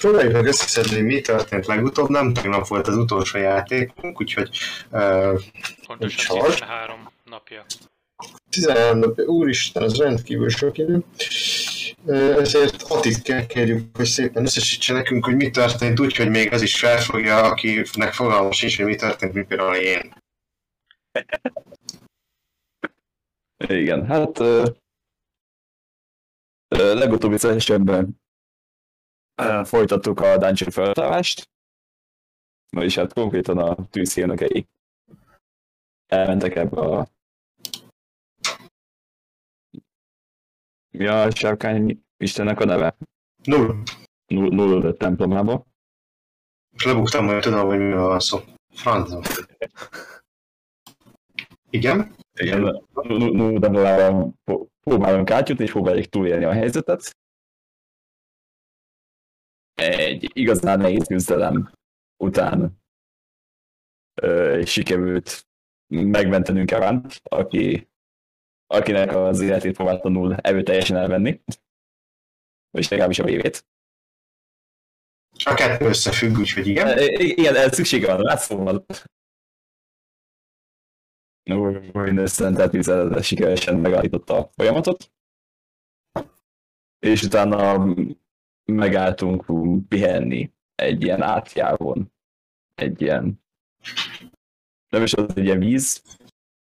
próbáljuk meg összeszedni, mi történt legutóbb, nem tegnap volt az utolsó játékunk, úgyhogy uh, Pontosan 13 napja. 13 napja, úristen, az rendkívül sok idő. Ezért Atit kell kérjük, hogy szépen összesítse nekünk, hogy mi történt, úgyhogy még az is felfogja, akinek fogalmas sincs, hogy mi történt, mint például én. Igen, hát uh, legutóbbi uh, folytattuk a dungeon feltárást, vagyis hát konkrétan a tűzhírnökei elmentek ebbe a mi a sárkány istennek a neve? Null. Null, null templomába. És lebuktam, hogy tudom, hogy mi van szó. Francom. Igen? Igen, null templomába próbálunk átjutni, és próbáljuk túlélni a helyzetet. Egy igazán nehéz küzdelem után ö, sikerült megmentenünk Evánt, aki akinek az életét próbált tanul erőteljesen elvenni. Vagy legalábbis a vévét. A kettő összefügg, úgyhogy igen. E, igen, ez szüksége van rá, szóval. Mindössze, tehát sikeresen megállította a folyamatot. És utána megálltunk pihenni egy ilyen átjávon. Egy ilyen nem is az egy ilyen víz,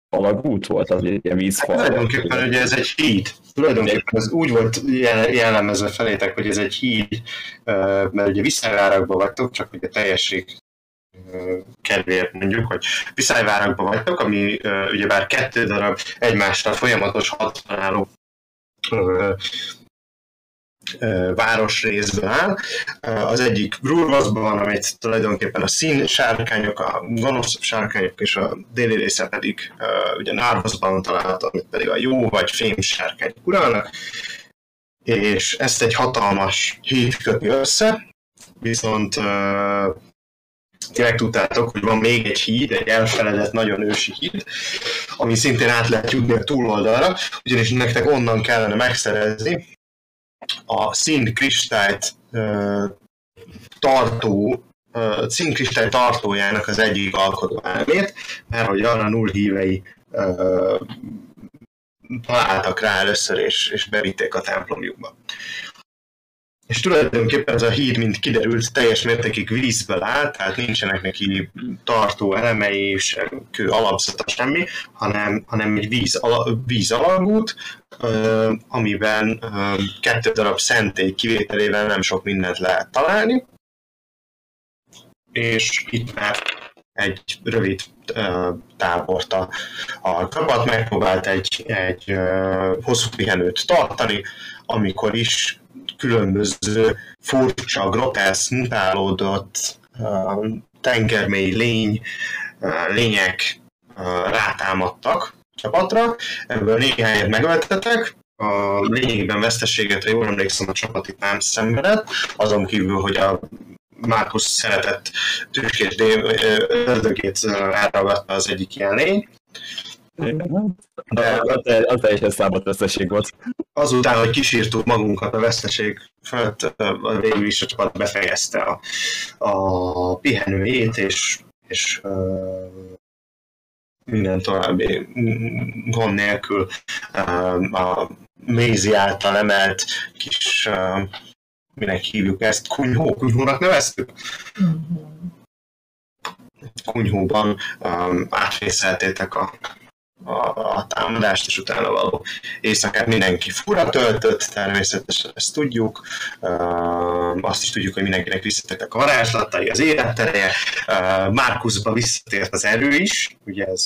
alagút volt, az egy ilyen vízfal. Hát, tulajdonképpen ugye ez egy híd. Tulajdonképpen ez úgy volt jellemezve felétek, hogy ez egy híd, mert ugye viszályvárakban vagytok, csak hogy a teljesség kedvéért mondjuk, hogy viszályvárakban vagytok, ami ugyebár kettő darab egymással folyamatos határoló városrészből áll. Az egyik Grurvaszban van, amit tulajdonképpen a szín sárkányok, a gonosz sárkányok, és a déli része pedig ugye Nárvaszban található, amit pedig a jó vagy fém sárkányok uralnak. És ezt egy hatalmas híd köti össze, viszont ti megtudtátok, hogy van még egy híd, egy elfeledett, nagyon ősi híd, ami szintén át lehet jutni a túloldalra, ugyanis nektek onnan kellene megszerezni a színkristályt tartó színkristály tartójának az egyik alkotó elmét, mert hogy arra null hívei találtak rá először, és, és bevitték a templomjukba. És tulajdonképpen ez a híd, mint kiderült, teljes mértékig vízből áll, tehát nincsenek neki tartó elemei, se kő alapzata, semmi, hanem, hanem egy víz, ala, víz alagút, amiben kettő darab szentély kivételével nem sok mindent lehet találni, és itt már egy rövid tábort a, a csapat megpróbált egy, egy hosszú pihenőt tartani, amikor is különböző furcsa, grotesz, mutálódott tengermély lény, lények rátámadtak csapatra, ebből néhányat megöltetek, a lényegben veszteséget, ha jól emlékszem, a csapat itt nem szenvedett, azon kívül, hogy a Márkusz szeretett tüskés ördögét elragadta az egyik ilyen lény. De az teljesen számot veszteség volt. Azután, hogy kísírtuk magunkat a veszteség fölött, végül is a csapat befejezte a, a pihenőjét, és, és minden további gond nélkül a Mézi által emelt kis, minek hívjuk ezt, kunyhó, kunyhónak neveztük? Kunyhóban um, átfészeltétek a a, a támadást, és utána való éjszakát mindenki fura töltött, természetesen ezt tudjuk. Uh, azt is tudjuk, hogy mindenkinek visszatértek a varázslatai, az életereje. Uh, Márkuszba visszatért az erő is, ugye ez,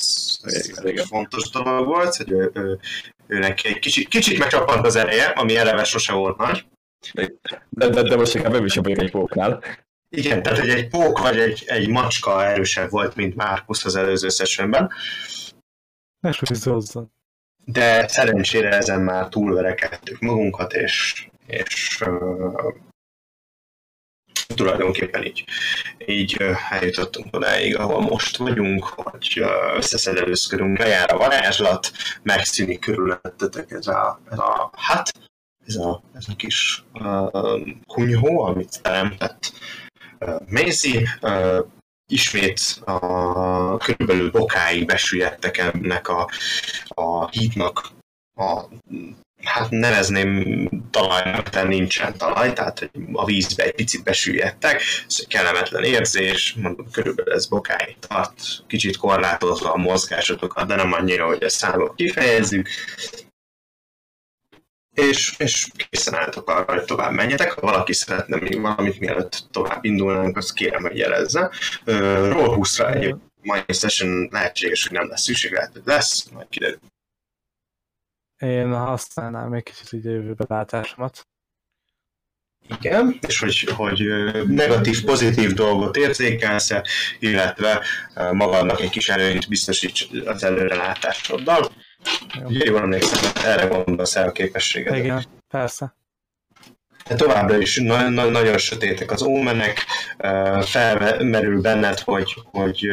egy fontos dolog volt, hogy ő, ő, őnek egy kicsit, kicsit megcsapant az ereje, ami eleve sose volt nagy. De, de, de most inkább is egy póknál. Igen, tehát hogy egy pók vagy egy, egy macska erősebb volt, mint Márkusz az előző sessionben. Ne hozzá. De szerencsére ezen már túlverekedtük magunkat, és, és uh, tulajdonképpen így, így uh, eljutottunk odáig, ahol most vagyunk, hogy uh, összeszedelőzködünk, lejár a varázslat, megszűnik körülöttetek ez a, ez a hát, ez a, ez a kis uh, kunyhó, amit teremtett uh, Maisie, uh, ismét a körülbelül bokáig besüllyedtek ennek a, a hídnak a hát nevezném talajnak, de nincsen talaj, tehát a vízbe egy picit besüllyedtek, ez egy kellemetlen érzés, mondom, körülbelül ez bokáig tart, kicsit korlátozva a mozgásotokat, de nem annyira, hogy ezt számok kifejezzük, és, és készen álltok arra, hogy tovább menjetek. Ha valaki szeretne még valamit, mielőtt tovább indulnánk, azt kérem, hogy jelezze. Roll 20-ra egy mai session lehetséges, hogy nem lesz szükség, lehet, hogy lesz, majd kiderül. Én használnám egy kicsit így a jövőbe látásomat. Igen, és hogy, hogy negatív, pozitív dolgot érzékelsz illetve magadnak egy kis előnyt biztosíts az előrelátásoddal. Jó. Jól emlékszem, erre gondolsz el a képességet. Igen, persze. De továbbra is na- na- nagyon sötétek az ómenek, felmerül benned, hogy, hogy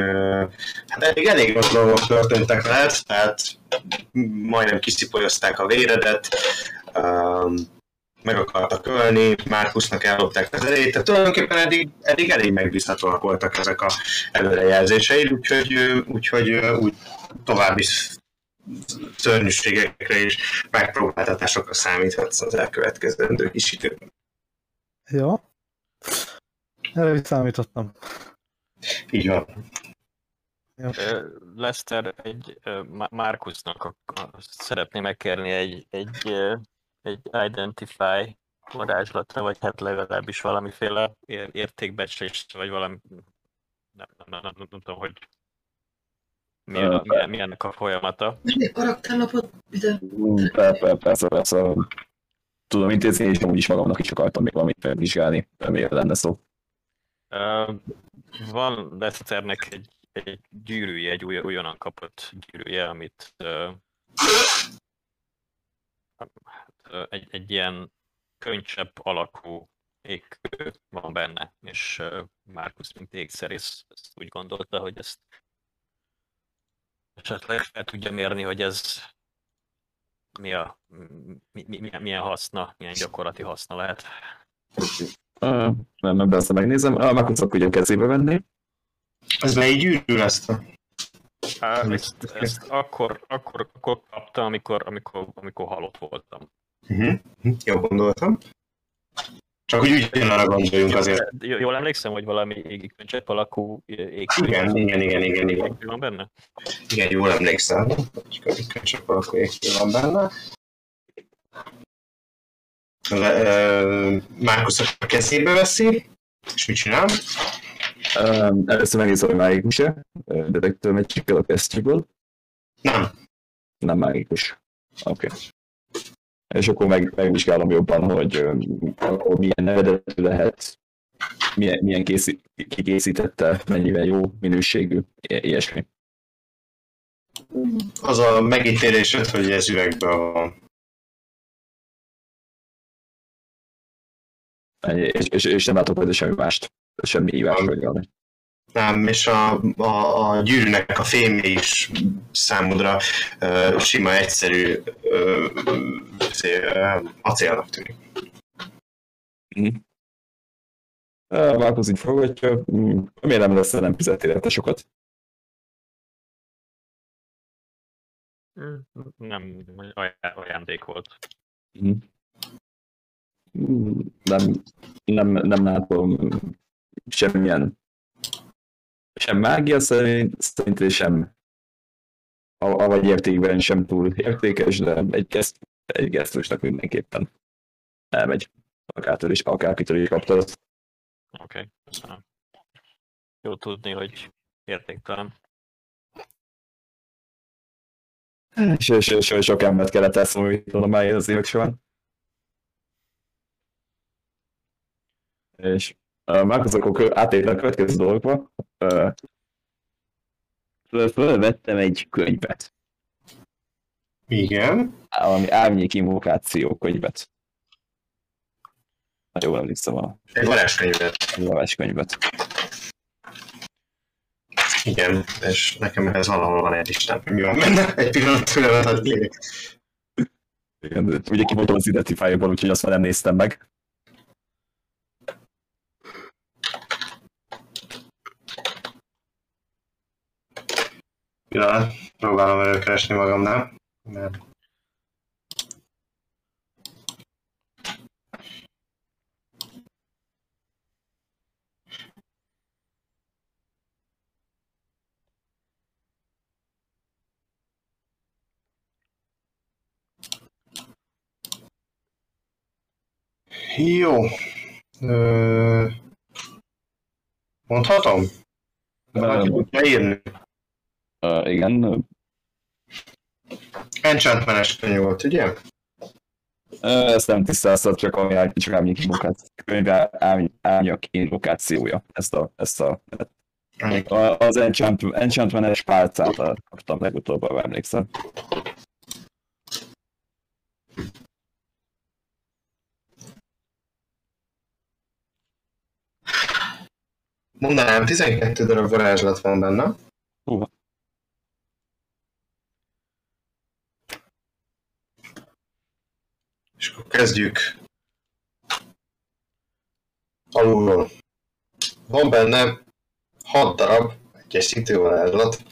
hát elég, elég rossz dolgok történtek veled, tehát majdnem kiszipolyozták a véredet, meg akartak ölni, Márkusznak ellopták az erejét, tehát tulajdonképpen eddig, eddig elég megbízhatóak voltak ezek a előrejelzéseid, úgyhogy, úgyhogy úgy további szörnyűségekre és megpróbáltatásokra számíthatsz az elkövetkezendő kis időben. Jó. Erre is számítottam. Így van. Jó. Lester egy Markusnak szeretné megkérni egy, egy, egy Identify varázslatra, vagy hát legalábbis valamiféle értékbecslést, vagy valami nem, nem, nem, nem, nem tudom, hogy mi, a, mi, mi ennek a folyamata. Egy karakternapot? Persze, persze, persze. Tudom intézni, és úgyis magamnak is akartam még valamit megvizsgálni, remélem lenne szó. Uh, van Lesternek egy, egy gyűrűje, egy új, újonnan kapott gyűrűje, amit uh, egy, egy ilyen könycsepp alakú égkő van benne, és uh, Markus, mint égszerész, ezt úgy gondolta, hogy ezt esetleg fel tudja mérni, hogy ez mi a, mi, mi, milyen haszna, milyen gyakorlati haszna lehet. Uh, nem, nem, persze megnézem. Uh, Markus tudja kezébe venni. Ez melyik gyűrű lesz? Uh, ezt, ezt akkor, akkor, akkor kaptam, amikor, amikor, amikor halott voltam. Uh-huh. Jó gondoltam. Csak úgy ugyanarra gondoljunk azért. Jól emlékszem, hogy valami égikköncsepp alakú ég. Igen, igen, igen, igen, igen. van benne? Igen, jól emlékszem. Égikköncsepp alakú ég van benne. Márkusz a kezébe veszi, és mit csinál? Um, először megnézem, hogy mágikus-e. Detektől megy a kesztyűből. Nem. Nem mágikus. Oké. Okay és akkor meg, megvizsgálom jobban, hogy akkor milyen eredetű lehet, milyen, milyen készít, kikészítette, mennyivel jó minőségű, ilyesmi. Az a megítélésed, hogy ez üvegben van. És, és, és nem látok hogy semmi mást, semmi hívás vagy valami. Nem, és a, a, a gyűrűnek a fémje is számodra uh, sima, egyszerű uh, uh, acélnak tűnik. Mm. Márkusz így fogadja, miért nem lesz, nem fizeti érte sokat? Nem, ajándék volt. Mm. Nem, nem, nem látom semmilyen sem mágia szerint, szerint sem avagy értékben sem túl értékes, de egy, geszt, egy gesztusnak mindenképpen elmegy. Akártól is, akárkitől is kaptad. Oké, okay, köszönöm. Jó tudni, hogy értéktelen. És, és, és, és sok embert kellett elszomorítani már az évek során. És már akkor átértem a következő dolgokba. Fölvettem egy könyvet. Igen. Valami árnyék invokáció könyvet. Nagyon jól emlékszem a... Egy varázskönyvet. Egy varázskönyvet. Igen, és nekem ez valahol van egy isten, mi van benne, egy pillanat kérek. Igen, ugye kimondtam az Identify-ból, úgyhogy azt már nem néztem meg. Pillanat, próbálom előkeresni magamnál. Mert... Jó. Ö... Mondhatom? Valaki tudja írni? Uh, igen, Enchantmenes könyv volt, ugye? Ezt nem tisztáztad, csak ami csak árnyék könyve árny- árnyak invokációja. Ezt a, ezt a, az enchant, enchantmenes pálcát kaptam legutóbb, ha emlékszem. Mondanám, 12 darab varázslat van benne. Hú. És akkor kezdjük alulról. Van benne 6 darab egyes szintű varázslat.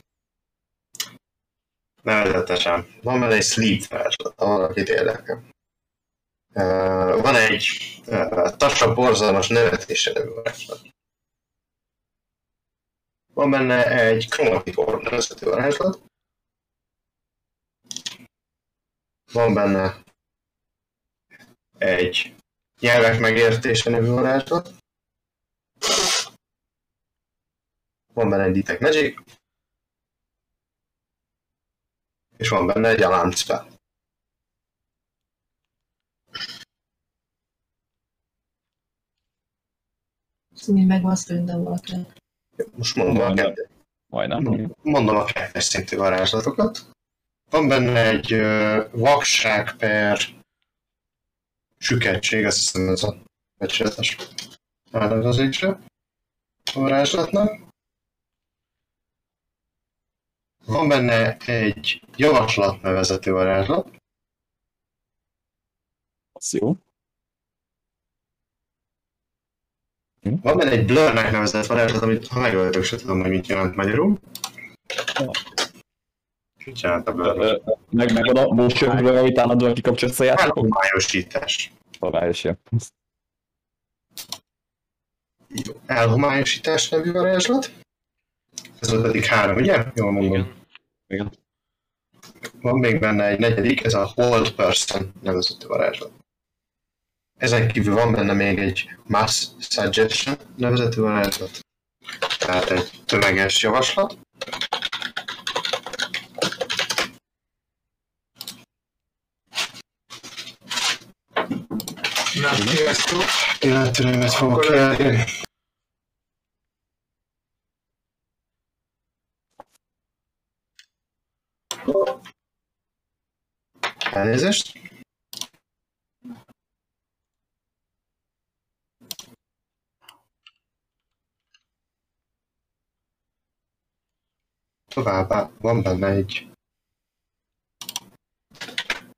Nevezetesen. Van benne egy sleep varázslat, ha valakit érdekel. Uh, van egy uh, tasa borzalmas nevetésre nevű varázslat. Van benne egy chromatic orb nevezetű varázslat. Van benne egy nyelvek megértése nevű varázslat. Van benne egy detect magic. És van benne egy alarm spell. Szóval megvan valakinek. Most mondom a, Majdnem. kettő, Majdnem. mondom a kettes szintű varázslatokat. Van benne egy uh, vakság per süketség, azt hiszem ez a becsületes a varázslatnak. Van benne egy javaslat nevezetű varázslat, Az jó. Van benne egy blurnek nevezett varázslat, amit ha megöltök, se tudom, hogy mit jelent magyarul. Jelent a? Ö, Meg, meg a motion blur, amit állandóan kikapcsolsz a játékot? Elhomályosítás. Találja. Jó. Elhomályosítás nevű varázslat. Ez volt pedig három, ugye? Jól mondom. Igen. Igen. Van még benne egy negyedik, ez a Hold Person nevezetű varázslat. Ezen kívül van benne még egy Mass Suggestion nevezetű varázslat. Tehát egy tömeges javaslat. Sziasztok! Élettörőmet fogok kérni. Elnézést. Továbbá van benne egy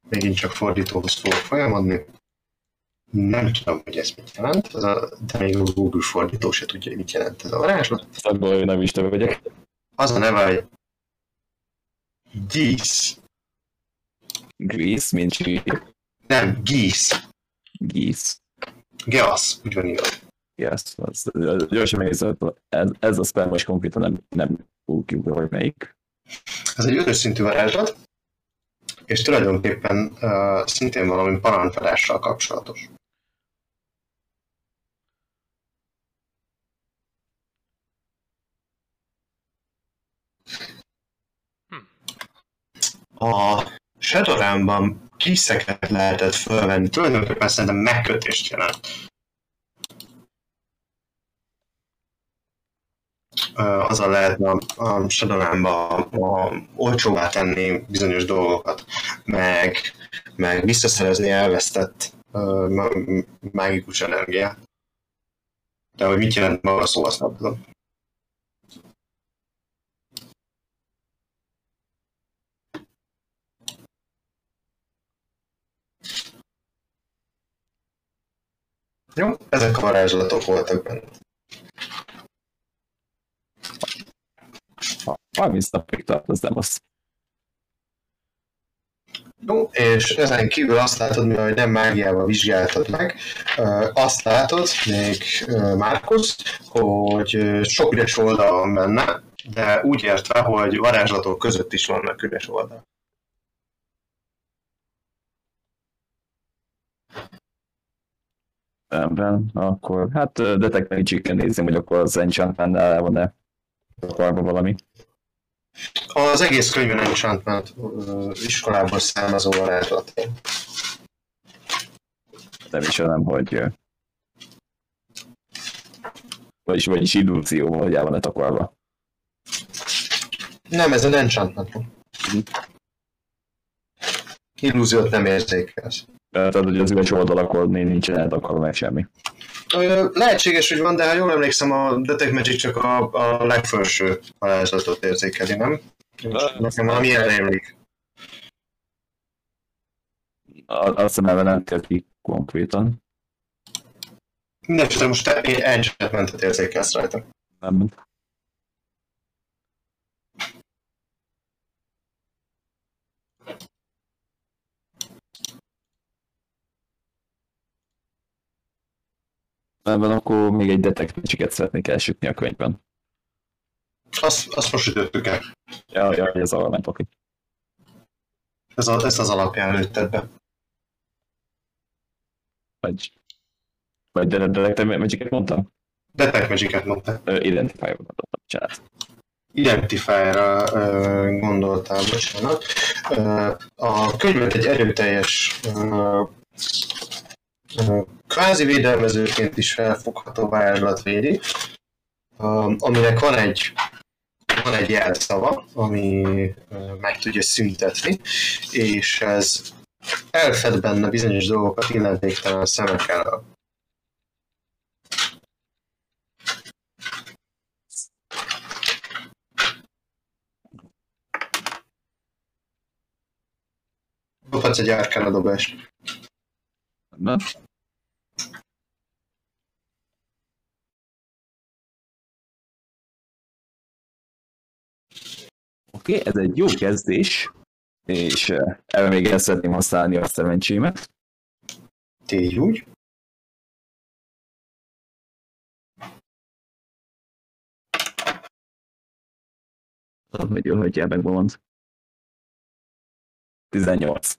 megint csak fordítóhoz fogok folyamodni. Nem tudom, hogy ez mit jelent, ez a, de még a Google fordító se tudja, hogy mit jelent ez a varázslat. Én nem is te vagyok. Az a neve, hogy Geese. Grease, mint csíri. Nem, Geese. Geese. Geasz, úgy van írva. Yes, az, gyorsan megnézem, ez, ez a spell most konkrétan nem, nem úgy hogy melyik. Ez egy ötös szintű varázslat, és tulajdonképpen uh, szintén valami parancsfelással kapcsolatos. A Shadowrun-ban kiszeket lehetett fölvenni, tulajdonképpen szerintem megkötést jelent. Azzal lehetne a, Shadowrun-ba olcsóvá tenni bizonyos dolgokat, meg, meg visszaszerezni elvesztett mágikus energiát. De hogy mit jelent maga szó, azt nem tudom. Jó, ezek a varázslatok voltak benne. 30 napig tart, az nem az. Jó, és ezen kívül azt látod, mivel nem mágiával vizsgáltad meg, azt látod, még Márkusz, hogy sok üres oldal van benne, de úgy értve, hogy varázslatok között is vannak üres oldal. Rendben, akkor hát Detect Magic-kel nézzük, hogy akkor az Enchantment-nál el van-e akarva valami. Az egész könyvön Enchantment iskolából származó varázslat. Nem is nem, hogy vagyis, vagyis illúzió, el van-e takarva. Nem, ez egy enchantment. Illúziót nem érzékelsz. Tehát, hogy az üres oldalakon nincsen eltakarva meg semmi. Lehetséges, hogy van, de ha jól emlékszem, a Detect Magic csak a, a legfelső varázslatot érzékeli, nem? Nekem valami ilyen rémlik. A- Azt hiszem, ebben nem tért ki konkrétan. Mindenesetre most te enchantmentet érzékelsz rajta. Nem. Ebben akkor még egy magic szeretnék elsütni a könyvben. Azt, azt most ütöttük el. Ja, ja, ez arra ment, oké. Ez a, ezt az alapján lőtted be. Vagy, vagy de, de, detect magic mondtam? Detect Magic-et mondta. Ö, Identify-ot mondtam, bocsánat. Identify-ra ö, gondoltál, bocsánat. Ö, a könyvet egy erőteljes ö, kvázi védelmezőként is felfogható varázslat védi, ö, aminek van egy van egy jelszava, ami meg tudja szüntetni, és ez elfed benne bizonyos dolgokat illetéktelen szemekkel. Dobhatsz egy árkána dobást. Na? Oké, okay, ez egy jó kezdés, és uh, ebben még el szeretném használni a szerencsémet. Tégy úgy. Hogy jó, hogy meg mond. 18.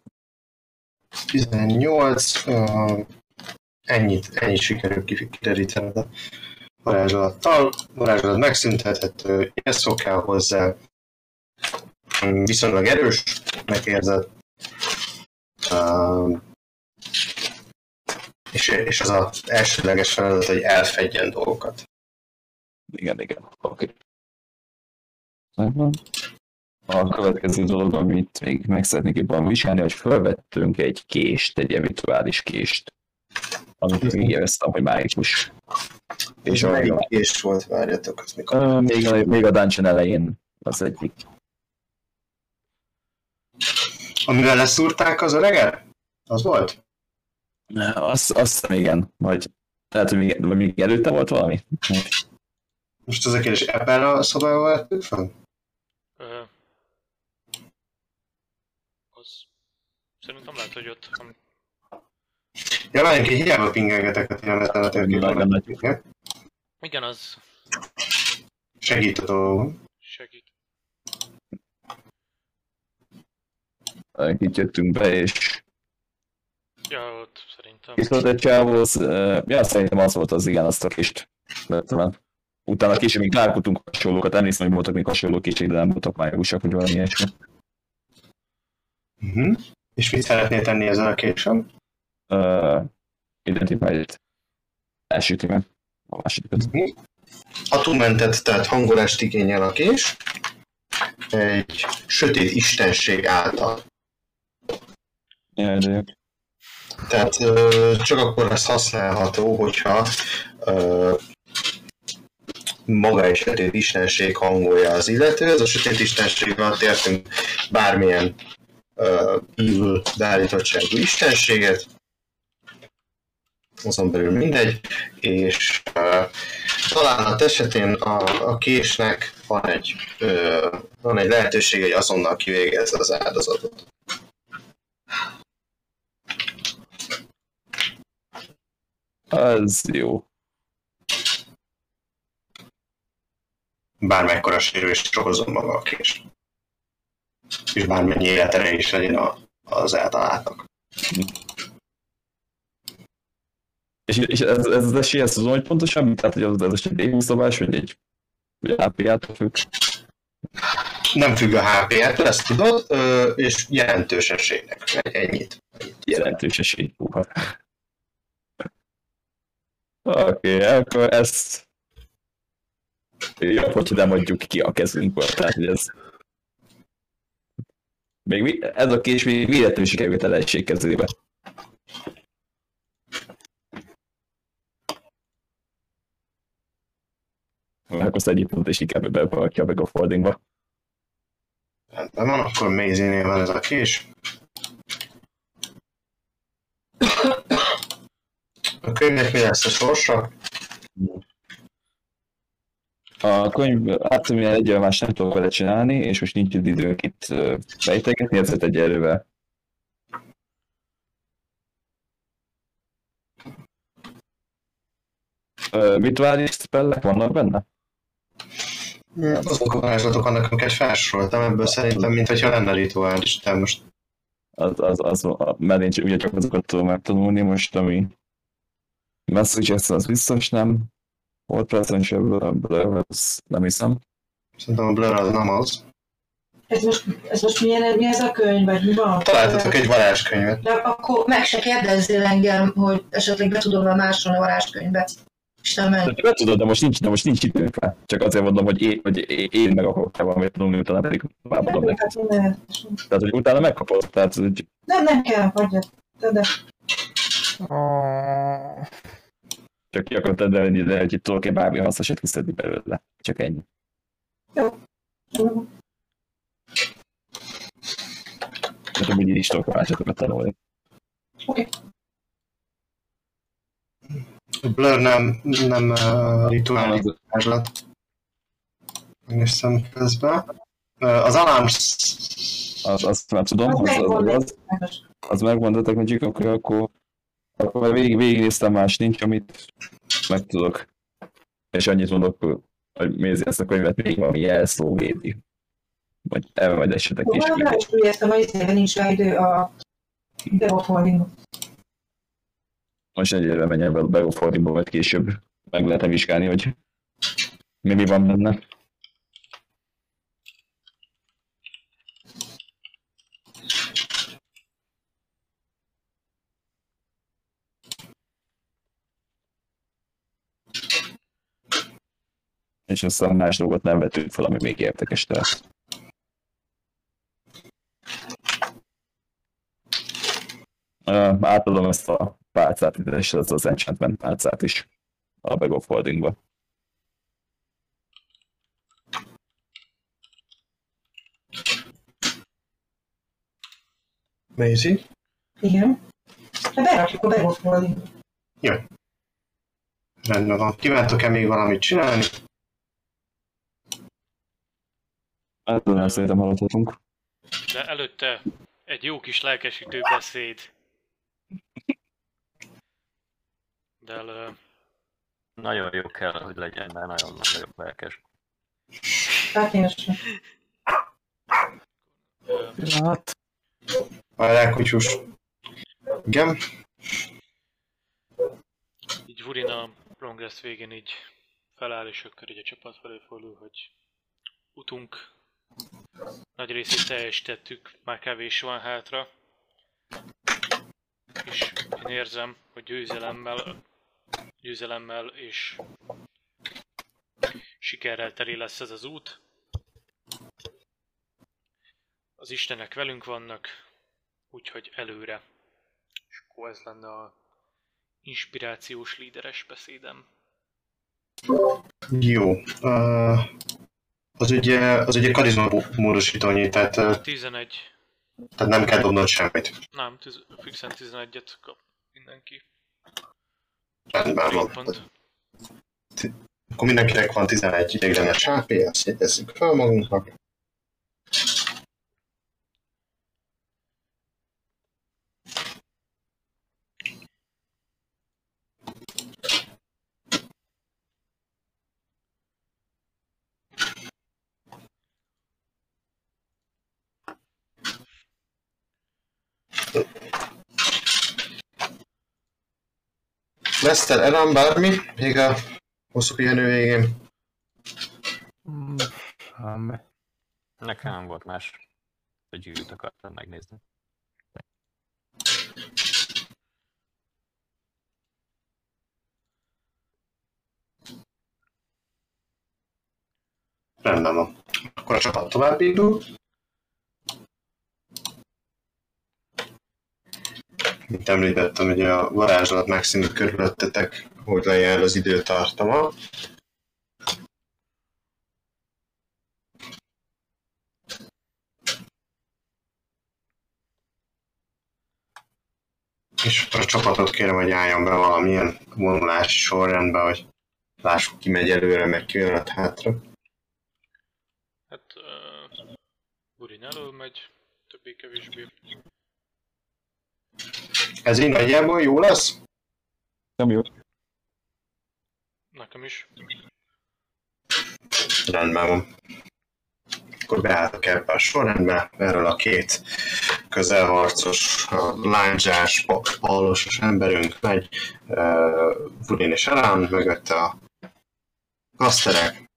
18. Uh, ennyit, ennyit sikerül kiderítened a varázslattal. Varázslat megszüntethető, ez kell hozzá. Mm, Viszonylag erősnek érzed. Uh, és, és az az elsődleges feladat, hogy elfedjen dolgokat. Igen, igen. Oké. Okay. A következő dolog, amit még meg szeretnék jobban vizsgálni, hogy felvettünk egy kést, egy ilyen rituális kést, amit még éreztem, hogy mágikus. És a, melyik és volt, várjatok, az mikor? Még, a, még a dungeon elején az egyik. Amivel leszúrták az öreget? Az volt? Azt, azt igen, vagy lehet, hogy még, vagy még előtte volt valami. Most az a kérdés, ebben a szobában vettük fel? Ö, az... Szerintem lehet, hogy ott... Ja, várjunk, én hiába pingelgetek a tényleg a térképen. Igen, az Segít a dolgom. segít. Itt jöttünk be, és Ja, ott szerintem. itt volt egy csávó, az, ja, szerintem az volt az, igen, azt a kist vettem el. Utána később még találkoztunk hasonlókat, emlékszem, hogy voltak még hasonló később, de nem voltak mágusak, hogy valami ilyesmi. Uh-huh. És mit szeretnél tenni ezzel a késem? Uh. Elsüti meg a másodikat. Uh-huh. Atumentet, tehát hangolást igényel a kés. Egy sötét istenség által. Jaj. Tehát csak akkor lesz használható, hogyha maga egy sötét istenség hangolja az illető. Ez a sötét istenség alatt értünk bármilyen evil beállítottságú istenséget. azon belül mindegy, és uh, találat esetén a, a késnek van egy, uh, van egy lehetőség, hogy azonnal kivégezze az áldozatot. Az jó. Bármekkora sérülést okozom maga a kés. És bármennyi életere is legyen a, az eltaláltak. És, és ez, ez az esély, ez tudom, hogy pontosan, tehát hogy az, ez egy éhúszabás, vagy egy HP-ától függ. Nem függ a HP-től, ezt tudod, és jelentős esélynek. Ennyit. jelentős esély. Húha. Oké, okay, akkor ezt jobb, hogy nem adjuk ki a kezünkből, tehát hogy ez még mi, ez a kés még véletlenül sikerült el egység kezébe. Akkor azt egyik pont és inkább beparakja meg a foldingba. Rendben van, akkor Maisie-nél van ez a kés. A könyvnek mi lesz a sorsa? A könyv, hát mivel egyre más nem tudok vele csinálni, és most nincs időnk itt fejtegetni, ezért egyelőre Ö, Rituális spellek vannak benne? Azok a varázslatok annak, amiket felsoroltam, ebből szerintem, mint hogyha lenne rituális, de most Az, az, az, mert én csak- ugye csak azokat tudom megtanulni most, ami Messages az biztos nem. Volt presence Blur, az nem hiszem. szerintem a Blur az nem az. Ez most, ez most milyen, mi ez a könyv, vagy mi van? Találtatok egy varázskönyvet. De akkor meg se kérdezzél engem, hogy esetleg be tudom-e másolni a varázskönyvet. Istenem, Be tudod, de most nincs, de most nincs időnk rá. Csak azért mondom, hogy én, hogy én, meg akarok te valamit tanulni, utána pedig továbbadom neked. hát nem, Tehát, hogy utána megkapod. Tehát, hogy nem, nem kell, hagyjad. De, de. Oh, csak ki akarod tenni, de hogy itt tudok-e bármi hasznosat kiszedni belőle. Csak ennyi. Mert amúgy én is tudok varázslatokat tanulni. Oké. A Blur nem, nem uh, rituális varázslat. Megnéztem közben. Uh, az Alarm Az, azt már tudom, az, az, az, az, az de Magic, akkor, akkor, akkor már végig, végignéztem, más nincs, amit meg tudok. És annyit mondok, hogy nézi ezt a könyvet, még valami jelszó védi. Vagy el majd esetek is. Rá is ügyeztem, a izében nincs rá idő a Devofolding. Most egyre menjen be a Begofordingba, majd később meg lehet vizsgálni, hogy mi, mi van benne. És aztán más dolgot nem vettünk fel, ami még érdekes. Uh, átadom ezt a pálcát, és ez az enchantment pálcát is a Bag of Holdingba. Maisie. Igen. Hát berakjuk a Devofolding. Rendben van. Kívántok-e még valamit csinálni? Hát nem szerintem haladhatunk. De előtte egy jó kis lelkesítő beszéd. De ö, Nagyon jó kell, hogy legyen, mert nagyon nagyon lelkes. Hát én sem. pillanat. A rákutyus. Igen. így Vurin a long rest végén így feláll, és akkor így a csapat felé fordul, hogy utunk nagy részét teljesítettük, már kevés van hátra. És én érzem, hogy győzelemmel, győzelemmel és sikerrel teli lesz ez az út. Az Istenek velünk vannak, úgyhogy előre. És akkor ez lenne a inspirációs líderes beszédem. Jó. Uh, az ugye, az ugye karizma módosítónyi, tehát, uh, 11. tehát nem kell dobnod semmit. Nem, tiz, fixen 11-et kap mindenki. Rendben van. Pont. Akkor mindenkinek van 11 ideiglenes HP, ezt jegyezzük fel magunknak. Leszter, Elan, bármi? Még a hosszú pihenő végén. Mm, semmi. Nekem nem volt más. A gyűrűt akartam megnézni. Rendben van. Akkor a csapat tovább indul. Mint említettem, ugye a varázslat megszűnik körülöttetek, hogy lejár az időtartama. És a csapatot kérem, hogy álljon be valamilyen vonulási sorrendbe, hogy lássuk ki megy előre, meg ki jön hátra. Hát uh, Burin elől megy, többé-kevésbé. Ez így nagyjából jó lesz? Nem jó. Nekem is. Rendben van. Akkor beálltak ebbe a sorrendbe, erről a két közelharcos, lányzsás, pallosos emberünk megy, uh, Budin és Elán, mögötte a kaszterek,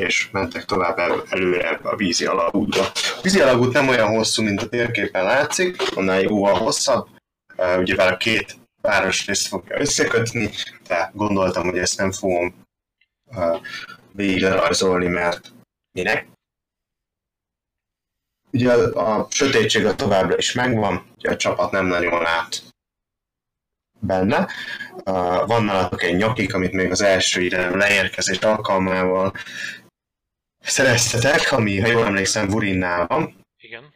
és mentek tovább el, előre a vízi alagútba. A vízi alagút nem olyan hosszú, mint a térképen látszik, annál jóval hosszabb, ugyebár a két városrészt fogja összekötni, de gondoltam, hogy ezt nem fogom uh, végigrajzolni, mert minek? Ugye a, a sötétség a továbbra is megvan, ugye a csapat nem nagyon lát benne. Uh, van nálatok egy nyakik, amit még az első ide leérkezés alkalmával szereztetek, ami, ha jól emlékszem, Vurinnál van. Igen.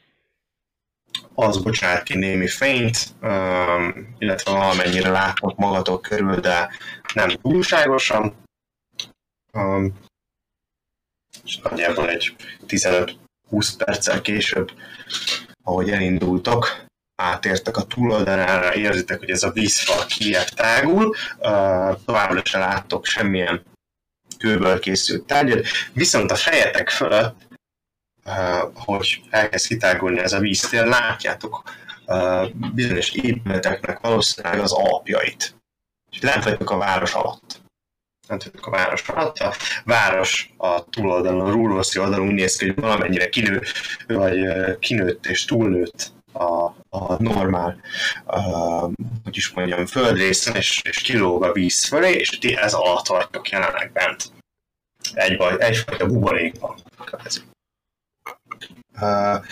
Az bocsát ki némi fényt, um, illetve valamennyire látok magatok körül, de nem túlságosan. Um, és nagyjából egy 15 20 perccel később, ahogy elindultok, átértek a túloldalára, érzitek, hogy ez a vízfal kiebb tágul, uh, továbbra se láttok semmilyen kőből készült tárgyat, viszont a fejetek fölött, hogy elkezd kitágulni ez a víztér, látjátok bizonyos épületeknek valószínűleg az alapjait. Lent vagytok a város alatt nem tudjuk a város alatt. A város a túloldalon, a rúlószi oldalon úgy néz ki, hogy valamennyire kinő, vagy kinőtt és túlnőtt a, a normál, uh, hogy is mondjam, földrészen, és, és kilóg a víz fölé, és ti ez alatt vagytok jelenleg bent. Egy, vagy, egyfajta buborékban. Uh,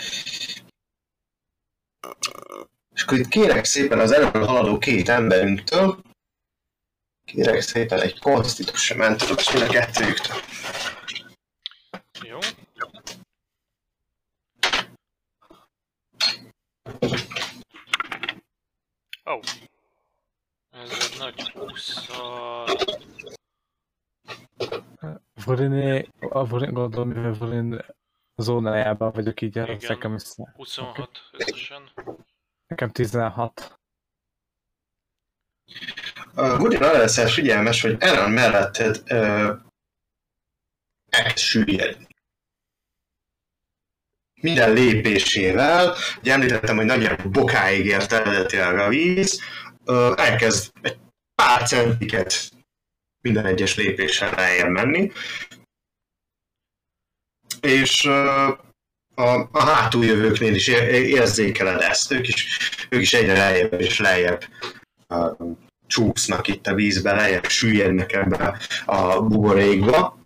és akkor itt kérek szépen az elől haladó két emberünktől, Kérek szépen egy konstitúsi mentoros mind a kettőjüktől. Jó. Ó. Oh. Ez egy nagy 20 Voriné, a Vorin, gondolom, mivel Vorin zónájában vagyok így, Igen. az nekem össze. 26 összesen. Nekem 16. Uh, Gudin arra leszel figyelmes, hogy Aaron melletted uh, elkezd süllyedni. Minden lépésével, ugye említettem, hogy nagyjából bokáig ért eredetileg a víz, elkezd egy pár centiket minden egyes lépéssel lejjebb menni, és a, a hátuljövőknél is ér- érzékeled ezt, ők is, ők is egyre lejjebb és lejjebb uh, csúsznak itt a vízbe, lejjebb süllyednek ebbe a buborékba.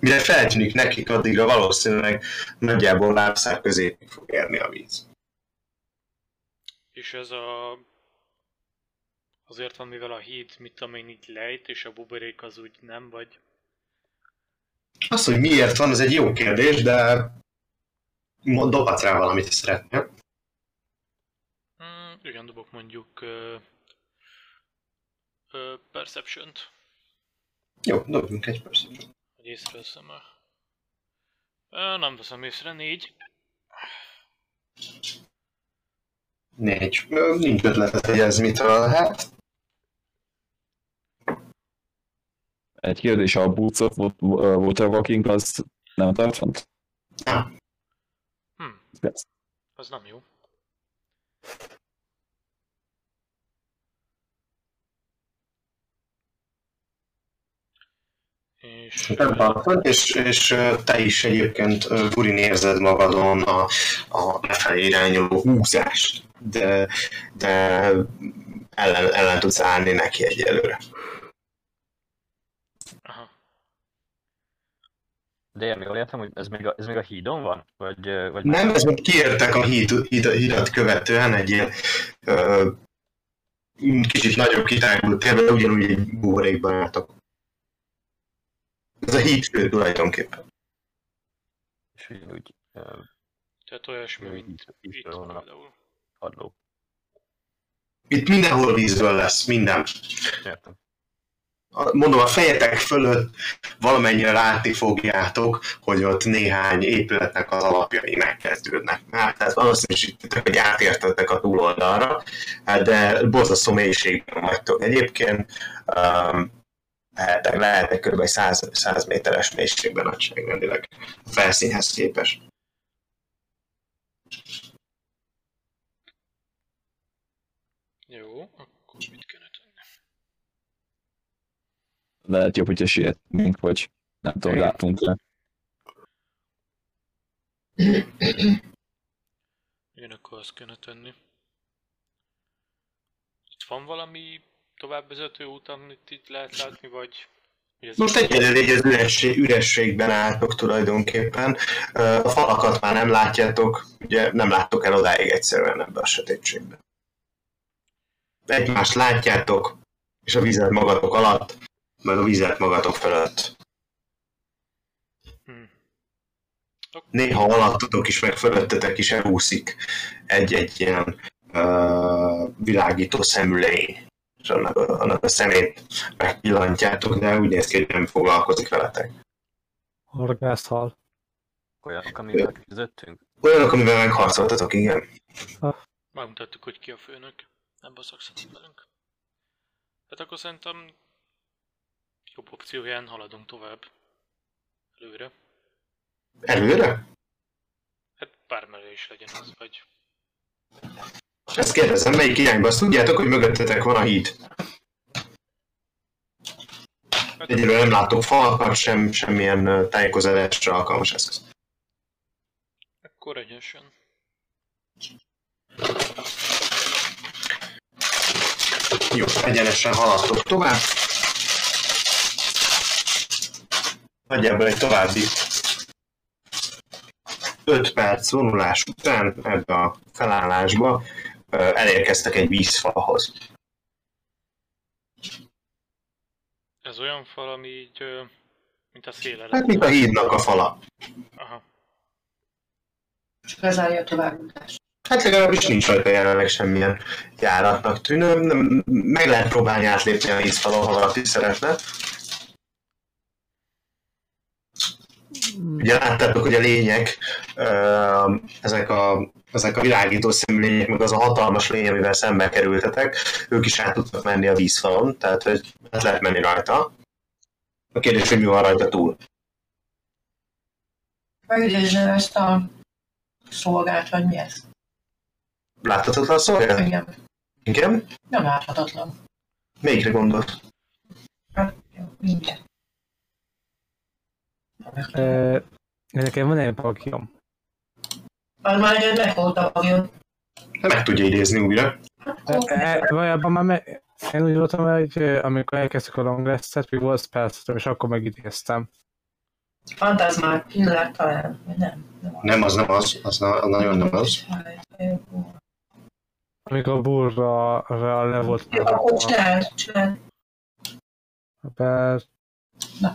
Mire feltűnik nekik, addigra valószínűleg nagyjából lábszár középig fog érni a víz. És ez a... Azért van, mivel a híd, mit tudom én, így lejt, és a buborék az úgy nem, vagy... Az, hogy miért van, ez egy jó kérdés, de dobhatsz rá valamit, ha szeretnél. Mm, igen, dobok mondjuk... Uh, Ö, Perception-t, Jó, dobjunk egy percet. Hogy észreveszem. Ö, nem veszem észre, négy. Négy. Ö, Nincs ötletet, hogy ez mitől lehet. Egy kérdés, a Boots of Wa- Wa- Water Walking az nem tart fent? Hm, Ez- az nem jó. És... Nem tartod, és, és ö, te is egyébként ö, Burin érzed magadon a, a lefelé irányuló húzást, de, de ellen, ellen tudsz állni neki egyelőre. Aha. De én jól értem, hogy ez még a, ez még a hídon van? Vagy, vagy Nem, ez még kiértek a híd, híd, hídat követően egy ilyen ö, kicsit nagyobb kitágult térben, ugyanúgy egy buborékban álltak. Ez a hídfő tulajdonképpen. És ugyanúgy ö, Tehát olyasmi, mint itt például. padló. Itt mindenhol vízből lesz, minden. Értem. A- mondom, a fejetek fölött valamennyire látni fogjátok, hogy ott néhány épületnek az alapjai megkezdődnek. Hát, tehát valószínűsítitek, hogy átértetek a túloldalra, de borzasztó mélységben vagytok. Egyébként um, lehetek, lehetek kb. 100, 100 méteres mélységben nagyságrendileg a felszínhez képest. Jó, akkor mit kéne tenni? Lehet jobb, hogyha sietünk, vagy nem tudom, Igen. látunk le. Igen, akkor azt kéne tenni. Itt van valami továbbvezető út, amit itt lehet látni, vagy... Most egyelőre így az üresség, ürességben álltok tulajdonképpen. A falakat már nem látjátok, ugye nem láttok el odáig egyszerűen ebbe a sötétségbe. Egymást látjátok, és a vizet magatok alatt, meg a vizet magatok fölött. Hm. Néha alattotok is, meg fölöttetek is elúszik egy-egy ilyen uh, világító szemülény. És annak a, annak a szemét megpillantjátok, de úgy néz ki, hogy nem foglalkozik veletek. Horgászhal. Olyanok, amivel küzdöttünk? Olyanok, amivel megharcoltatok, igen. Megmutattuk, hogy ki a főnök. Nem baszakszott velünk. Hát akkor szerintem jobb opcióján haladunk tovább. Előre. Előre? Hát bármerre is legyen az, vagy... Ezt kérdezem, melyik irányba? Azt tudjátok, hogy mögöttetek van a híd. Egyelőre nem látok falakat, sem, semmilyen ö, tájékozódásra alkalmas eszköz. akkor egyenesen. Jó, egyenesen haladtok tovább. Nagyjából egy további 5 perc vonulás után ebbe a felállásba elérkeztek egy vízfalhoz. Ez olyan fal, ami így... Mint a széle Hát mint a hídnak a fala. Aha. És lezárja a továbbutást. Hát legalábbis nincs rajta jelenleg semmilyen járatnak tűnő. Nem- Meg lehet próbálni átlépni a vízfalon, ha valaki szeretne. Ugye láttátok, hogy a lények, ezek a, ezek a világító szemlények, meg az a hatalmas lény, amivel szembe kerültetek, ők is át tudtak menni a vízfalon, tehát hogy hát lehet menni rajta. A kérdés, hogy mi van rajta túl. Megidézném ezt a szolgált, vagy mi ez? Láthatatlan szolgál? Igen, Igen? nem láthatatlan. Melyikre gondolsz? Hát, mindjárt. E, nekem van egy pakiom. Az már egy megfogta a pavion. Meg tudja idézni újra. E, valójában már me, én úgy voltam, hogy ö, amikor elkezdtük a long rest-et, még volt percetem, és akkor megidéztem. Fantazmák, killer talán, vagy nem? nem. Az nem az, az na- nagyon nem az. Amikor a burra le volt Jó, akkor csináld, csináld. Mert Na,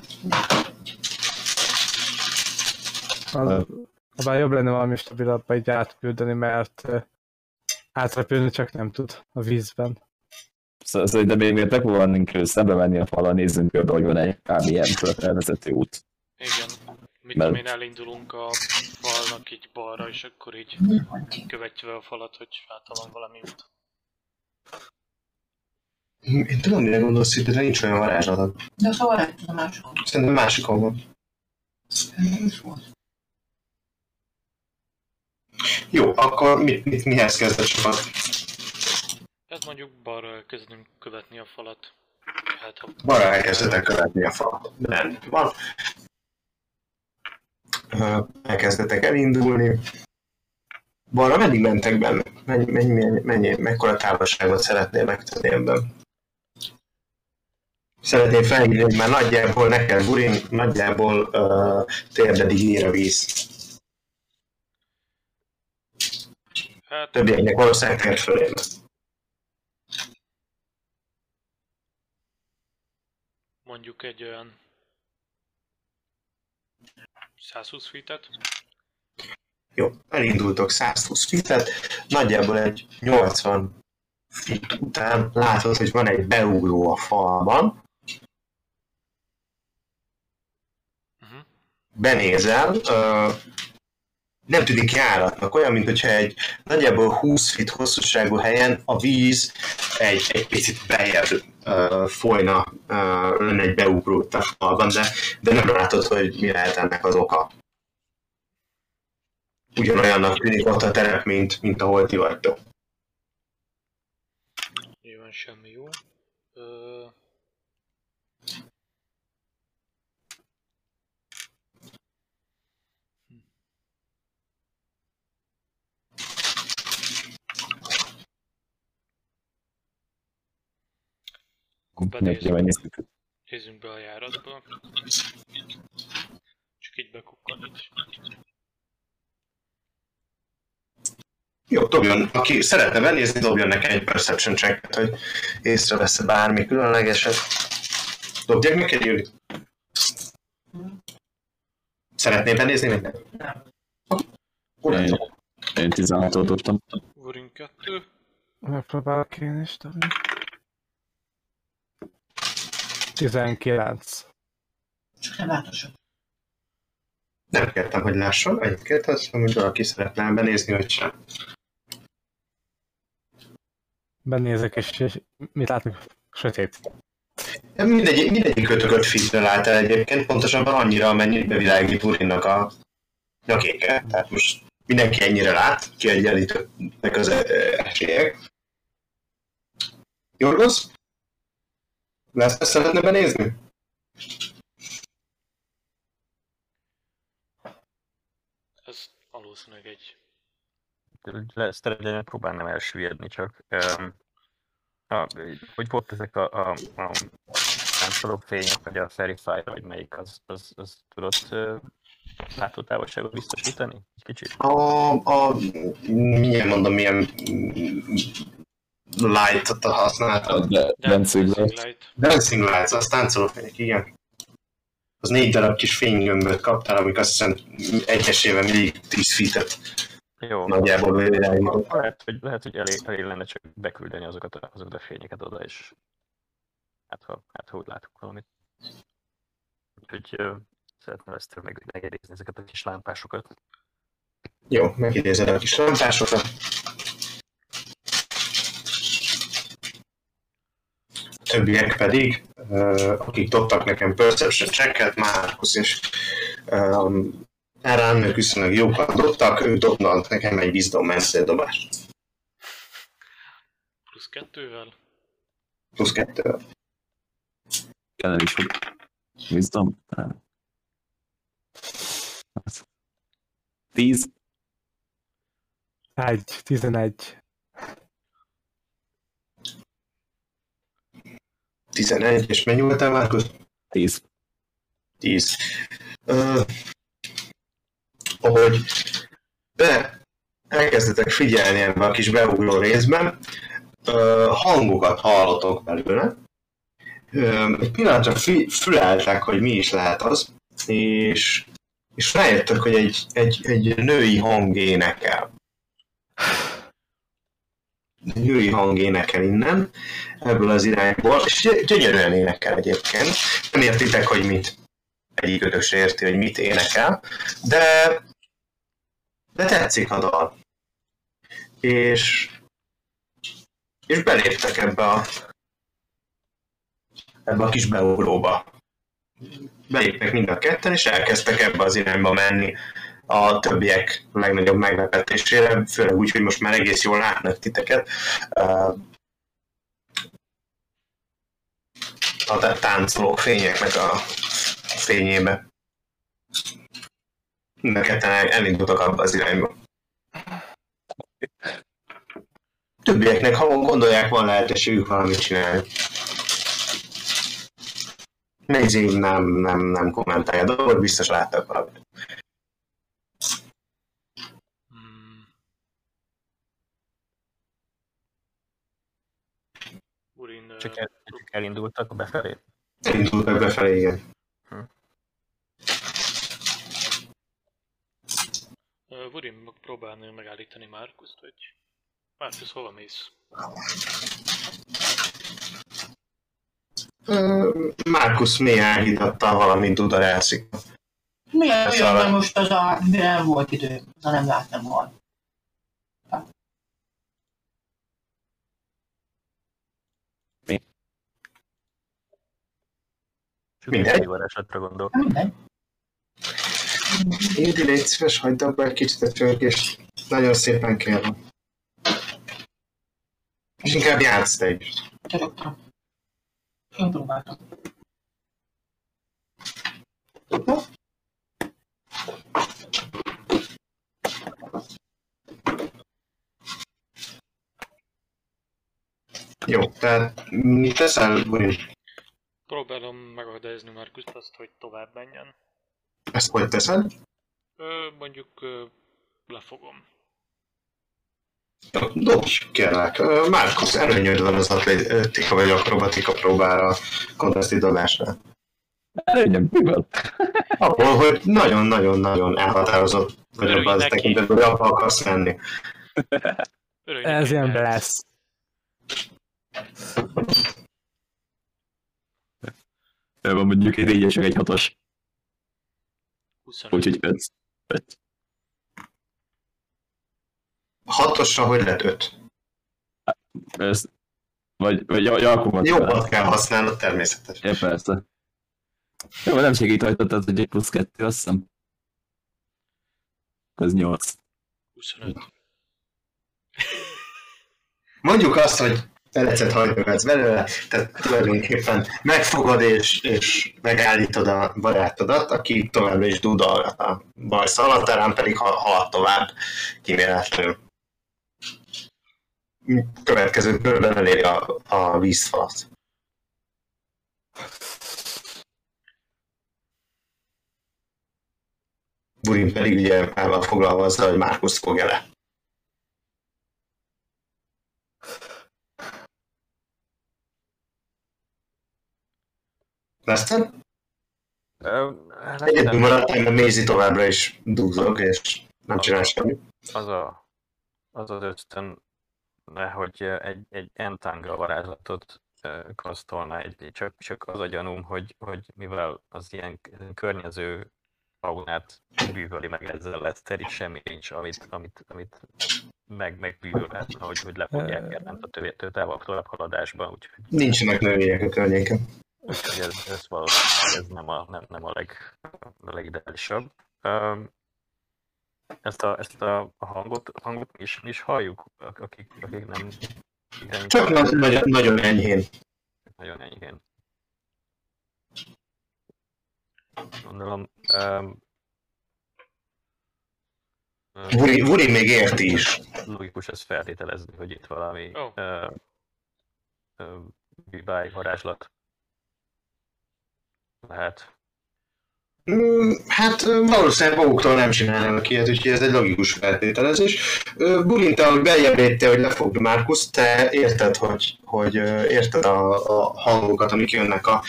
az, bár jobb lenne valami stabilabban így átküldeni, mert átrepülni csak nem tud a vízben. Sz- Szerintem még miért megpróbálnunk szembe menni a falon, nézzünk körbe, hogy van egy kb. ilyen felvezető út. Igen. Mit Mert- én, elindulunk a falnak így balra, és akkor így követjük a falat, hogy van valami út. Én tudom, mire gondolsz, itt, de nincs olyan varázslatod. De szóval lehet, a másikon. Szerintem másikon van. Nem is volt. Jó, akkor mit, mit, mihez kezd a csapat? Hát mondjuk balra elkezdünk követni a falat. Hát ha Balra elkezdetek követni a falat. Rendben van. Elkezdetek elindulni. Balra meddig mentek benne? Mennyi, mennyi, mennyi, mennyi mekkora távolságot szeretnél megtenni ebben? Szeretném felhívni, hogy már nagyjából neked, Burin, nagyjából uh, térdedig ír a víz. Hát Többieknek valószínűleg tért fölé lesz. mondjuk egy olyan 120 feet-et. Jó, elindultok 120 feet nagyjából egy 80 feet után látod, hogy van egy beugró a falban, Uh-huh. benézel, ö, nem tűnik járatnak, olyan, mintha egy nagyjából 20 feet hosszúságú helyen a víz egy, egy picit bejebb folyna, ö, lenne egy beugró falban, de, de nem látod, hogy mi lehet ennek az oka. Ugyanolyannak tűnik ott a terep, mint, mint ahol ti vagytok. Nyilván semmi jó. Ö... Megnéztük. Nézzünk be a járatba. Csak így bekukkan itt. Jó, dobjon, aki szeretne benézni, dobjon nekem egy perception checket, hogy észrevesz bármi különlegeset. Dobják neki egy jövőt. Szeretnél benézni minden? Nem. Én-. Én 16-ot dobtam. Urin 2. Megpróbálok én is dobni. 19. Csak nem látosabb. Nem kértem, hogy lásson, annyit kértem, hogy valaki szeretne benézni, vagy sem. Benézek, és, és mit látok? Sötét. Mindegy, mindegyik kötökött fitre lát el egyébként, pontosabban annyira, amennyit bevilágít Urinnak a nyakéke. Tehát most mindenki ennyire lát, kiegyenlítőnek az ö, esélyek. Jorgos? Lesz szeretne benézni? Ez valószínűleg egy... Lesz, de próbálnám elsüllyedni csak. Um, a, hogy volt ezek a, a, a láncoló fények, vagy a Verify, vagy melyik, az, az, az tudott uh, látótávolságot biztosítani? Egy kicsit? A, a mindjárt mondom, milyen light-ot használtam. De Dancing Light. Light. Dancing Lights, az táncolófények, igen. Az négy darab kis fénygömböt kaptál, amik azt hiszem egyesével mindig 10 feet-et Jó, nagyjából világított. lehet, hogy, lehet, hogy elég, elég lenne csak beküldeni azokat a, azokat a fényeket oda, és hát ha, hát, ha úgy látok valamit. Úgyhogy uh, szeretném ezt meg, megidézni ezeket a kis lámpásokat. Jó, megidézed a kis lámpásokat. Többiek pedig, uh, akik dobtak nekem perception checket, Márkusz és um, Erán, ők viszonylag jókat dobtak, ők dobnak nekem egy wisdom dobást. Plusz kettővel. Plusz kettő. Kellene is, hogy Wisdom? 10, 1, 11. 11, és mennyi voltál Márkusz? 10. 10. Ö, ahogy be elkezdetek figyelni ebbe a kis beugró részben, ö, hangokat hallotok belőle. Ö, egy pillanatra fi, füleltek, hogy mi is lehet az, és, és rájöttek, hogy egy, egy, egy női hang énekel. Női hang énekel innen, ebből az irányból, és gy- gyönyörűen énekel egyébként. Nem értitek, hogy mit. Egyik ötös érti, hogy mit énekel, de, de tetszik a dal. És, és beléptek ebbe a, ebbe a kis beugróba. Beléptek mind a ketten, és elkezdtek ebbe az irányba menni a többiek legnagyobb meglepetésére, főleg úgy, hogy most már egész jól látnak titeket. A táncoló fényeknek a fényébe. Mind a ketten el- elindultak abba az irányba. Többieknek, ha gondolják, van lehetőségük valamit csinálni. Nézzék, nem, nem, nem kommentálja a dolgot, biztos láttak valamit. Csak, el, csak elindultak befelé? Elindultak befelé, igen. Urin meg próbálni megállítani Márkuszt, hogy... Márkusz, hova mész? Márkusz mély elhítattal valamint. Milyen olyan, arra- hogy most az a... Mire nem volt idő, ha nem láttam volna. Csak Mindegy. egy varázslatra gondol. Mindegy. Édi, légy szíves, hagyd abba egy kicsit a csörgést. Nagyon szépen kérem. És inkább játsz te is. Jó, tehát mit teszel, Burin? Próbálom megakadályozni Márkuszt azt, hogy tovább menjen. Ezt hogy teszed? Ö, mondjuk ö, lefogom. Dobj, kérlek. Márkusz, előnyöd van az atlétika vagy akrobatika próbára a konteszti dobásnál. Előnyem, miből? Abból, hogy nagyon-nagyon-nagyon elhatározott vagy abban az tekintetben, hogy abba akarsz menni. Örülj Ez ilyen lesz. Van mondjuk egy négyes, meg egy hatos. 25. Úgyhogy öt. öt. Hatosra hogy lett öt? Ez, vagy, vagy ja, ja, akkor van. Jobbat kell használnod természetesen. Ja, persze. Jó, nem segít rajta, tehát hogy egy plusz kettő, azt hiszem. Ez nyolc. 25. Mondjuk azt, hogy pelecet hajtogatsz belőle, tehát tulajdonképpen megfogod és, és megállítod a barátodat, aki továbbra is dudalgat a bal szalaterán, pedig ha- halad tovább kiméletlenül. Következő körben eléri a, a vízfalat. Burin pedig ugye el van foglalva azzal, hogy Márkusz fogja le. Leszted? Ö, hát Egyedül nem, maradtál, mert Mézi továbbra is dugzog, és nem csinál semmit. az a, az az ösztön, hogy egy, egy entanga varázslatot ö, kasztolna, egy, csak, csak az a gyanúm, hogy, hogy mivel az ilyen környező faunát bűvöli meg ezzel Leszter, itt semmi nincs, amit, amit, amit meg, megbűvölhetne, hogy, hogy lepogják el, nem a tovább haladásban, úgyhogy Nincsenek növények a környéken. Úgyhogy ez, ez valószínűleg ez nem a, nem, nem a, leg, a legideálisabb. Um, ezt a, ezt a hangot, hangot mi is, mi is halljuk, ak- akik, akik nem Csak na- nagyon, nagyon enyhén. nagyon enyhén. Gondolom, um, Vuri, Vuri még érti is. logikus ez feltételezni, hogy itt valami Ó. uh, uh, bibáj varázslat lehet. Mm, Hát ö, valószínűleg maguktól nem csinálnak ilyet, úgyhogy ez egy logikus feltételezés. Ö, Bulint, ahogy beljebb lépte, hogy lefogd Márkusz, te érted, hogy, hogy érted a, a hangokat, amik jönnek a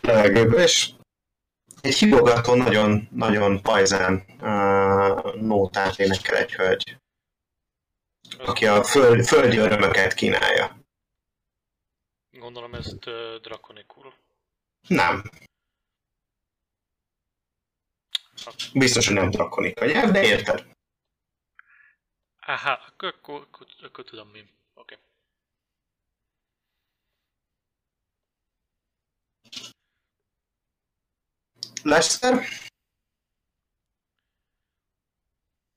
levegőből, és egy hívogató, nagyon, nagyon pajzán uh, nótát énekel egy hölgy. aki a föld, földi örömöket kínálja. Gondolom ezt uh, drakonikul. Nem. Biztos, hogy nem drakonika nyelv, de érted. Aha, akkor, akkor, akkor, akkor tudom mi. Oké. Okay. Lester?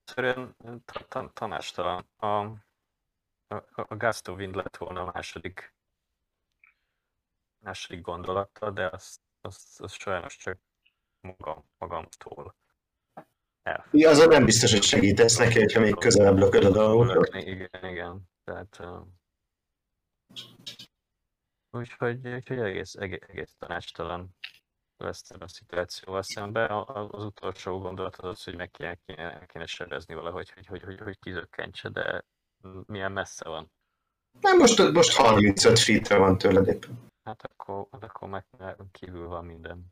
Egyszerűen ta- ta- tanástalan. A, a, a Gusto Wind lett volna a második, második gondolata, de azt, azt, azt sajnos csak magam, magamtól el. Ja, azon nem biztos, hogy segítesz neki, hogyha még közelebb lököd a. Lökni, Igen, igen. Tehát, úgyhogy, úgyhogy egész, egész, egész tanácstalan lesz a szituációval a- Az utolsó gondolat az az, hogy meg kéne, kéne, kéne sebezni valahogy, hogy, hogy, hogy, hogy kizökkentse, de milyen messze van. Nem, most, most 35 feetre van tőled éppen. Hát akkor, hát akkor meg kívül van minden.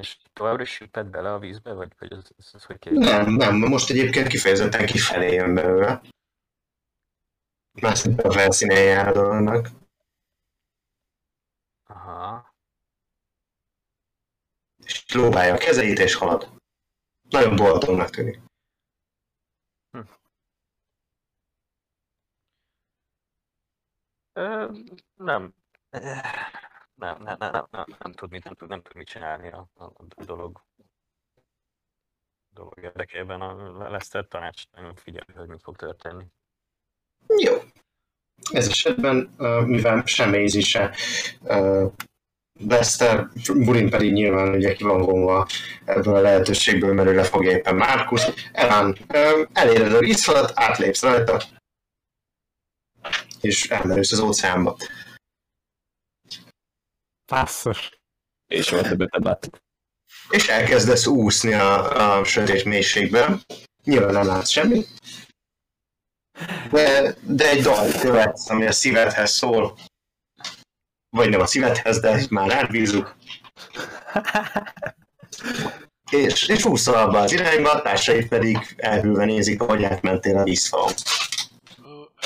És továbbra is süpped bele a vízbe, vagy, vagy az, az, az hogy képzel? Nem, nem, most egyébként kifejezetten kifelé jön belőle. Szinte a felszínen jár a dolognak. Aha. És lóbálja a kezeit és halad. Nagyon boldognak tűnik. Ö, nem. Nem, nem, nem, nem, nem, nem tud nem tud, nem tud mit csinálni a, a, a dolog. dolog érdekében a Lester tanács nagyon figyelni, hogy mit fog történni. Jó. Ez esetben, mivel sem Maisie se Lester, Burin pedig nyilván ugye ki van vonva ebből a lehetőségből, mert ő lefogja éppen Márkusz. Elán, eléred a vízfalat, átlépsz rajta, és elmerülsz az óceánba. Passzos. És volt többet lát. És elkezdesz úszni a, a sötét mélységben. Nyilván nem látsz semmit. De, de egy dal követsz, ami a szívedhez szól. Vagy nem a szívedhez, de már elbízunk. És, és úszol abba az irányba, a társait pedig elhűlve nézik, ahogy átmentél a vízfalon.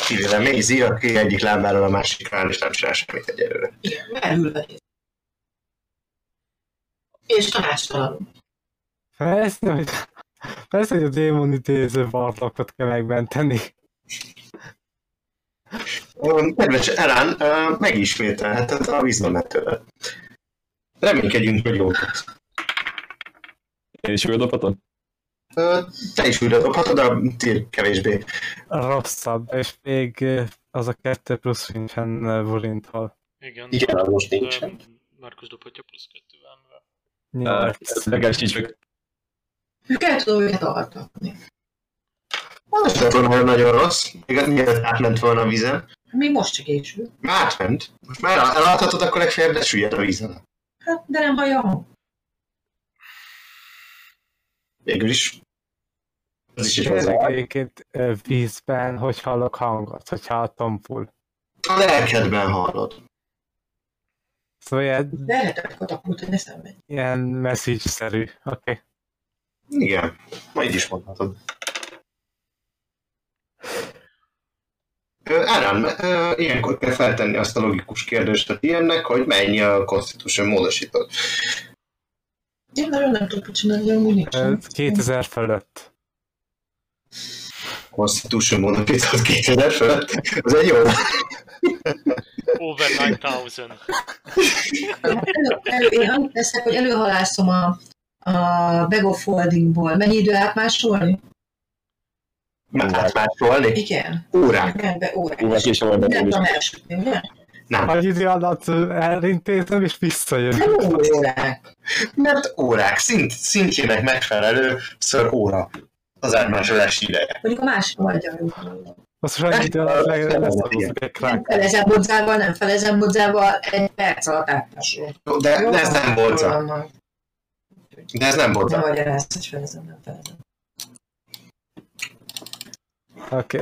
Kivéve Maisie, aki egyik lábáról a másikra áll, és nem csinál semmit egyelőre. Igen, néz. És tanácstalanul. Persze, hogy, persze, hogy a démon idéző barlakot kell megmenteni. Kedves Elán, ö, megismételheted a vízbemetőt. Reménykedjünk, hogy jó tudsz. Én is újra dobhatom? Te is újra dobhatod, a ti kevésbé. Rosszabb, és még az a kettő plusz nincsen Burintól. igen. Igen, az most de nincsen. Markus dobhatja plusz kettővel, nincs meg. Ők el tudom őket altatni. Az lett volna nagyon rossz, még mielőtt átment volna a vízen. Még most csak késő. Már átment. Most már eladhatod, akkor legfeljebb lesüllyed a vízen. Hát, de nem hallja a hang. Végül is. Ez is egy hozzá. egyébként vízben, hogy hallok hangot, hogyha a tompul. A lelkedben hallod. Szóval ilyen, De lehet katapultani, ezt nem megy. ilyen message-szerű. Oké. Okay. Igen, majd is mondhatod. Ö, ilyenkor kell feltenni azt a logikus kérdést a ilyennek, hogy mennyi a Constitution módosított. Én nagyon nem tudok csinálni, amúgy nincs. Eh, 2000 fölött. Constitution módosított 2000 fölött. Az egy jó. Over 9000. Elő, elő, én annyit teszek, hogy előhalászom a, a bag of holdingból. Mennyi idő átmásolni? Átmásolni? Igen. Órák. Igen, be órák. Órák Nem is. tudom elsütni, ugye? Nem, Egy idő alatt elintézem, és visszajön. Nem órák. mert órák szint, szintjének megfelelő ször óra az átmásolási ideje. Mondjuk a másik oldalra. Nem, egy Nem crack. felezem bodzával, nem felezem bodzával, egy perc alatt. Jó, De, de ez nem bolca. De ez nem Nem bolca. magyaráz, hogy felezem, nem felezem. Oké.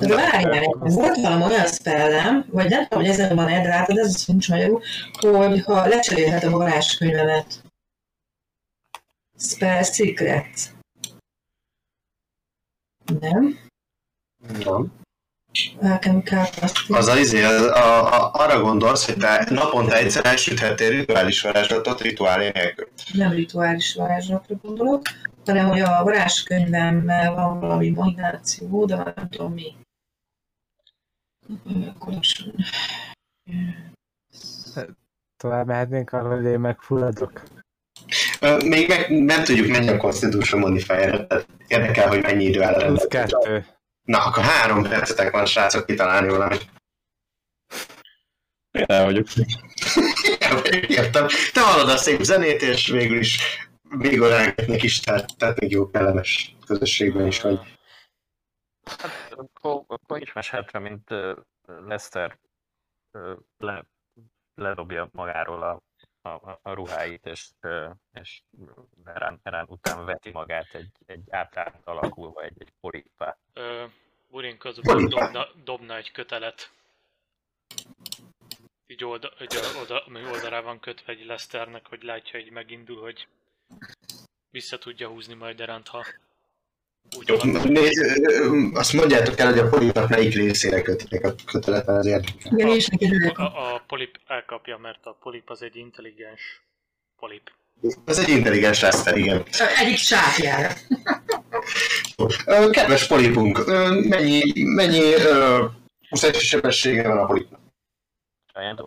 De várjál, volt valami olyan spellem, vagy nem tudom, hogy ezen van Ed rátad, ez az nincs magyarul, hogy ha lecserélhetem a varázskönyvemet Spell Secret. Nem. Nem. Alchemical Casting. Az a, izé, az, a, a, arra gondolsz, hogy te naponta egyszer elsüthettél rituális varázslatot rituálé nélkül. Nem rituális varázslatra gondolok, hanem hogy a varázskönyvemmel van valami mahináció, de már nem tudom mi. Collection. Tovább mehetnénk arra, hogy én megfulladok. Még meg, nem tudjuk mennyi a Constitution modifier tehát érdekel, hogy mennyi idő áll a Plusz rendelkezésre. kettő. Na, akkor három percetek van, srácok, kitalálni valamit. Én el vagyok. Értem. Te hallod a szép zenét, és végül is még orángetnek is, tehát, tehát még jó kellemes közösségben is vagy. Hát, akkor, akkor is meséltre, mint ö, Lester ö, le, ledobja magáról a, a, a- a ruháit, és, és erán, erán után veti magát egy, egy átállt alakulva, egy, egy polipá. Ö, Urink azután dobna, dobna egy kötelet. Így olda, így oda, ami oldalra van kötve egy Lesternek, hogy látja, hogy megindul, hogy vissza tudja húzni majd Eránt, ha úgy Jó, alakul. né- ö, azt mondjátok el, hogy a polipnak melyik részére kötitek a kötelet, mert az érdekel. Igen, és. A, a polip elkapja, mert a polip az egy intelligens polip. Ez egy intelligens Lester, igen. Egyik sátjára. Ö, Kedves polipunk, mennyi, mennyi úszási sebessége van a polipnak? Giant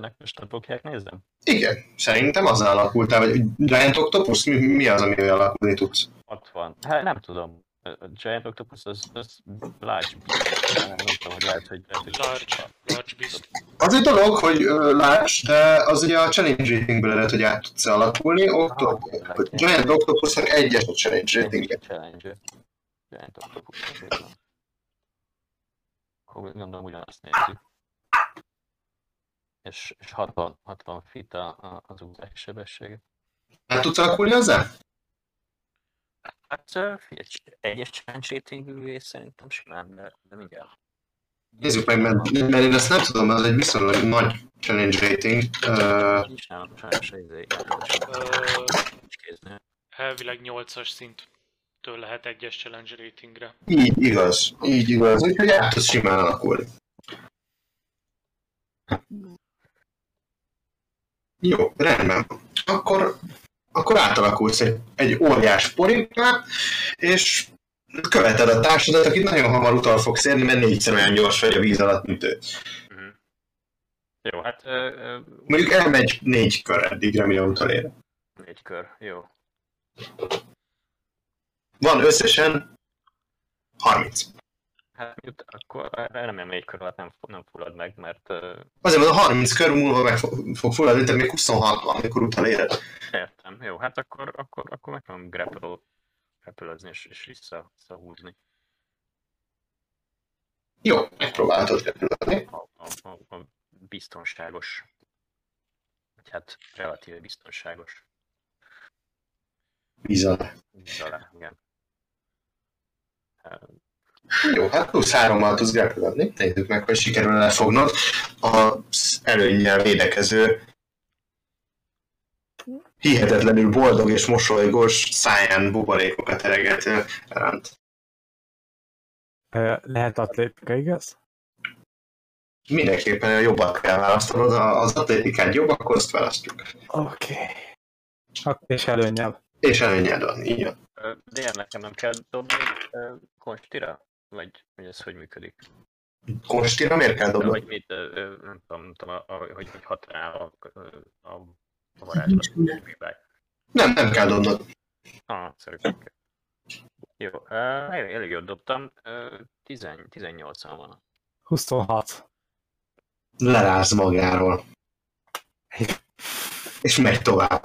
nek most nem fogják nézni? Igen, szerintem azzal alakultál, vagy Giant Octopus, mi, mi az, amivel alakulni tudsz? 60. Hát nem tudom. A Giant Octopus az, az large beast. Nem, nem tudom, hogy lehet, hogy... Lehet, hogy Large, large beast. Az egy dolog, hogy láss, de az ugye a challenge ratingből ered, hogy át tudsz alakulni. Octo- Ah, Giant Octopusnak egyes a challenge ratingje. Challenge. Giant Octopus. van. Gondolom ugyanazt nézzük. És, és 60, 60 fit a, a, az útási sebessége. Át tudsz alakulni hozzá? Hát egyes challenge ratingű szerintem simán, de, de mindjárt. Nézzük meg, mert, mert én ezt nem tudom, az egy viszonylag nagy challenge rating. Nincs nálam sajnos kéznél. elvileg 8-as szinttől lehet egyes challenge ratingre. így igaz, így igaz, úgyhogy át tudsz simán alakulni. Jó, rendben. Akkor, akkor átalakulsz egy, egy óriás poripá, és követed a társadat, akit nagyon hamar utal fogsz érni, mert négyszer olyan gyors vagy a víz alatt, mint ő. Mhm. Jó, hát ö, ö, Mondjuk elmegy négy kör eddigre, mire utolér. négy kör, jó. Van összesen 30. Hát miut, akkor remélem négy kör alatt nem, nem fullad meg, mert ö, Azért mondom, 30 kör múlva meg fog, fulladni, tehát még 26 van, amikor utoléred. értem. Jó, hát akkor, akkor, akkor meg tudom grapple, grapple és, és vissza, visszahúzni. Jó, megpróbálhatod repülni. A, a, a, a biztonságos, vagy hát relatíve biztonságos víz alá, igen. Ö, Jó, hát plusz hárommal tudsz grapplelni. Nézzük meg, hogy sikerül lefognod. Az előnyel védekező hihetetlenül boldog és mosolygós száján buborékokat eregető ránt. Lehet atlétika, igaz? Mindenképpen a jobbat kell választanod, az atlétikát jobb, akkor azt választjuk. Oké. Okay. És előnyel. És előnyed van, így van. De nekem nem kell dobni konstira? Vagy, vagy ez hogy működik? Konstira miért kell De dobnod? hogy mit, nem tudom, nem tudom a, a, hogy, hogy hat rá a, a, a varázslat. Nem, nem kell dobnod. Ah, szerintem. Jó, uh, elég, elég jól dobtam. Uh, 10, 18-an van. 26. Leráz magáról. És megy tovább.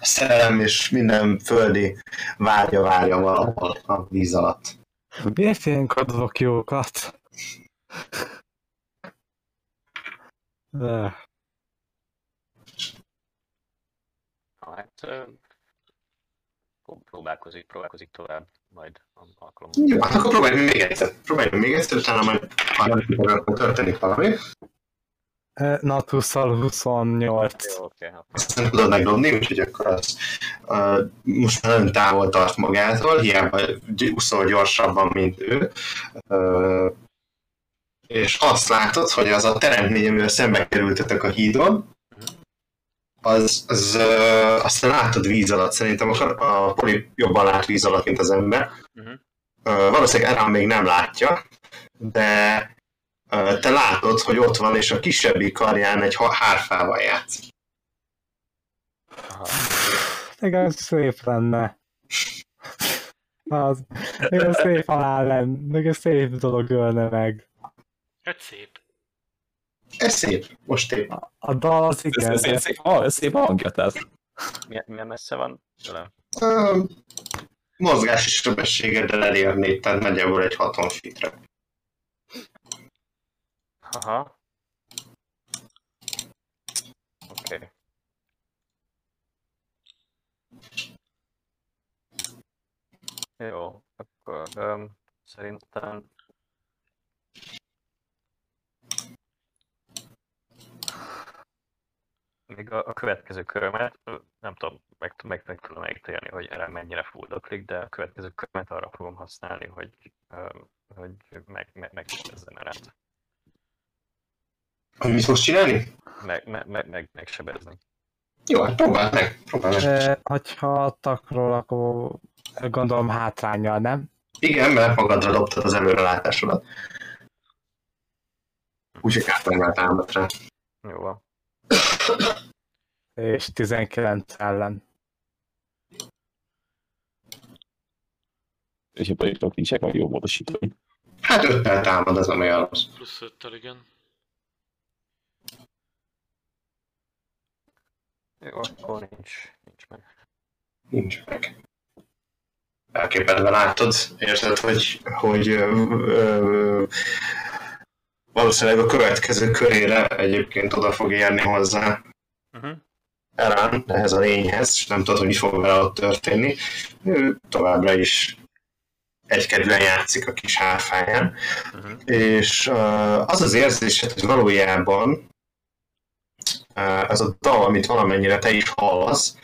A szerelem és minden földi vágya várja valahol a víz alatt. Miért ilyenkor dobok jókat? Ha, hát próbálkozik, próbálkozik tovább, majd alkalommal. Jó, hát akkor próbálj még egyszer. Próbálj még egyszer, utána majd történik valami. Natusszal 28. Jó, oké. Okay. Azt nem tudod megdobni, úgyhogy akkor az uh, most már nagyon távol tart magától, hiába úszol gyorsabban, mint ő. Uh, és azt látod, hogy az a teremtmény, amivel szembe kerültetek a hídon, az, az uh, aztán látod víz alatt. Szerintem a, a poli jobban lát víz alatt, mint az ember. Mhm. Uh, valószínűleg Erán még nem látja, de te látod, hogy ott van, és a kisebbik karján egy hárfával játszik. Aha. Nekem szép lenne. Az, nekem szép halál lenne, nekem szép dolog ölne meg. Hát szép. Ez szép, most épp. A, a dal az Ez, igen, ez, ez, szép, ah, ez szép hangja, tehát. Milyen, milyen messze van tőlem? Uh, mozgási sebességeddel elérnéd, tehát nagyjából egy 60 fitre. Aha. Oké. Okay. Jó, akkor um, szerintem még a, a következő körömet, ö, nem tudom, meg, meg, meg tudom megítélni, hogy erre mennyire fuldoklik, de a következő körömet arra fogom használni, hogy, um, hogy meg, meg, megsebezzem erre. Hogy mit fogsz csinálni? Meg, meg, meg, meg, megsebezni. Jó, hát próbáld meg. Próbáld meg. e, hogyha takról, akkor gondolom hátrányjal, nem? Igen, mert magadra dobtad az előrelátásodat. Úgyhogy hátránynál támadt rá. Jó van. És 19 ellen. És a politikok nincsenek meg jó módosítói. Hát öttel támad, az olyan rossz. Plusz öttel, igen. Jó, akkor nincs, nincs meg. Nincs meg. Elképedve látod, érzed, hogy, hogy ö, ö, valószínűleg a következő körére egyébként oda fog érni hozzá Uh-huh. Erán, ehhez a lényhez, és nem tudod, hogy mi fog vele ott történni. Ő továbbra is egykedvűen játszik a kis hárfáján, Uh-huh. és uh, az az érzésed, hogy valójában ez a dal, amit valamennyire te is hallasz,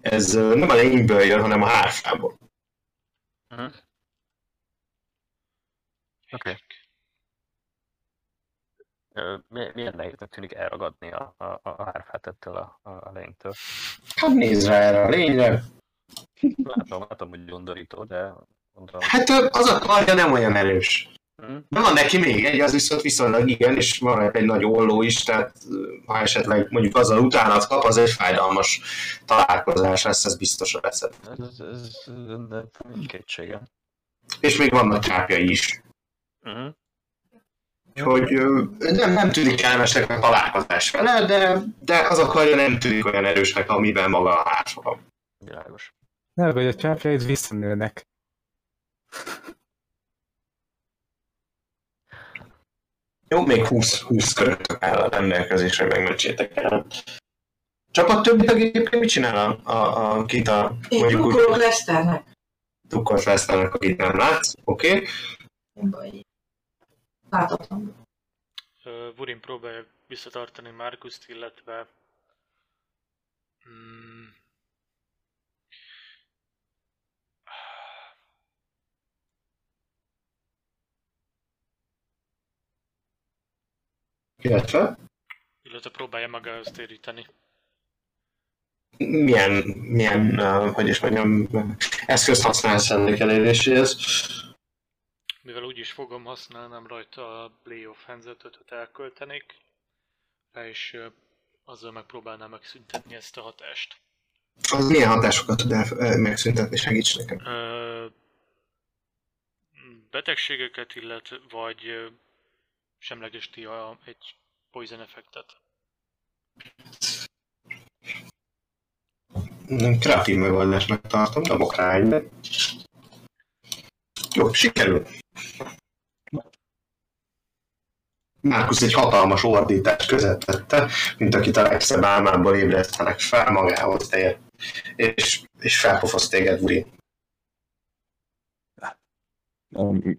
ez nem a lényből jön, hanem a hárfából. Uh-huh. Oké. Ö, mi- Milyen nehéznek tűnik elragadni a, a, a hárfát ettől a, a, lénytől? Hát nézd rá erre a lényre. Látom, látom, hogy undorító, de mondom. Hát az a karja nem olyan erős. Mhm. De van neki még egy, az viszont viszonylag igen, és van egy nagy olló is, tehát ha esetleg mondjuk azzal utánat kap, az egy fájdalmas találkozás lesz, ez biztos a veszed. Ez, ez, ez, kétségem. És még vannak csápjai is. Uh-huh. Úgyhogy ö, nem, nem tűnik kellemesnek a találkozás vele, de, de az a karja nem tűnik olyan erősnek, amiben maga a hárfa van. Világos. Nem, hogy a csápjaid visszanőnek. Jó, még 20, 20 köröttök áll a rendelkezésre, megmentsétek el. Csapat többi tag egyébként mit csinál a, a, a kit a Én mondjuk drukkolok Leszternek. Tukkort Leszternek, akit nem látsz, oké? Okay. Nem baj. Láthatom. Ö, Vurin próbálja visszatartani Markuszt, illetve... Mm, Illetve illetve próbálja magához téríteni. milyen, milyen uh, hogy is mondjam, eszközt használsz ennek eléréséhez? Mivel úgyis fogom használnám rajta a Play of hands öt elköltenék, rá azzal megpróbálnám megszüntetni ezt a hatást. Az milyen hatásokat tud el, megszüntetni, segíts nekem. Ö, betegségeket illet, vagy semlegesíti a, egy poison effektet. Mm, Kreatív megoldásnak tartom, dobok rá egybe. Jó, sikerül. Márkusz egy hatalmas ordítás közepette, mint akit a legszebb álmából ébresztenek fel, magához tér. És, és felpofoz téged, Uri.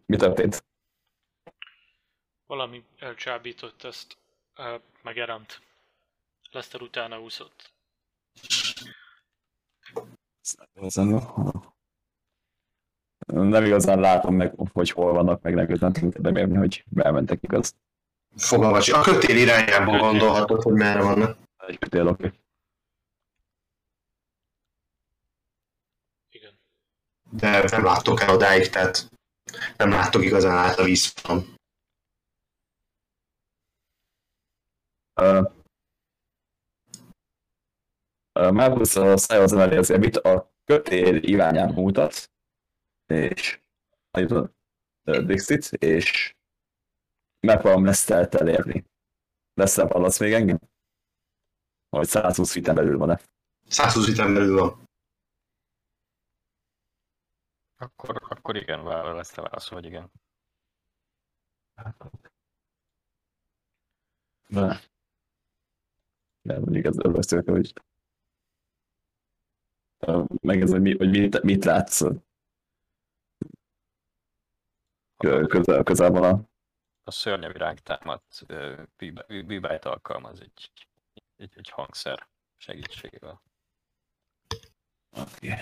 Mi történt? Valami elcsábított ezt Ö, meg Erant. Lester utána úszott. Nem igazán látom meg, hogy hol vannak, meg nem igazán tudom bemérni, hogy elmentek igaz. Fogalma. A kötél irányából gondolhatod, hogy merre vannak. Egy kötél, oké. Igen. De nem láttok el odáig, tehát nem láttok igazán át a vízfalon. Ö, ö, Marcus a szájhoz emeli az ebit, a kötél irányán mutat, és állítod Dixit, és megpróbálom Lesztert elérni. Leszter hallasz még engem? Vagy 120 feet belül van-e? 120 ütem belül van. Akkor, akkor igen, vállal ezt a válaszol, hogy igen. De. De mondjuk ez örvesztők, hogy meg ez, hogy, mi, hogy mit, mit látsz Kö- közel, közel van a A szörnyev ránk támadt bíbájt alkalmaz egy, egy, egy hangszer segítségével. Oké.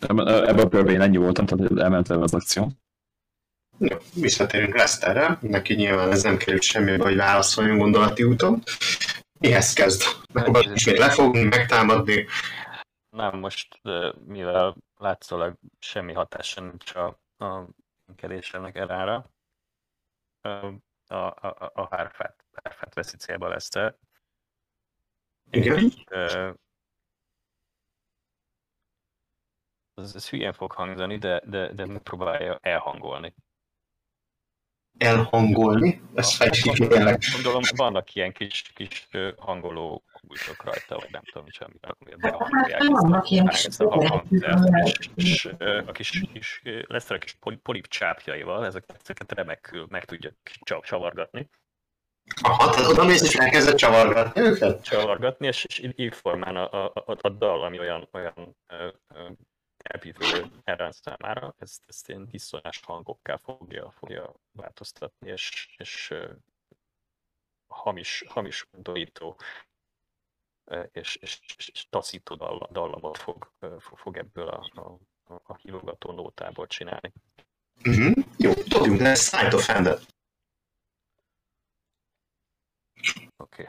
Ebben ebben a körben én ennyi voltam, tehát elmentem az akció. Jó, visszatérünk Lesterre. Neki nyilván ez nem került semmibe, hogy válaszoljon gondolati úton. Mihez kezd? Megpróbál ismét lefogni, megtámadni. Nem, most mivel látszólag semmi hatása nincs a, a kerésemnek erára, a, a, a, a hárfát, hárfát veszi célba Lester. Igen. És, ez, ez hülyén fog hangzani, de, de, de megpróbálja elhangolni. Elhangolni. Ezt fejtsd ki kérlek. Gondolom, vannak ilyen kis, kis hangoló kulcsok rajta, vagy nem tudom, semmi, amivel behangolják Hát, vannak ilyen kis ezt a és, kis, lesz a kis poli- polip csápjaival, ezeket, ezeket remekül meg tudja csav- csavargatni, Aha, tehát oda mész és elkezded csavargatni őket? csavargatni, és, és így formán a, a, a, a dal, ami olyan, olyan ö, ö, elbívő Eren számára, ezt, ezt ilyen diszonás hangokká fogja, fogja változtatni, és, és hamis, hamis undorító és, és, és, taszító dalla- dallamot fog, fog, ebből a, a, a hívogató nótából csinálni. Uh-huh. Jó, dobjunk le Sight of. Oké.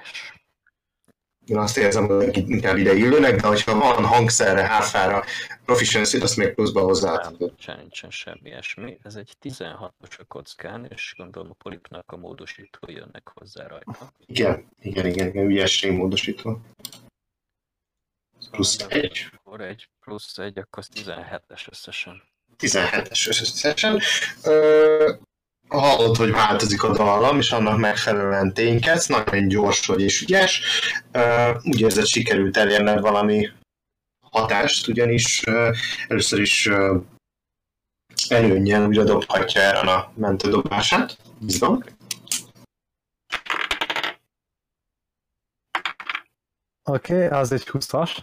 Én azt érzem, hogy inkább ide illőnek, de hogyha van hangszerre, háfára, proficiency azt még pluszba hozzá. Nincsen, semmi ilyesmi. Ez egy 16-os a kockán, és gondolom a polipnak a módosító jönnek hozzá rajta. Igen, igen, igen, igen, ügyesség módosítva. Plusz egy. Akkor egy plusz egy, akkor az 17-es összesen. 17-es összesen. Ö, hallod, hogy változik a dallam, és annak megfelelően ténykedsz, nagyon gyors vagy és ügyes. Úgy érzed, sikerült elérned valami hatást, ugyanis először is előnyel újra dobhatja erre a mentődobását. Bizony. Oké, okay, az egy 20-as.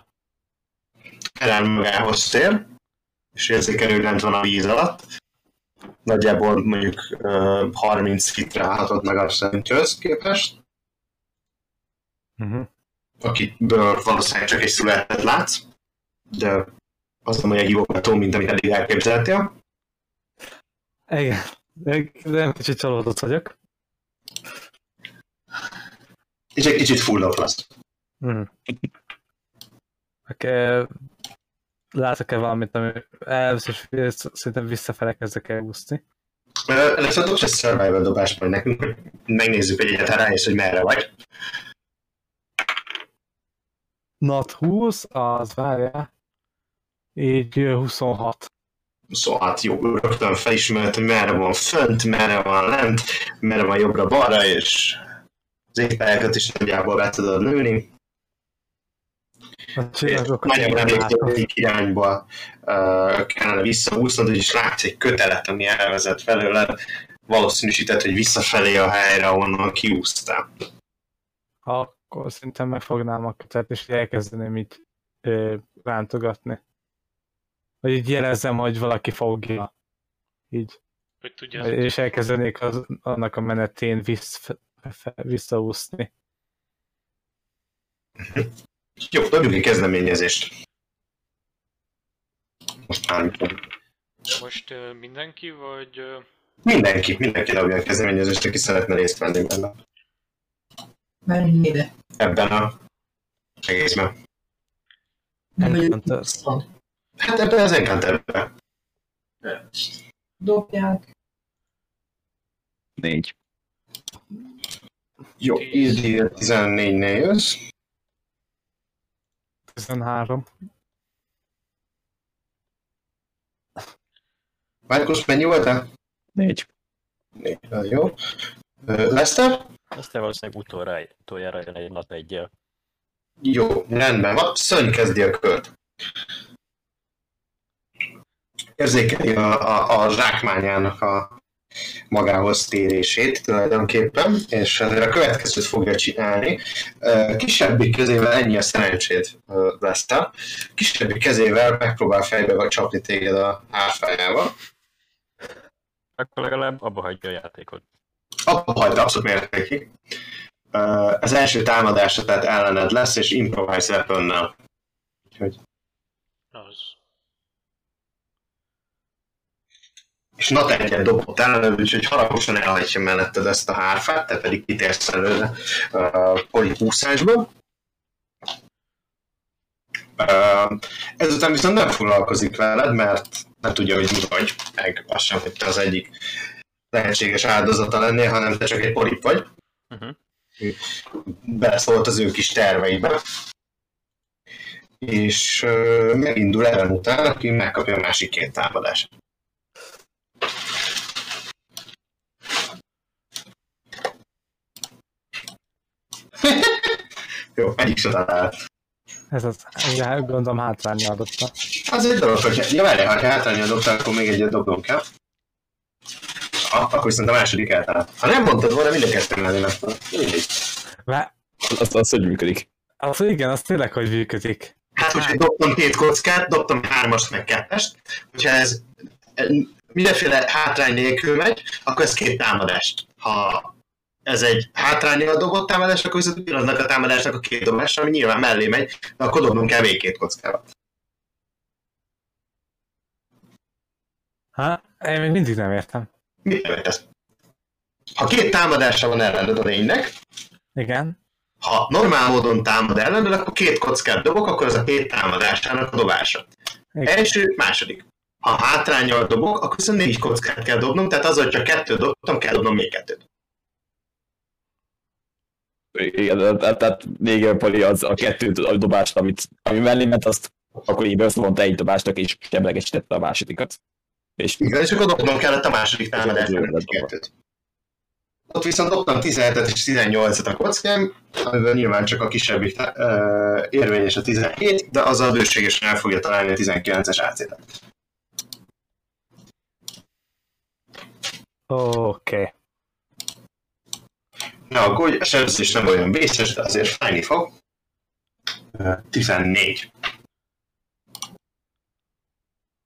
Ellen magához tér, és érzékelő, lent van a víz alatt. Nagyjából mondjuk ö, 30 fitre állhatott meg a szentőhöz képest, Uh-huh. akiből valószínűleg csak egy születet látsz, de az nem olyan hívogató, mint amit eddig elképzeltél. Igen, de nem kicsit csalódott vagyok. És egy kicsit full lesz. Uh-huh. Oké, látok-e valamit, ami először szerintem visszafele kezdek el úszni. Először dobsz egy survival dobást majd nekünk, megnézzük, hogy egyáltalán rájössz, hogy merre vagy. Not 20, az várja. Így ö, 26. Szóval hát jó, rögtön felismert, merre van fönt, merre van lent, merre van jobbra-balra, és az ételeket is nagyjából be tudod lőni. Nagyon egyik irányba uh, kellene visszaúsznod, és látsz egy kötelet, ami elvezet felőled, valószínűsített, hogy visszafelé a helyre, ahonnan kiúztál. Akkor szerintem megfognám a kötet, és elkezdeném így ö, rántogatni. Vagy így jelezzem, hogy valaki fogja. Így. Hogy tudja, És elkezdenék az, annak a menetén vissz, visszaúszni. Jó, dobjuk egy kezdeményezést. Most már most ö, mindenki, vagy... ö, Mindenki, mindenki dobja a kezdeményezést, aki szeretne részt venni benne. Mennyire? Ebben a egészben. Nem vagyok Encounter. viszont. Hát ebben az encounterben. Dobják. Négy. Jó, írdíj 14-nél jössz. 13. Márkusz, mennyi voltál? Négy. Négy, jó. Ö, Lester? Aztán valószínűleg utoljára, utoljára jön egy nap egyel. Jó, rendben van. Szörny kezdi a kört. Érzékeli a, a, a zsákmányának a magához térését tulajdonképpen, és ezért a következőt fogja csinálni. Kisebbik kezével ennyi a szerencsét Lester. Kisebbik kezével megpróbál fejbe vagy csapni téged a hárfájával. Akkor legalább abba hagyja a játékot. Abba hagyta abszolút mértékig. Az első támadása tehát ellened lesz, és improvise weaponnel. Úgyhogy Az. És not egyet dobott ellenőr, úgyhogy haragosan elhagyja melletted ezt a hárfát, te pedig kitérsz előre a polipúszásba. Uh, ezután viszont nem foglalkozik veled, mert nem tudja, hogy mi vagy, meg azt sem, hogy te az egyik lehetséges áldozata lennél, hanem te csak egy polip vagy. Uh-huh. Beleszólt az ő kis terveibe. És uh, megindul ellen után, aki megkapja a másik két támadást. Jó, egyik se talált. Ez az, ugye gondolom hátrányra adotta. Az egy dolog, hogy ja, várjál, ha hátrányra dobtál, akkor még egyet dobnom kell. Ah, akkor viszont a második eltalált. Ha nem mondtad volna, mind a kettő lenni. Mindegy. Mert Az, az, hogy működik. az igen, az tényleg, hogy működik. Hát, hogyha dobtam két kockát, dobtam hármast meg kettest, hogyha ez mindenféle hátrány nélkül megy, akkor ez két támadást. Ha ez egy hátrányjal dobott támadás, akkor viszont ugyanaznak a támadásnak a két dobása, ami nyilván mellé megy, de akkor dobnom kell még két kockával. Ha? Én még mindig nem értem. Mit értesz? Ha két támadása van ellened a lénynek, Igen. ha normál módon támad ellened, akkor két kockát dobok, akkor az a két támadásának a dobása. Igen. Első, második. Ha hátrányjal dobok, akkor viszont négy kockát kell dobnom, tehát az, hogy csak kettőt dobtam, kell dobnom még kettőt. Igen, tehát- tehát még Pali az a kettő a dobást, amit, ami mellé ment, azt akkor így mondta egy dobásnak, és semlegesítette a másodikat. És Igen, és akkor dobnom kellett a második a lett kettőt. Ott viszont dobtam 17-et és 18-et a kockám, amivel nyilván csak a kisebbik uh, érvényes a 17, de azzal bőségesen el fogja találni a 19-es AC-t. Oké. Okay. Na, akkor a sebzés nem olyan vészes, de azért fájni fog. Ö, 14.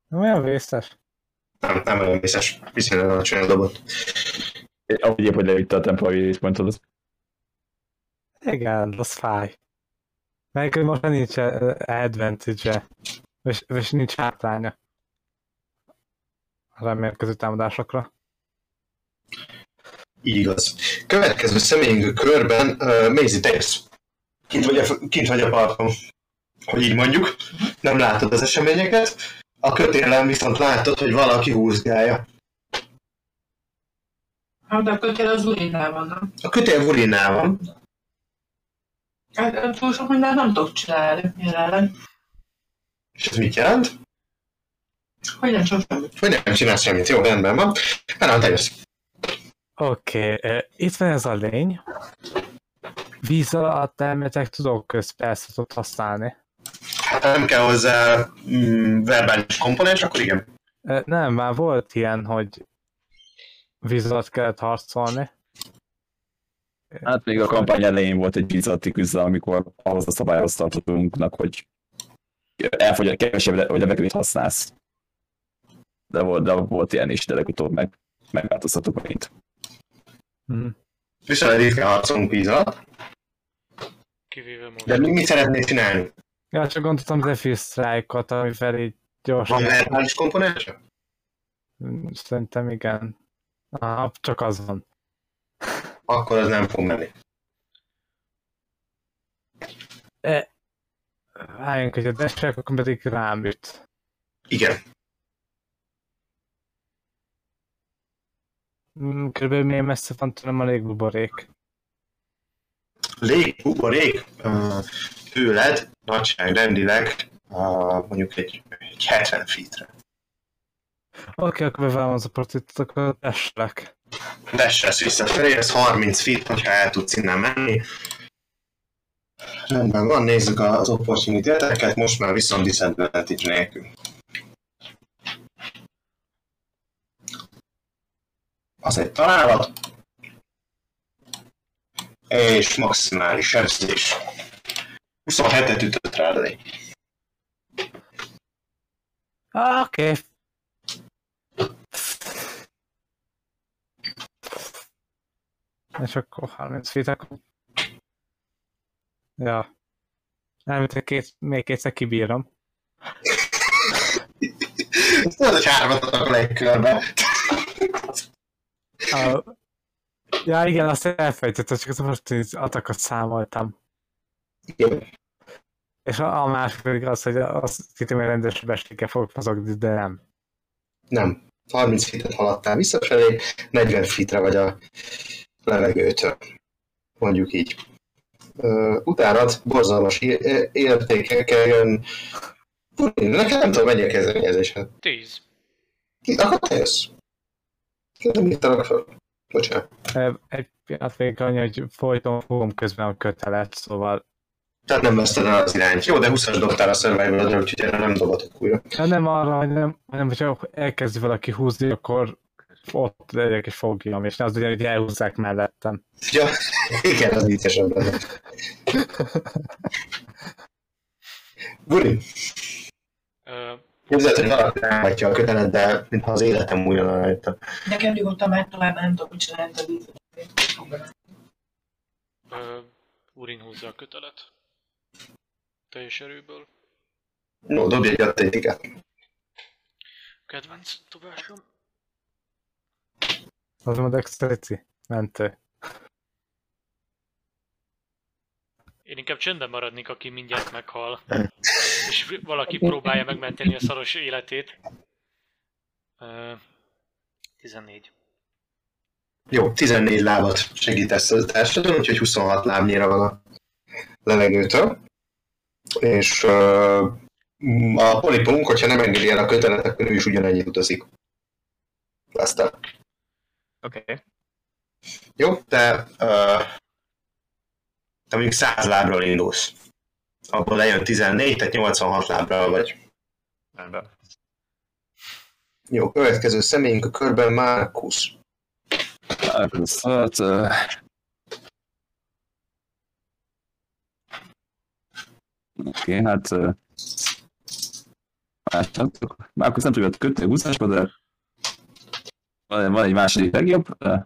Nem olyan vészes. Nem, nem olyan vészes, viszonylag alacsonyan dobott. ahogy épp, hogy leütte a temporary response az Igen, az fáj. Meg hogy most már nincs advantage-e. És, és nincs hátránya. A remélkező támadásokra. Így igaz. Következő személyünk körben, uh, Maisie, jössz. Kint vagy, a, kint vagy a parton. Hogy így mondjuk. Nem látod az eseményeket. A kötélen viszont látod, hogy valaki húzgálja. Hát de a kötél az urinál van, nem? A kötél vulinál van. Hát túl sok mindent nem tudok csinálni jelenleg. És ez mit jelent? Hogy nem csak semmit. Hogy nem csinálsz semmit. Jó, rendben van. Hát, te jössz. Oké, okay. itt van ez a lény. Víz alatt elméletek tudok közperszot használni. Hát ha nem kell hozzá mm, verbális komponens, akkor igen. Nem, már volt ilyen, hogy víz alatt kellett harcolni. Hát még a kampány elején volt egy bizatti küzdelem, amikor ahhoz a szabályhoz tartottunknak, hogy elfogy, kevesebb le- hogy levegőt használsz. De volt, de volt ilyen is, de legutóbb meg megváltoztatok megint. Hm. Viszonylag ritkán harcolunk víz alatt. Kivéve most. De mi mit szeretnél csinálni? Ja, csak gondoltam Zephyr Strike-ot, amivel így gyorsan. Van verbális komponense? Szerintem igen. Ah, csak az van. Akkor az nem fog menni. E, Álljunk, hogy a desek, akkor pedig rám üt. Igen. Körülbelül milyen messze van tőlem a légbuborék. Lég, buborék, uh, tőled nagyságrendileg uh, mondjuk egy, egy 70 feetre. Oké, akkor bevállalom az opportunitot, akkor eslek. Desselsz visszafelé, ez 30 feet, hogyha el tudsz innen menni. Rendben van, nézzük az opportunity most már viszont disadvantage nélkül. Az egy találat. És maximális sebzés. 27-et ütött. Ah, Oké. És akkor 30 feet, akkor... Ja. Nem, két, még kétszer kibírom. Tudod, hogy hármat adok a legkörbe. Uh, ja, igen, azt elfejtettem, csak az opportunity attackot számoltam. Igen. És a, a másik pedig az, hogy azt hittem, hogy rendes sebességgel fogok mozogni, de nem. Nem. 30 feet haladtál visszafelé, 40 feetre vagy a levegőtől. Mondjuk így. Utánad borzalmas értékekkel jön. Nekem nem tudom, mennyi a kezdeményezésed. 10. Akkor te jössz. Nem írtalak fel. Bocsánat. Egy pillanat még annyi, hogy folyton fogom közben a kötelet, szóval Tehát nem veszted el az irányt. Jó, de 20-as dobtál a survival úgyhogy erre nem dobatok újra. Ja, nem arra, hogy nem, hanem hogyha elkezdi valaki húzni, akkor ott legyek és fogjam, és ne az legyen, hogy elhúzzák mellettem. Ja, igen, az viccesebb lenne. Buri, Ö, képzeld, hogy ráhatja a kötelet, de mintha az életem újra rajta. Nekem nyugodtan megy tovább, nem tudok mit csinálni, de vízet. Urin húzza a kötelet. Teljes erőből. No, dobj egy atlétikát. Kedvenc dobásom. Az a dexterity? Mentő. Én inkább csendben maradnék, aki mindjárt meghal. És valaki próbálja megmenteni a szaros életét. Ö, 14. Jó, 14 lábat segítesz a társadon, úgyhogy 26 lábnyira van a levegőtől. És uh, a polipunk, hogyha nem engedi el a kötelet, akkor ő is ugyanennyit utazik. Aztán. Oké. Okay. Jó, te, uh, te mondjuk 100 lábról indulsz. Abból lejön 14, tehát 86 lábral vagy. Rendben. Jó, következő személyünk a körben Markus. Markus, hát... Uh... Oké, okay, hát... Uh... Más nem tudok. Markus nem tudja kötni a húzásba, de... Van, van egy második legjobb. Uh,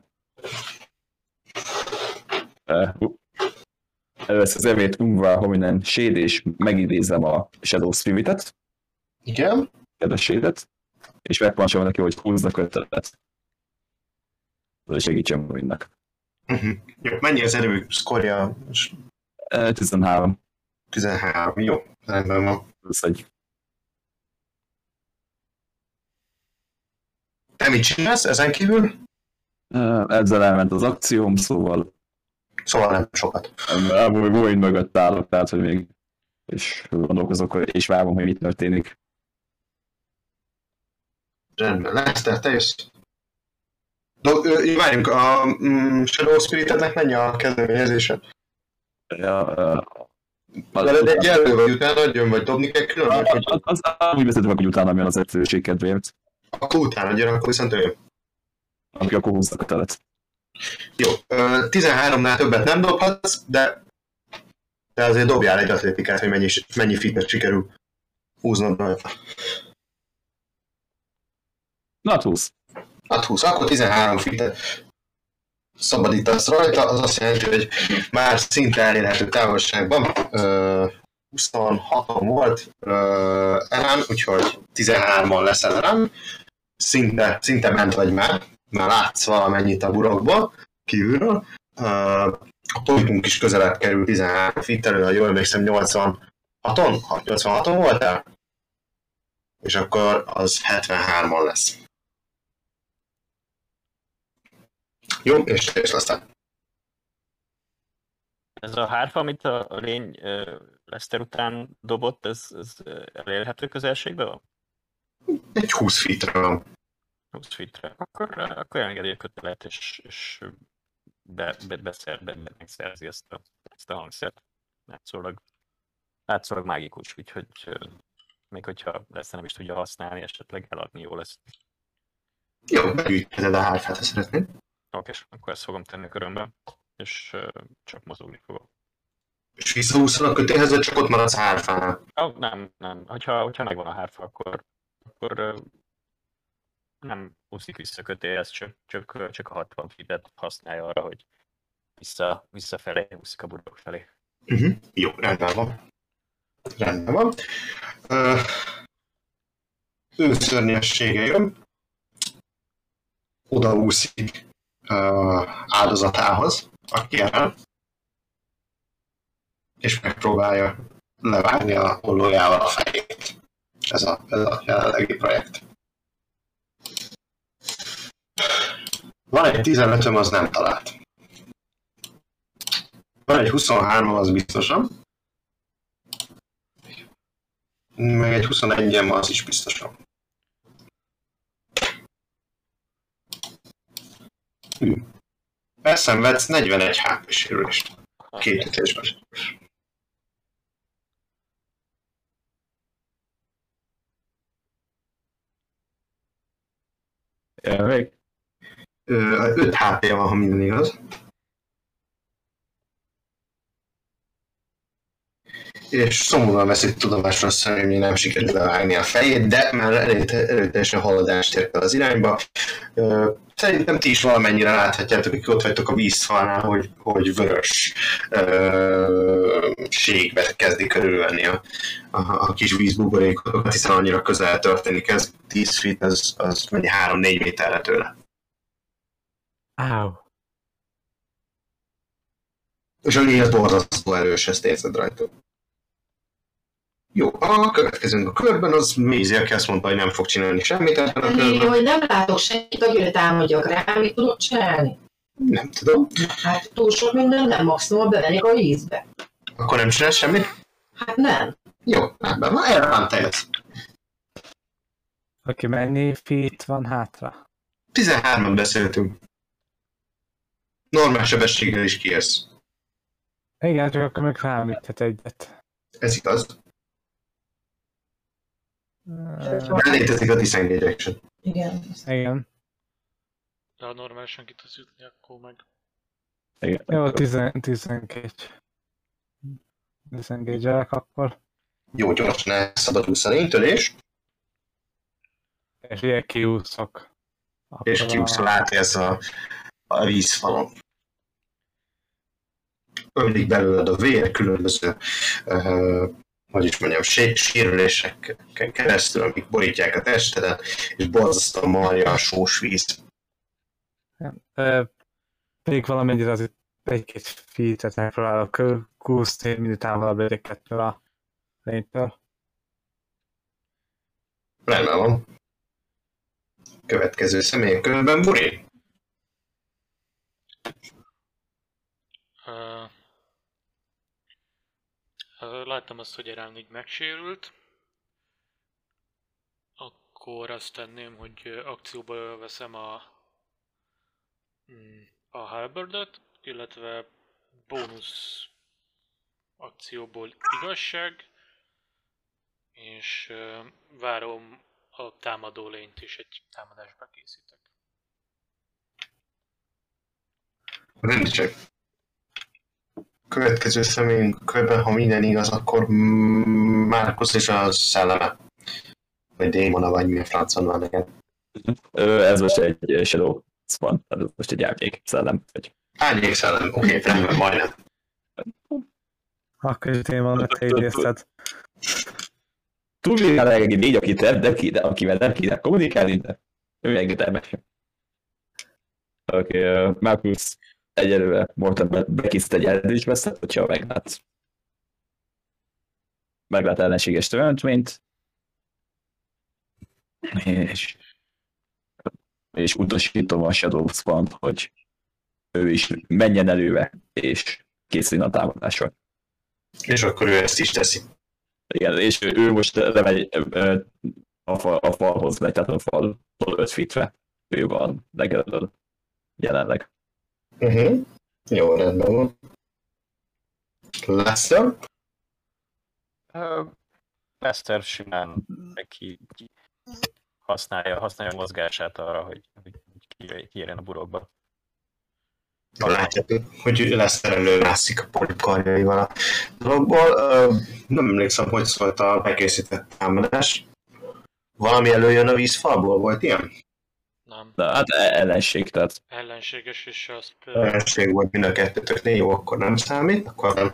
uh. Először az evét Umva Hominen Shade, és megidézem a Shadow Spiritet, Igen? kedvességet, és megpancsolom neki, hogy húzza kötelet. Ez segítsen mindnek. Uh-huh. Jó, mennyi az erő szkorja? 13. 13. Jó, rendben van. Ez egy Te mit csinálsz ezen kívül? Ezzel elment az akcióm, szóval Szóval nem sokat. Void mögött állok, tehát hogy még és gondolkozok, és várom, hogy mi történik. Rendben, Lester, te jössz. Do, ö, várjunk, a mm, Shadow Spiritednek mennyi a kezdeményezése? Ja, ö, Veled egy jelő vagy utána adjon, vagy dobni kell külön? az, Vagy, az, az, az, úgy vezetve, hogy utána jön az egyszerűség kedvéért, akkor utána adjon, akkor viszont ő jön. aki akkor húzza a telet. Jó, ö, 13-nál többet nem dobhatsz, de, de azért dobjál egy atlétikát, hogy mennyi, mennyi fitet sikerül húznod rajta. Na, hát húz. Hát 20, akkor 13 fitet szabadítasz rajta, az azt jelenti, hogy már szinte elérhető távolságban ö, 26-on volt Ellen, úgyhogy 13-on lesz Ellen. Szinte, szinte ment vagy már, már látsz valamennyit a burokból kívülről. A politikunk is közelebb kerül 13 fittelő, ha jól emlékszem 86-on, 86-on voltál? És akkor az 73-on lesz. Jó, és és aztán. Ez a hárfa, amit a lény ö, Lester után dobott, ez, ez elérhető közelségben van? Egy 20 feetre van. 20 feetre. Akkor, ö, akkor a kötelet, és, és be, be, beszer, be, be, megszerzi ezt a, ezt a hangszert. Látszólag, látszólag mágikus, úgyhogy ö, még hogyha Lester nem is tudja használni, esetleg eladni jó lesz. Jó, begyűjtheted a hárfát, ha szeretnéd. Oké, és akkor ezt fogom tenni a körömbe, és ö, csak mozogni fogok. És visszahúzol a kötéhez, vagy csak ott maradsz a hárfánál. Oh, nem, nem. Hogyha, hogyha megvan a hárfa, akkor, akkor nem úszik vissza a kötéhez, csak, csak, csak a 60 feet használja arra, hogy vissza, visszafelé úszik a burok felé. Uh-huh. Jó, rendben van. Rendben van. Uh, ő szörnyessége jön. Odaúszik uh, áldozatához, aki el, és megpróbálja levágni a hollójával a fejét. Ez a, ez a jelenlegi projekt. Van egy 15 az nem talált. Van egy 23 az biztosan. Meg egy 21 az is biztosan. Hű. Elszenvedsz 41 HP sérülést. Két ütésben. Még? 5 HP van, ha minden igaz. És szomorúan veszik tudomásra hogy nem sikerült levágni a fejét, de már erőteljesen haladást ért el az irányba. Szerintem ti is valamennyire láthatjátok, hogy ott vagytok a vízfalnál, hogy, hogy vörös ségbe kezdi körülvenni a, a, a kis vízbuborékokat, hiszen annyira közel történni kezd. 10 feet, az, az mennyi 3-4 méterre tőle. Áú. És a az borzasztó erős, ezt érzed rajta. Jó, a következőnk a körben, az Mézi, aki azt mondta, hogy nem fog csinálni semmit ebben a Én, körben. hogy nem látok senkit, akire támadjak rá, mit tudok csinálni? Nem tudom. Hát túl sok minden nem, maximum bevenik a vízbe. Akkor nem csinál semmit? Hát nem. Jó, rendben van, erre van te Aki mennyi feet van hátra? 13-at beszéltünk. Normál sebességgel is kiérsz. Igen, csak akkor meg rámíthet egyet. Ez igaz. De létezik a disengage action. Igen. Igen. De ha normálisan ki tudsz jutni, akkor meg... Igen. Jó, 12. Disengage-elek akkor. Jó, gyorsan elszabadulsz a lénytől, És ilyen kiúszok. és kiúszol átérsz a, a vízfalon. Ömlik belőled a vér, különböző uh, hogy is mondjam, sé- sérüléseken keresztül, amik borítják a testedet, és borzasztóan marja a sós víz. Még valamennyire azért egy-két feet-et megpróbálok kúszni, minél távolabb legyek ettől a lénytől. Rendben van. Következő személy a körben Buri. Uh, láttam azt, hogy Erán így megsérült. Akkor azt tenném, hogy akcióba veszem a, mm, a halberdet, illetve bónusz akcióból igazság, és várom a támadó lényt is egy támadásba készítek. Rendítsek. Következő személyünk körben, ha minden igaz, akkor Márkusz és a szelleme. Vagy démona, vagy mi a francon van neked. Ez most egy Shadow tehát ez most egy árnyék szellem. Vagy Árnyék szellem, oké, rendben, majdnem. Akkor itt én vannak te idézted. túlvégál egy négy, akit nem, nem kéne, akivel nem kéne kommunikálni, de ő engedelmes. Oké, okay, Marcus egyelőre Morton bekiszt egy elődés veszett, hogyha meglát. Meglát ellenséges teremtményt. És, és utasítom a Shadow spawn hogy ő is menjen előre, és készüljön a támadásra. És akkor ő ezt is teszi. Igen, és ő, most lemegy a, fal, a falhoz megy, tehát a faltól 5 fitre. Ő van legelől jelenleg. Uh-huh. Jó, rendben van. Leszem? Ö, Lester simán neki használja, használja a mozgását arra, hogy, hogy ki- kiérjen a burokba. Látjátok, hogy lesz elővászik a polipkarjaival a dologból. Nem emlékszem, hogy szólt a bekészített támadás. Valami előjön a vízfalból, volt ilyen? Nem. De hát e- ellenség, tehát Ellenséges, és azt Ellenség volt mind a kettőtöknél, jó, akkor nem számít. Akkor nem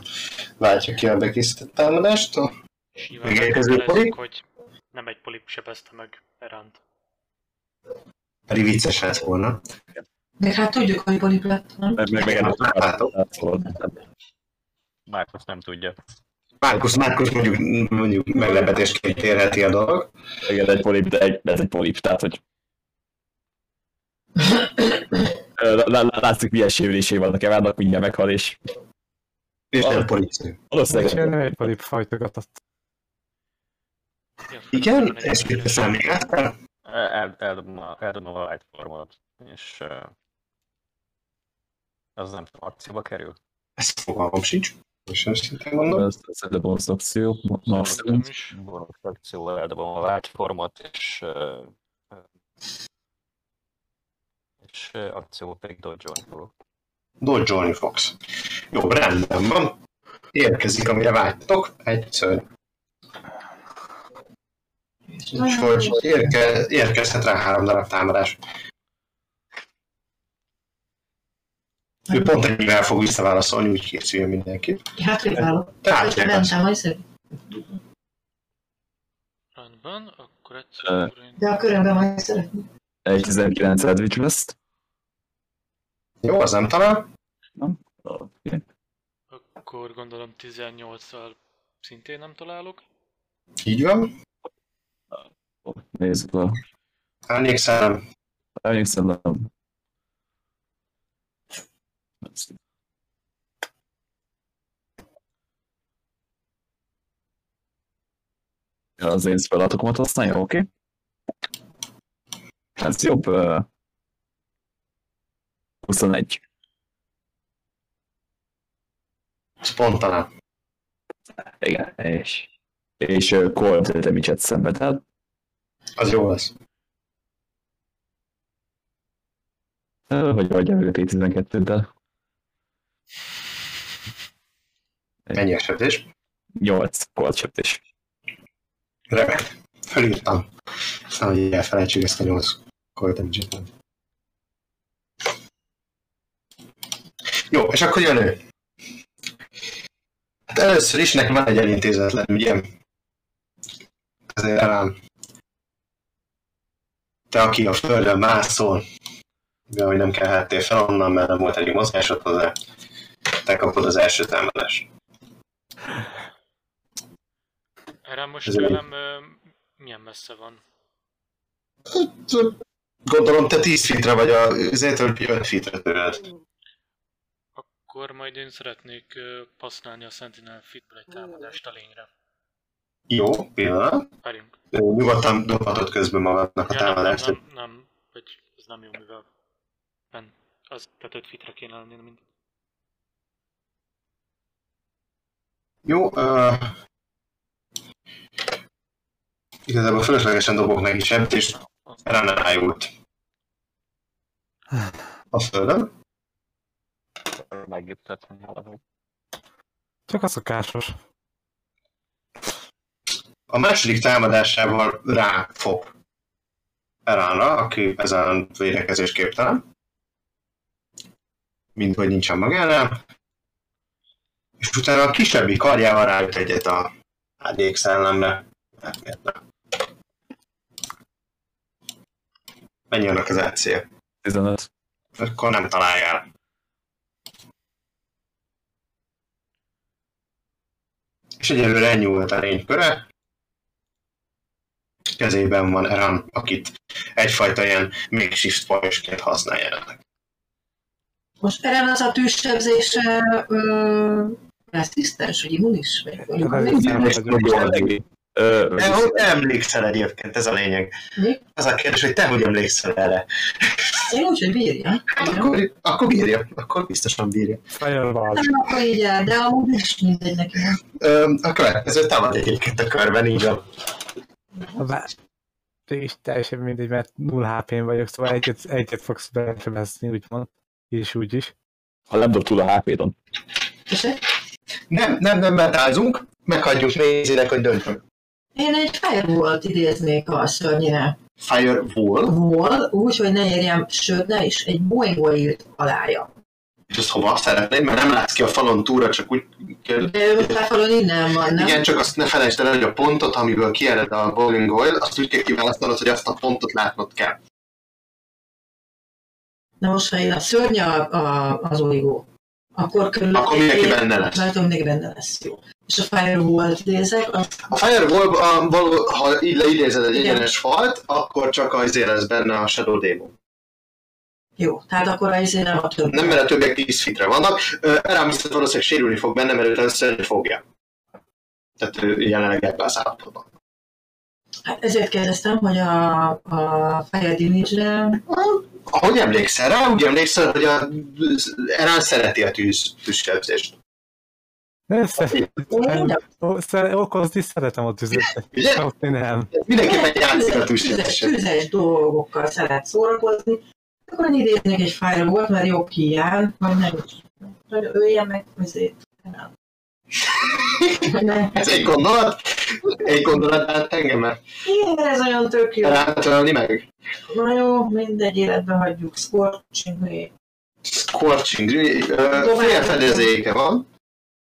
váltja ki a bekészített támadást. Megérkező polip? hogy nem egy polip sebezte meg Eránt. pedig vicces lett volna. Meg hát tudjuk, hogy polip lett, nem? meg, meg, meg Látom. Márkusz nem tudja. Márkusz, Márkusz mondjuk, mondjuk meglepetésként érheti a dolog. Igen, egy polip, de egy, ez egy polip, tehát hogy látszik milyen sérülései vannak Evának, mindjárt meghal, és És nem Ah. policia. És valószínűleg nem egy polip fajtogatott. Igen, és mit teszem még át kell? El, eldobom, a, light formot, és az nem tudom, akcióba kerül. Ezt fogalmam sincs. Most sem szintén mondom. ez, ez a bonus is. Bonus akcióval eldobom a light formot, és és akcióba pedig dodge fogok. Dodge-olni fogsz. Jó, rendben van. Érkezik, amire vágytok. Egy szörny. Úgyhogy érke, érkezhet rá három darab támadás. Ő pont ennyivel fog visszaválaszolni, úgy készüljön mindenki. Hátrébb állok. Tehát. Rendben, akkor egyszer De a körömben majd szeretném. Egy 19 Eldritch Blast. Jó, az nem talál. Oké. akkor gondolom 18-szal szintén nem találok. Így van. Nézzük a Árnyékszellem. elnyékszellem. Ja, az én spellatokomat használja, oké? Okay. Ez jobb. Uh, 21. Ez pont talán. Igen, és, és uh, cold damage-et szenvedel. Az jó lesz. Uh, hogy vagy a P12-del. Mennyi a sebzés? 8 cold sebzés. Remek. Felírtam. Aztán, hogy elfelejtsük ezt a nyolc koldemdzsit. Jó, és akkor jön ő. Hát először is nekem van egy elintézetlen ügyem. Ezért elám. Te, aki a földön mászol, de hogy nem kelhettél fel onnan, mert nem volt elég mozgásod hozzá, te kapod az első támadást. Erre most Ez tőlem milyen messze van? Gondolom, te 10 fitre vagy a üzétől, hogy 5 fitre tőled. Akkor majd én szeretnék használni a Sentinel Fitből egy támadást a lényre. Jó, pillanat. Várjunk. Nyugodtan dobhatod közben magadnak a Ja, nem, nem, támadást. nem, nem, vagy ez nem jó, mivel ben, az, tehát 5 fitre kéne lenni, mint Jó, uh, igazából fölöslegesen dobok neki sebt, és ránájult. A földön. Megjuttatni valahogy. Csak a szokásos. A második támadásával ráfog Eránra, aki ezen védekezés képtelen. Mint hogy nincsen magára. És utána a kisebbi karjával ráüt egyet a árnyék szellemre. Hát miért nem? Mennyi annak az EC? 15. Akkor nem találjál. És egyelőre ennyi volt a lényköre. Kezében van Eran, akit egyfajta ilyen makeshift pajsként használ jelenleg. Most erre az a tűzsebzése ö, reszisztens, vagy immunis? Vagy, vagy, vagy, Ö, De hogy emlékszel egyébként, ez a lényeg. Mi? Az a kérdés, hogy te hogy emlékszel erre. Én úgy, hogy bírja. Hát akkor, akkor bírja, akkor biztosan bírja. Firewall. Nem akkor így el, de amúgy is mindegy neki. Ö, a következő támad egyébként a körben, így van. És teljesen mindegy, mert 0 HP-n vagyok, szóval egyet, egyet fogsz besebezni, úgymond. És úgy is. ha nem dob túl a HP-don. Nem, nem, nem mentázunk, meghagyjuk nézének, hogy döntsön. Én egy firewall-t idéznék a szörnyire. Firewall, Wall, úgy, hogy ne érjem, sőt, ne is, egy Boeing írt alája. és azt hova szeretnéd, mert nem látsz ki a falon túra, csak úgy kell. De most felfalon innen van, nem? Igen, csak azt ne felejtsd el, hogy a pontot, amiből kiered a bowling oil, azt úgy kell kiválasztanod, hogy azt a pontot látnod kell. Na most, ha én a szörny a, a, az oligó, akkor körül... Akkor mindenki benne lesz. Látom, mindenki benne lesz, jó. És a firewall-t idézek, az A Firewall, a, való, ha így leidézed egy Igen. egyenes falt, akkor csak azért lesz benne a Shadow Demon. jó. Tehát akkor az nem a több. Nem, mert a többiek 10 fitre vannak. Erám viszont valószínűleg sérülni fog benne, mert őt fogja. Tehát ő jelenleg ebben az állapotban. Hát ezért kérdeztem, hogy a, a Fire Damage-re Ahogy emlékszel rá, úgy emlékszel, hogy a Erán szereti a tűz, tűzsebzést. Minden- Ó, szere- okozni szeretem a tüzet. Ugye? Nem. Mindenképpen játszik a tüzes, tüzes dolgokkal szeret szórakozni, akkor én idéznék egy firewall mert jobb hiány, vagy nem is. Hogy öljen meg. Nem. Ez egy gondolat, egy gondolat át engem, mert Igen, ez olyan tök jó. rátölni meg. Na jó, mindegy életbe hagyjuk. Scorching Ray. Scorching, ö, fél fedezéke van,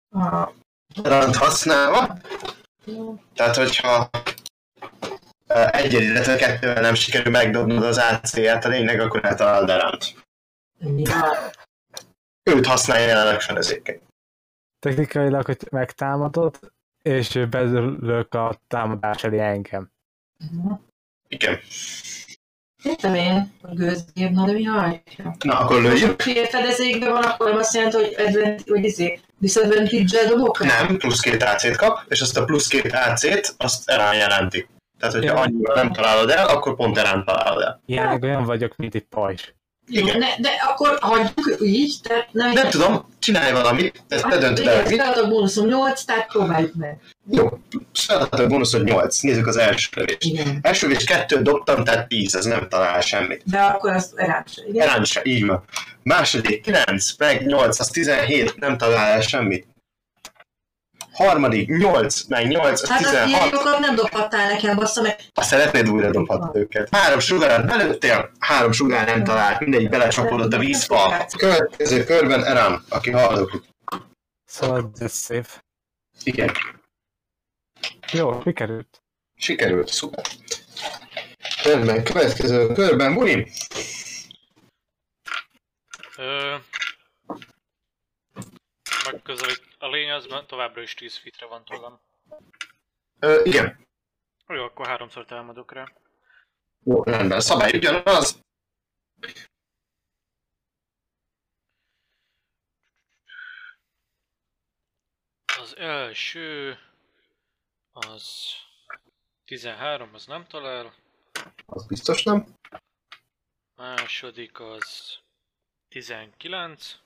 A, rand használva, tehát hogyha ö, egy illetve kettővel nem sikerül megdobnod az AC-ját a lénynek, akkor eltalálod Eránt. ja, Őt használja jelenleg fedezéken. Technikailag, hogy megtámadod, és belülök a támadás elé engem. Igen. Értem én, hogy gőzgép, na de mi hajtja? Na, akkor lőjük. Félfedezékben van, akkor azt jelenti, hogy advantage, vagy izé, disadvantage-el dobok? Nem, plusz két AC-t kap, és azt a plusz két AC-t, azt Erán jelenti. Tehát, hogyha annyira nem találod el, akkor pont Erán találod el. Ilyen olyan vagyok, mint egy pajzs. Igen. Ne, de akkor hagyjuk így, tehát nem... Nem tudom, csinálj valamit, ezt te döntöd el, Igen, feladok bónuszom 8, tehát próbáljuk meg. Jó, feladatok bónusz, hogy 8. Nézzük az első lövést. Igen. Első lövés 2 dobtam, tehát 10, ez nem talál semmit. De akkor az erát se, igen? Erán se, így van. Második 9, meg 8, az 17, nem talál el semmit. Harmadik 8, meg 8, az Hát az 16. ilyenjokat nem dobhattál nekem, bassza meg. Ha szeretnéd, újra dobhatod őket. Három sugárát belőttél, három sugár nem talált, mindegy belecsapódott a vízba. Következő körben Eram, aki hallok. Szóval ez szép. Igen, Jó, sikerült. sikerült, szuper. Rendben, következő körben Buni. Ö, megközelít. A lény az továbbra is 10 fitre van tőlem. Ö, igen, Jó, akkor háromszor támadok rá. Jó, rendben, szabály ugyanaz. Az első... Az... 13, az nem talál. Az biztos nem. Második az... 19.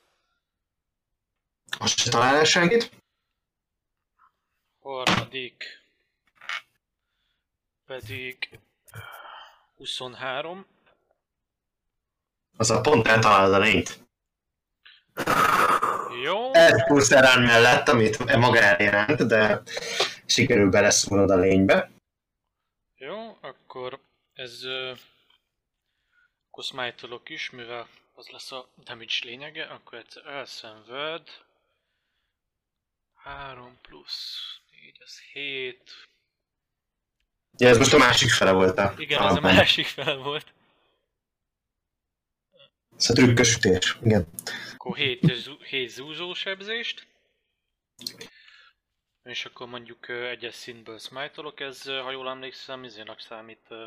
Azt se talál el senkit. Harmadik... Pedig... 23. Az a pont eltalálod a lényt. Jó. Ez plusz erán mellett, amit maga elé ránt, de sikerül beleszúrod a lénybe. Jó, akkor ez ö, Akkor smite is, mivel az lesz a damage lényege, akkor egyszer elszenved. 3 plusz 4, ez 7. Ja, ez most a másik fele volt a... Igen, ez a másik fel volt. Ez a trükkös ütés, igen. Akkor 7, 7 zúzó sebzést. És akkor mondjuk egyes szintből smite ez ha jól emlékszem, izének számít ö,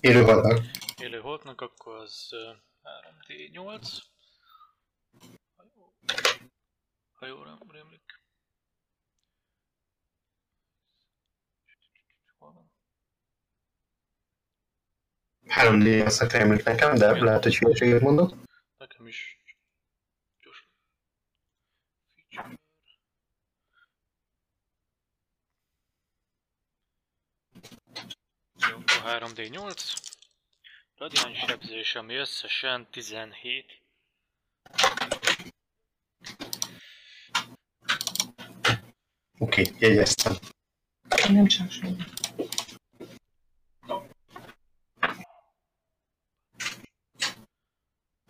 Élő vannak. élő holtnak, akkor az ö, 3D8. Ha jól- Ha jól rám- rémlik. Hol van? 3D azt emlék nekem, de lehet, hogy hülyeséget mondok. Nekem is. Feature. Jó, akkor 3D8. Radiáns sebzés, ami összesen 17. Oké, okay, jegyeztem. Nem csak semmi.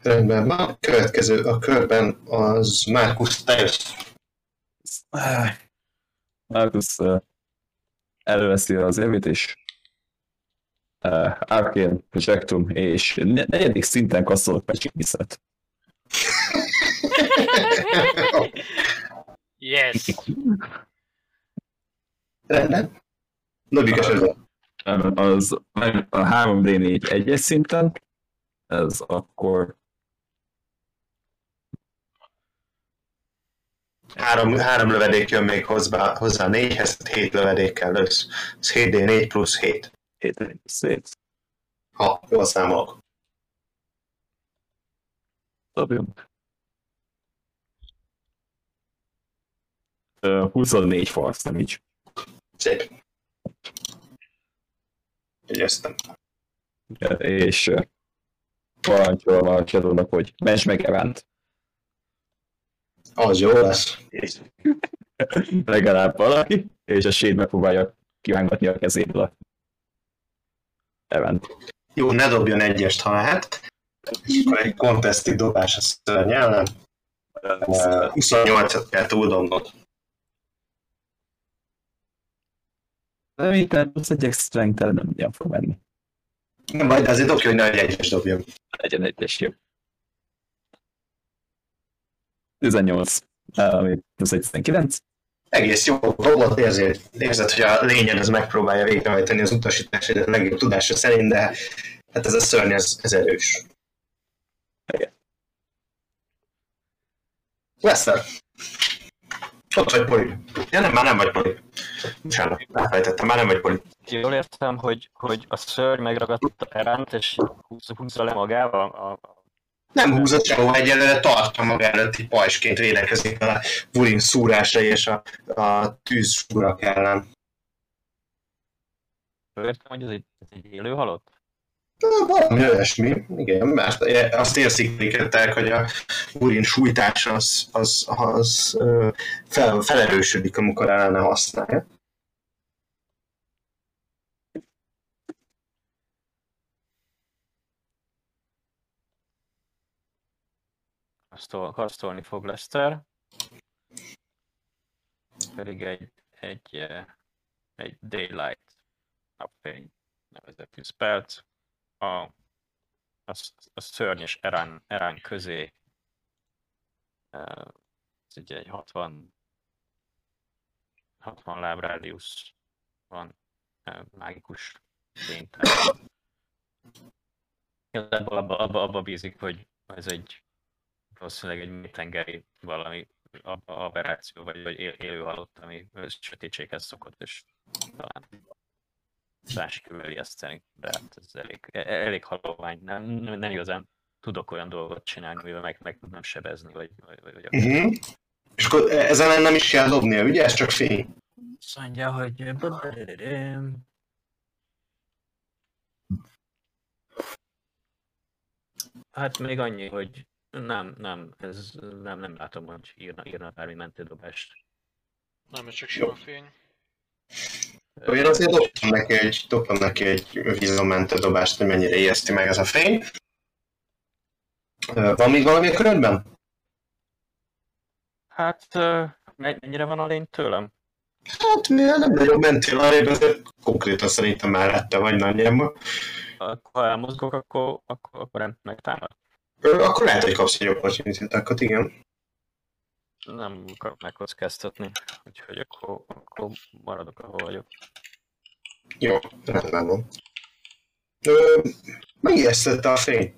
Rendben van. A következő a körben az Markus, te jössz. Marcus uh, előveszi az évét, és uh, Arcane Projectum, és ne- negyedik szinten kasszolok pecsinyszet. Yes! Rendben. Dobjuk esetben. Az a 3D4 egyes szinten, ez akkor Három, három lövedék jön még hozzá, hozzá négyhez, hét lövedékkel lősz. Ez 7D4 plusz 7. 7 szét. Ha, jól számolok. Dobjunk. Ö, 24 falsz, nem így. Szép. Jegyeztem. És ö, parancsolom a Shadownak, hogy menj meg Evánt. Az jó lesz. És legalább valaki, és a Shade megpróbálja kívángatni a kezéből a Evánt. Jó, ne dobjon egyest, ha lehet. És akkor egy contesti dobás a szörny ellen. Eh, 28-at kell túldobnod. Tehát az egy strength nem nagyon fog menni. Nem baj, de azért dobja, hogy ne egy egyes dobjon. Legyen egyes jó. 18, ami plusz egy 19. Egész jó dobott, érzed, érzed, hogy a lényed az megpróbálja végrehajtani az utasításaidat a legjobb tudása szerint, de hát ez a szörny, ez, ez erős. Igen. Leszter. Ott vagy Poli. Ja nem, már nem vagy Poli. Bocsánat, elfelejtettem, már nem vagy Poli. Jól értem, hogy, hogy a szörny megragadta Eránt, és húzza le magával a, a Nem húzott sehova egyelőre, tartja maga előtt egy pajsként védekezik a Vurin szúrása és a, a tűzsugarak ellen. Értem, hogy ez egy, ez egy élő halott? Valami olyasmi, igen, mert azt érzékeltek, hogy a urin sújtás az, az, az fel, felerősödik, amikor ellene használja. Kasztol, kasztolni fog Lester. Pedig egy, egy, eh, egy Daylight napfény nevezetű spelt. A, a, a szörnyes erán, erán közé eh, ez ugye egy 60 60 láb rádiusz van eh, mágikus fényt. Igazából abba, abba, abba bízik, hogy ez egy valószínűleg egy mélytengeri valami ab- aberráció, vagy, vagy él, élő halott, ami sötétséghez szokott, és talán talán sikerül ijeszteni, de hát ez elég, e- elég halovány. Nem, nem, nem igazán tudok olyan dolgot csinálni, mivel meg, meg tudnám sebezni, vagy, vagy, vagy akár. Uh-huh. És akkor ezen ellen nem is kell dobnia, ugye? Ez csak fény. Azt mondja, hogy... Hát még annyi, hogy nem, nem, ez nem, nem látom, hogy írna, írna bármi mentődobást. Nem, ez csak sima fény. Én azért dobtam neki egy, dobtam neki egy vízommentő dobást, hogy mennyire ijeszti meg ez a fény. Van még valami a körödben? Hát, mennyire van a lény tőlem? Hát mivel nem nagyon mentél arra, azért konkrétan szerintem mellette vagy nagyjából. Akkor, ha elmozgok, akkor, akkor, akkor nem megtámad. Akkor lehet, hogy kapsz egy opportunity igen. Nem akarok megkockáztatni, úgyhogy akkor, akkor maradok, ahol vagyok. Jó, rendben van. Ö, Megijesztette a fény.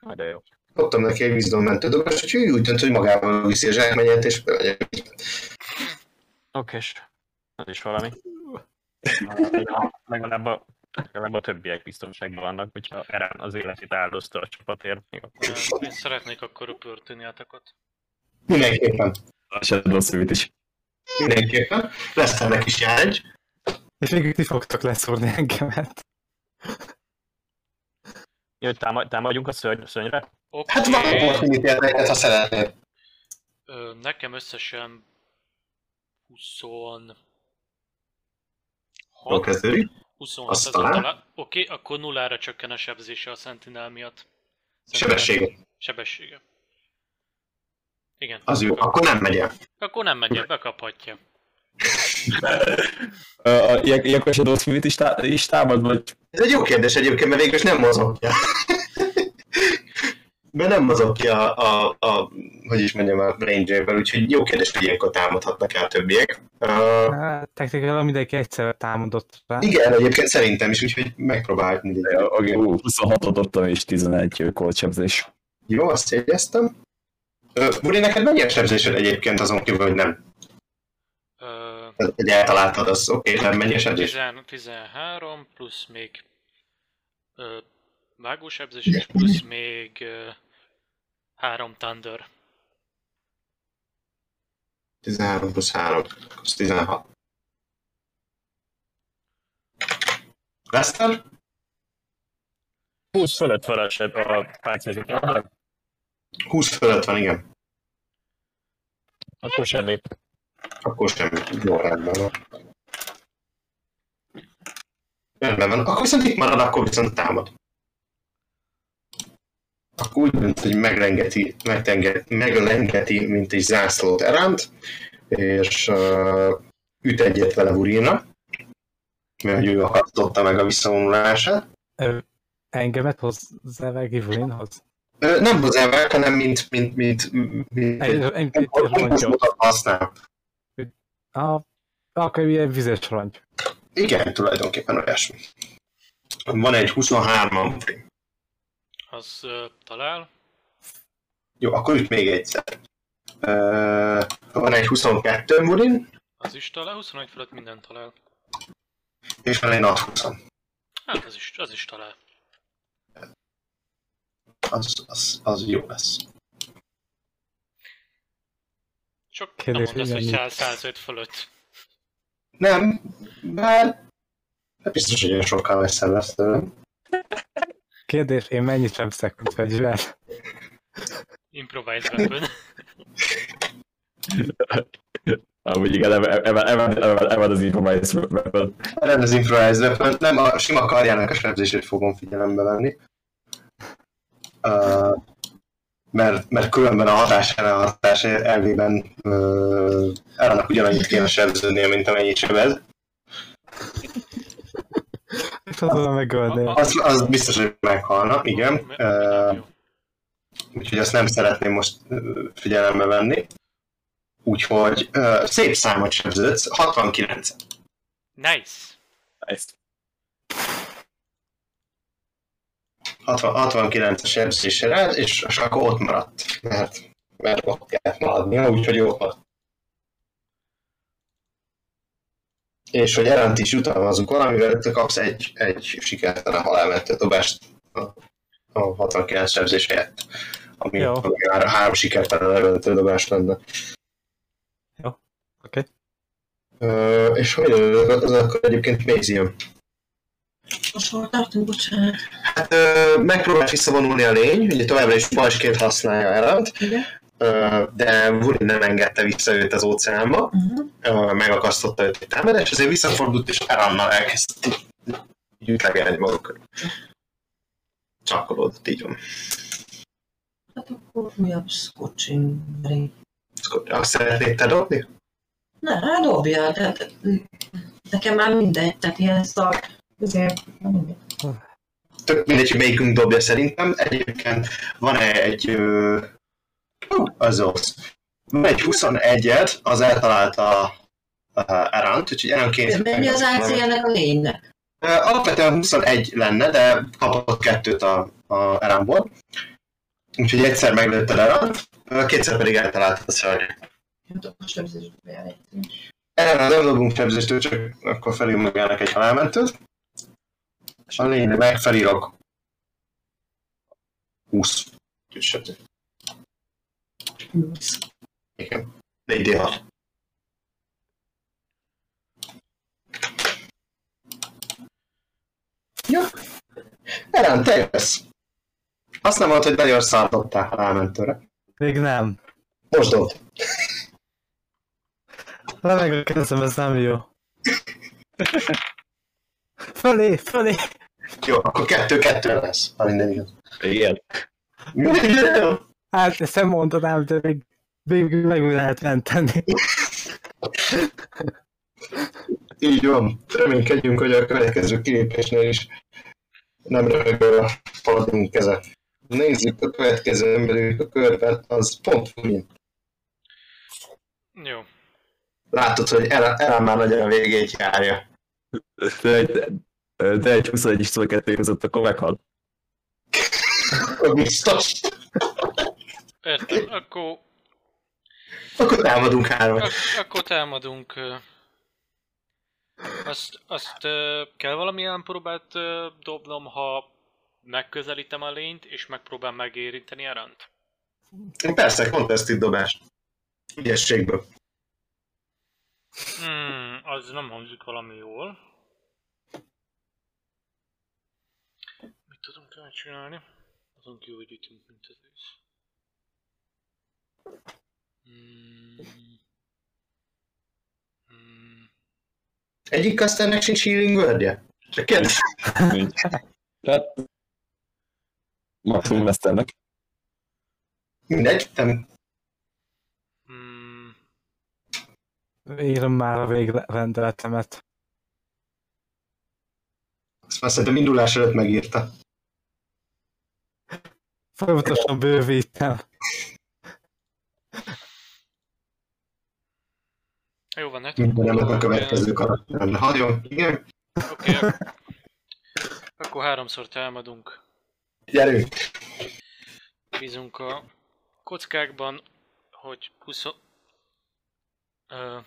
Majd de jó. Adtam neki egy vízdommentő dobást, úgyhogy ő úgy dönt, hogy magával viszi a zsákmányát, és Okés. Ez is valami. Legalább a, legalább a többiek biztonságban vannak, hogyha Eren az életét áldozta a csapatért. Én szeretnék akkor opportunity attackot. mindenképpen. A Shadow Suit is. Mindenképpen. Lesz ennek is jár egy. És végül ti fogtok leszúrni engemet. Jó, hogy támad, támadjunk a szörny, szörnyre? Oké. Hát van opportunity attack ha szeretnéd. Nekem összesen 20... Jól kezdődik. 26 Azt az talán. talán. Oké, akkor nullára csökken a sebzése a Sentinel miatt. Sebessége. Sebessége. Igen. Az jó. Akkor nem megy el. Akkor nem megy, el, bekaphatja. Ilyenkor a Shadow Suit is, tá- is támad, vagy Ez egy jó kérdés egyébként, mert végül is nem mozog ki. Mert nem mozog ki a, a, a hogy is mondjam, a range-ből, úgyhogy jó kérdés, hogy ilyenkor támadhatnak el többiek. Uh, Hát, technikailag mindenki egyszer támadott rá. igen, egyébként szerintem is, úgyhogy megpróbáljuk mindig. Ú, 26-ot dobtam és 11 kolcsebzés. Jó, azt jegyeztem. Uh, Buri, neked mennyi a sebzésed egyébként azon kívül, hogy nem? Ö, Hogy eltaláltad, az oké, okay, nem mennyi a sebzés? 10 13 plusz még ö, vágósebzés és plusz még ö, 3 Thunder. 13 plusz 3, az 16. Leszter? 20 fölött van a, seb- a páncélzat. 20 fölött van, igen. Akkor semmi. Akkor semmi. Jó, rendben van. Rendben van. Akkor viszont itt marad, akkor viszont támad. Akkor úgy dönt, hogy meglengeti, megtengeti, meglengeti, mint egy zászlót eránt, és uh, üt egyet vele Urina, mert hogy ő akasztotta meg a visszavonulását. Engemet hozzá meg Ivolinhoz? Ö, Nem hozzá hanem mint, mint, mint, mint mutat használ. A, akkor ilyen vizes rongy. Igen, tulajdonképpen olyasmi. Van egy 23-am. Az ö, talál. Jó, akkor üt még egyszer. Ö, van egy 22 Murin, Az is talál. 21 fölött minden talál. és van egy nat 20 Hát az is, az is talál. az, az, az jó lesz. Csak Kérdés, nem mondd azt, hogy igen, 100, 105 fölött. Nem, bár hát biztos, hogy olyan sokkal messze lesz tőlem. Kérdés, én mennyit sebzek, mint fegyver? Improvised weapon. Amúgy igen, evad evad- evad- evad- evad az Improvise Weapon. Nem az improvise weapon, nem a sima karjának a sebzését fogom figyelembe venni. Uh, mert, mert különben a hatás ellen a hatás elvében uh, ellenek ugyanannyit kéne sebződnie, mint amennyit sebez. És azonnal megölném. Az, az biztos, hogy meghalna, igen. Uh, úgyhogy azt nem szeretném most figyelembe venni. Úgyhogy uh, szép számot sebződsz, 69. Nice. Nice. 60, 69-es sebzésre rád, és, és akkor ott maradt, mert, mert ott kellett maradnia, úgyhogy jó maradt. És hogy Erent is jutalmazunk valamivel, te kapsz egy, egy sikertelen halálmentő dobást a, a 69 sebzés helyett. Ami, Jó. ami már három sikertelen elmentő dobás lenne. Oké. Ö, és hogy az akkor egyébként jön. Most hol tartunk, bocsánat. Hát ö, megpróbált visszavonulni a lény, ugye továbbra is pajsként használja. Ö, de Wuri nem engedte vissza őt az óceánba, Uh-huh. Megakasztotta őt egy támadás, ezért visszafordult és Erannal elkezdte ütlegelni maguk körül. Csapkolódott, így van. Hát akkor újabb scotching. Azt szeretnéd te dobni? Ne, hát dobja, tehát nekem már mindegy, tehát ilyen szar, azért mindegy. Tök mindegy, hogy melyikünk dobja szerintem. Egyébként van egy... Ö... Az az. Van egy 21-et, az eltalálta uh, Erant, úgyhogy Erantként... Mennyi az AC ennek a lénynek? Ö, Alapvetően 21 lenne, de kapott kettőt a, a Erantból. Úgyhogy egyszer meglőtted Erant, kétszer pedig eltaláltad a szörnyet. Hát akkor sebzésbe beállítani. Erre nem dobunk sebzést, csak akkor felül magának egy halálmentőt. A lényeg meg felírok 20 sebzést. Igen. 4D6. Jó. Eren, te jössz. Azt nem mondta, hogy bejössz szárdottál halálmentőre. Még nem. Most dobd. Le meg a kezem, ez nem jó. Fölé, fölé! Jó, akkor kettő-kettő lesz, ha minden igaz. Igen. Hát ezt nem mondhatám, de még végül meg lehet menteni. Így van. Reménykedjünk, hogy a következő kilépésnél is nem röhög a paladin keze. Nézzük a következő emberük a körben, az pont mint. Jó. Látod, hogy Ellen, Ellen már nagyon a végét járja. De egy, de egy 21 és 22 között akkor meghal. Biztos. Értem, akkor, Akkor támadunk hármat. ak- akkor támadunk. Azt, azt kell valamilyen próbát dobnom, ha megközelítem a lényt, és megpróbálom megérinteni Arant? Persze, contested dobás. Ügyességből. Hmm, az nem hangzik valami jól. Mit tudunk elcsinálni? Azon kívül, hogy ütünk, mint az ősz. Hmm. Egyik kaszternek sincs healing word Csak kérdez. Tehát maximum Leszternek. Mindegy, nem. Hmm. Írom már a végrendeletemet. Azt már szerintem indulás előtt megírta. Folyamatosan bővítem. Jó van, hát Minden nem a következő karakterre. Hagyom, igen. Oké, okay. akkor háromszor támadunk. Gyerünk. Bízunk a kockákban, hogy 20... Ö,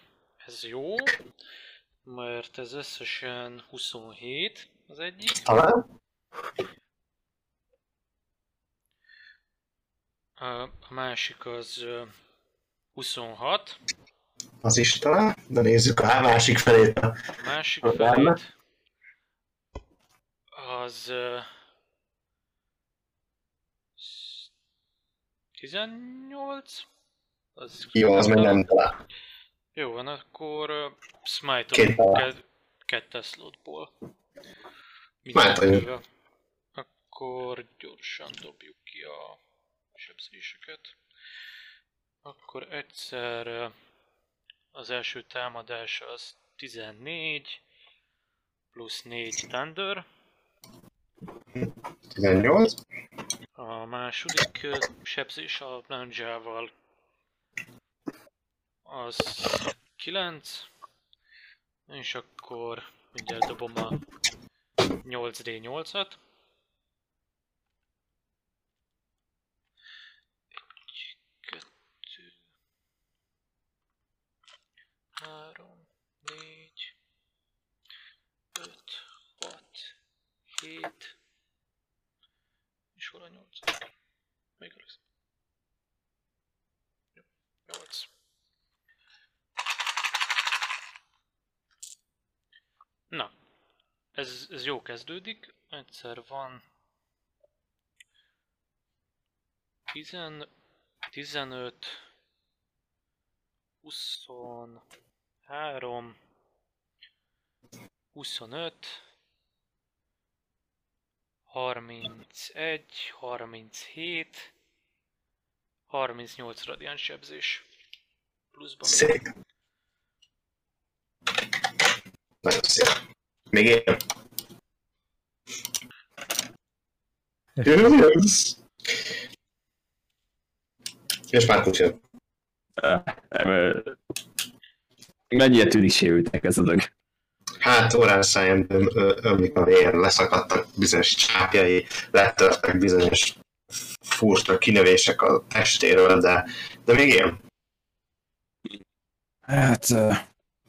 ez jó, mert ez összesen 27 az egyik. Talán. A másik az ö, 26, Az is talán. De nézzük a másik felét. a másik A felét az ö, sz- 18? Az Jó, az meg nem talán. Jó van, akkor uh, smite Két talál. ke- kettes slotból. Mindkettővel. Akkor gyorsan dobjuk ki a sebzéseket. Akkor egyszer az első támadás az 14 plusz 4 Thunder. 18. A második sebzés a lándzsával az 9, és akkor mindjárt dobom a 8D8-at. 3, 4, 5, 6, 7, és hol a 8? Még először. 8. Na, ez, ez jó kezdődik. Egyszer van 10, 15, 20, 23, 25, 31, 37, 38 radiáns sebzés. Pluszban. Szép. Nagyon szép. Még él. Yes. És már kutyő. Mennyire tűnik sérültek ez a dolog? Hát órán száján ömlik a vér, leszakadtak bizonyos csápjai, letörtek bizonyos furcsa kinövések a testéről, de, de még él. Hát, ö,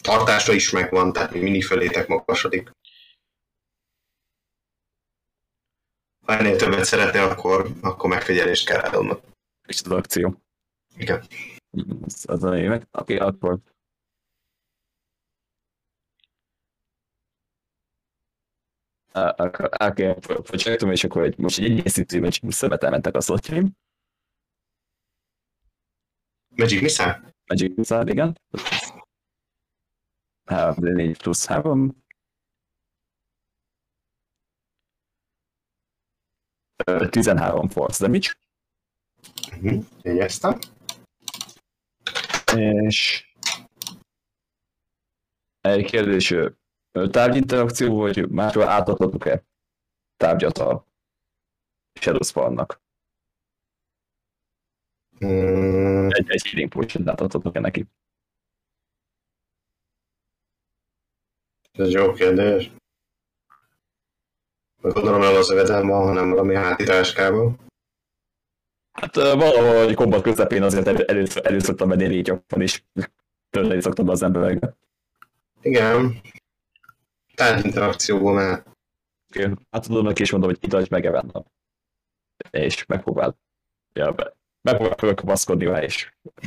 Tartása is megvan, tehát mindig fölétek magasodik. Ha ennél többet szeretnél, akkor, akkor megfigyelést kell eladnod. és az akció. Igen. Az, az a lényeg. Oké, akkor Akkor el kell folytatom, és akkor egy, most egy egészítő meccs szemet elmentek a szlotjaim. Magic Missile? Magic Missile, igen. Hát, 4 plusz 3. Ö, 13 force damage, Uh-huh. Jegyeztem. és egy kérdés, tárgyinterakció, vagy másról átadhatok-e tárgyat a Shadow Spawnnak? Mm, Egy, egy healing potion átadhatok-e neki? ez jó kérdés. Gondolom nem az övedem van, hanem valami hátitáskában. Hát valahogy kombat közepén azért elő, elő, elő szoktam menni légyakban, és tölteni szoktam az emberekbe. Igen. Már. Oké, Hát tudom neki is mondom, hogy itt meg vennem. És megpróbál. Ja, be, megpróbál fölkapaszkodni vele, és.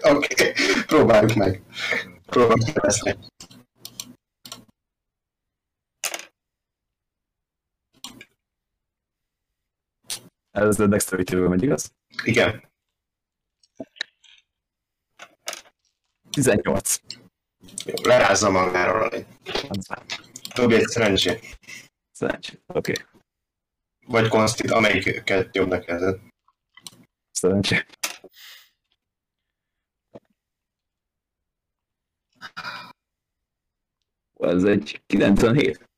Oké, okay. próbáljuk meg. Próbáljuk meg. Ez a dexterity-ből megy, igaz? Igen. 18. Lerázza magáról egy szerencsé. Szerencsé. Oké, okay. Vagy konstit, amelyiket jobb neked. szerencsé. Ez egy 97.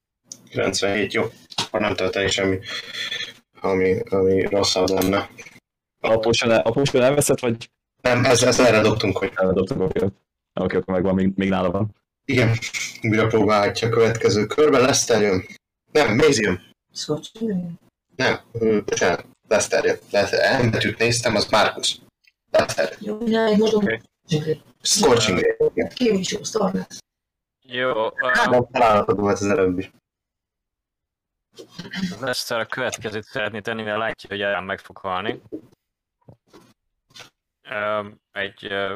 97, jó. Akkor nem történik semmi, ami, ami rosszabb lenne. A potion, a potion elveszett, vagy Nem, ez, ez erre dobtunk, hogy eladottuk? Oké, okay. akkor megvan, még, még nála van. igen, újra próbálhatja a következő körben. Leszter jön. Nem, Mézi jön. Szocsin? Nem, bocsánat, Leszter jön. Leszter. Elmetűt néztem, az Markus. Leszter. Jó, ne, most. Scorching Ray. Is jó szar lesz. Jó, Nem találhatod volt az előbb is. Lester a következőt szeretné tenni, mert látja, hogy Aaron meg fog halni. Öm, Egy ö,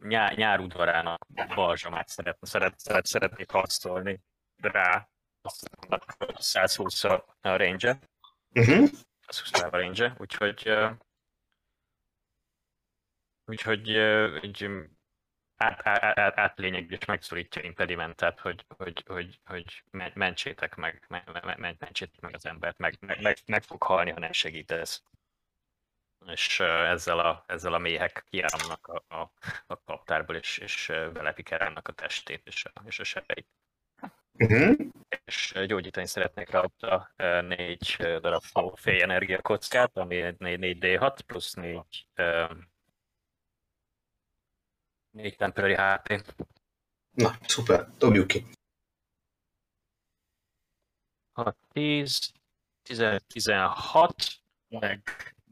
nyár, nyárudvarának balzsamát szeret, szeret, szeret, szeretnék harcolni rá. Aztán 120 a range Uh-huh. 120 a range úgyhogy ö, úgyhogy ö, így, át, át, át, át lényeg, és megszorítja impedimentet, hogy, hogy, hogy, hogy men- mentsétek meg, men- men- men- mentsétek meg az embert, meg, meg, meg, meg fog halni, ha nem segítesz. És ezzel a, ezzel a méhek kiállnak a, a, a kaptárból, és, és belepik Erának a testét és a, és a sebeit. Uh-huh. És uh, gyógyítani szeretnék rajta uh, négy darab fél energia kockát, ami egy 4, 4D6 plusz 4 um, 4 temporary HP. Na, szuper, dobjuk ki. 6, 10, 15, 16, meg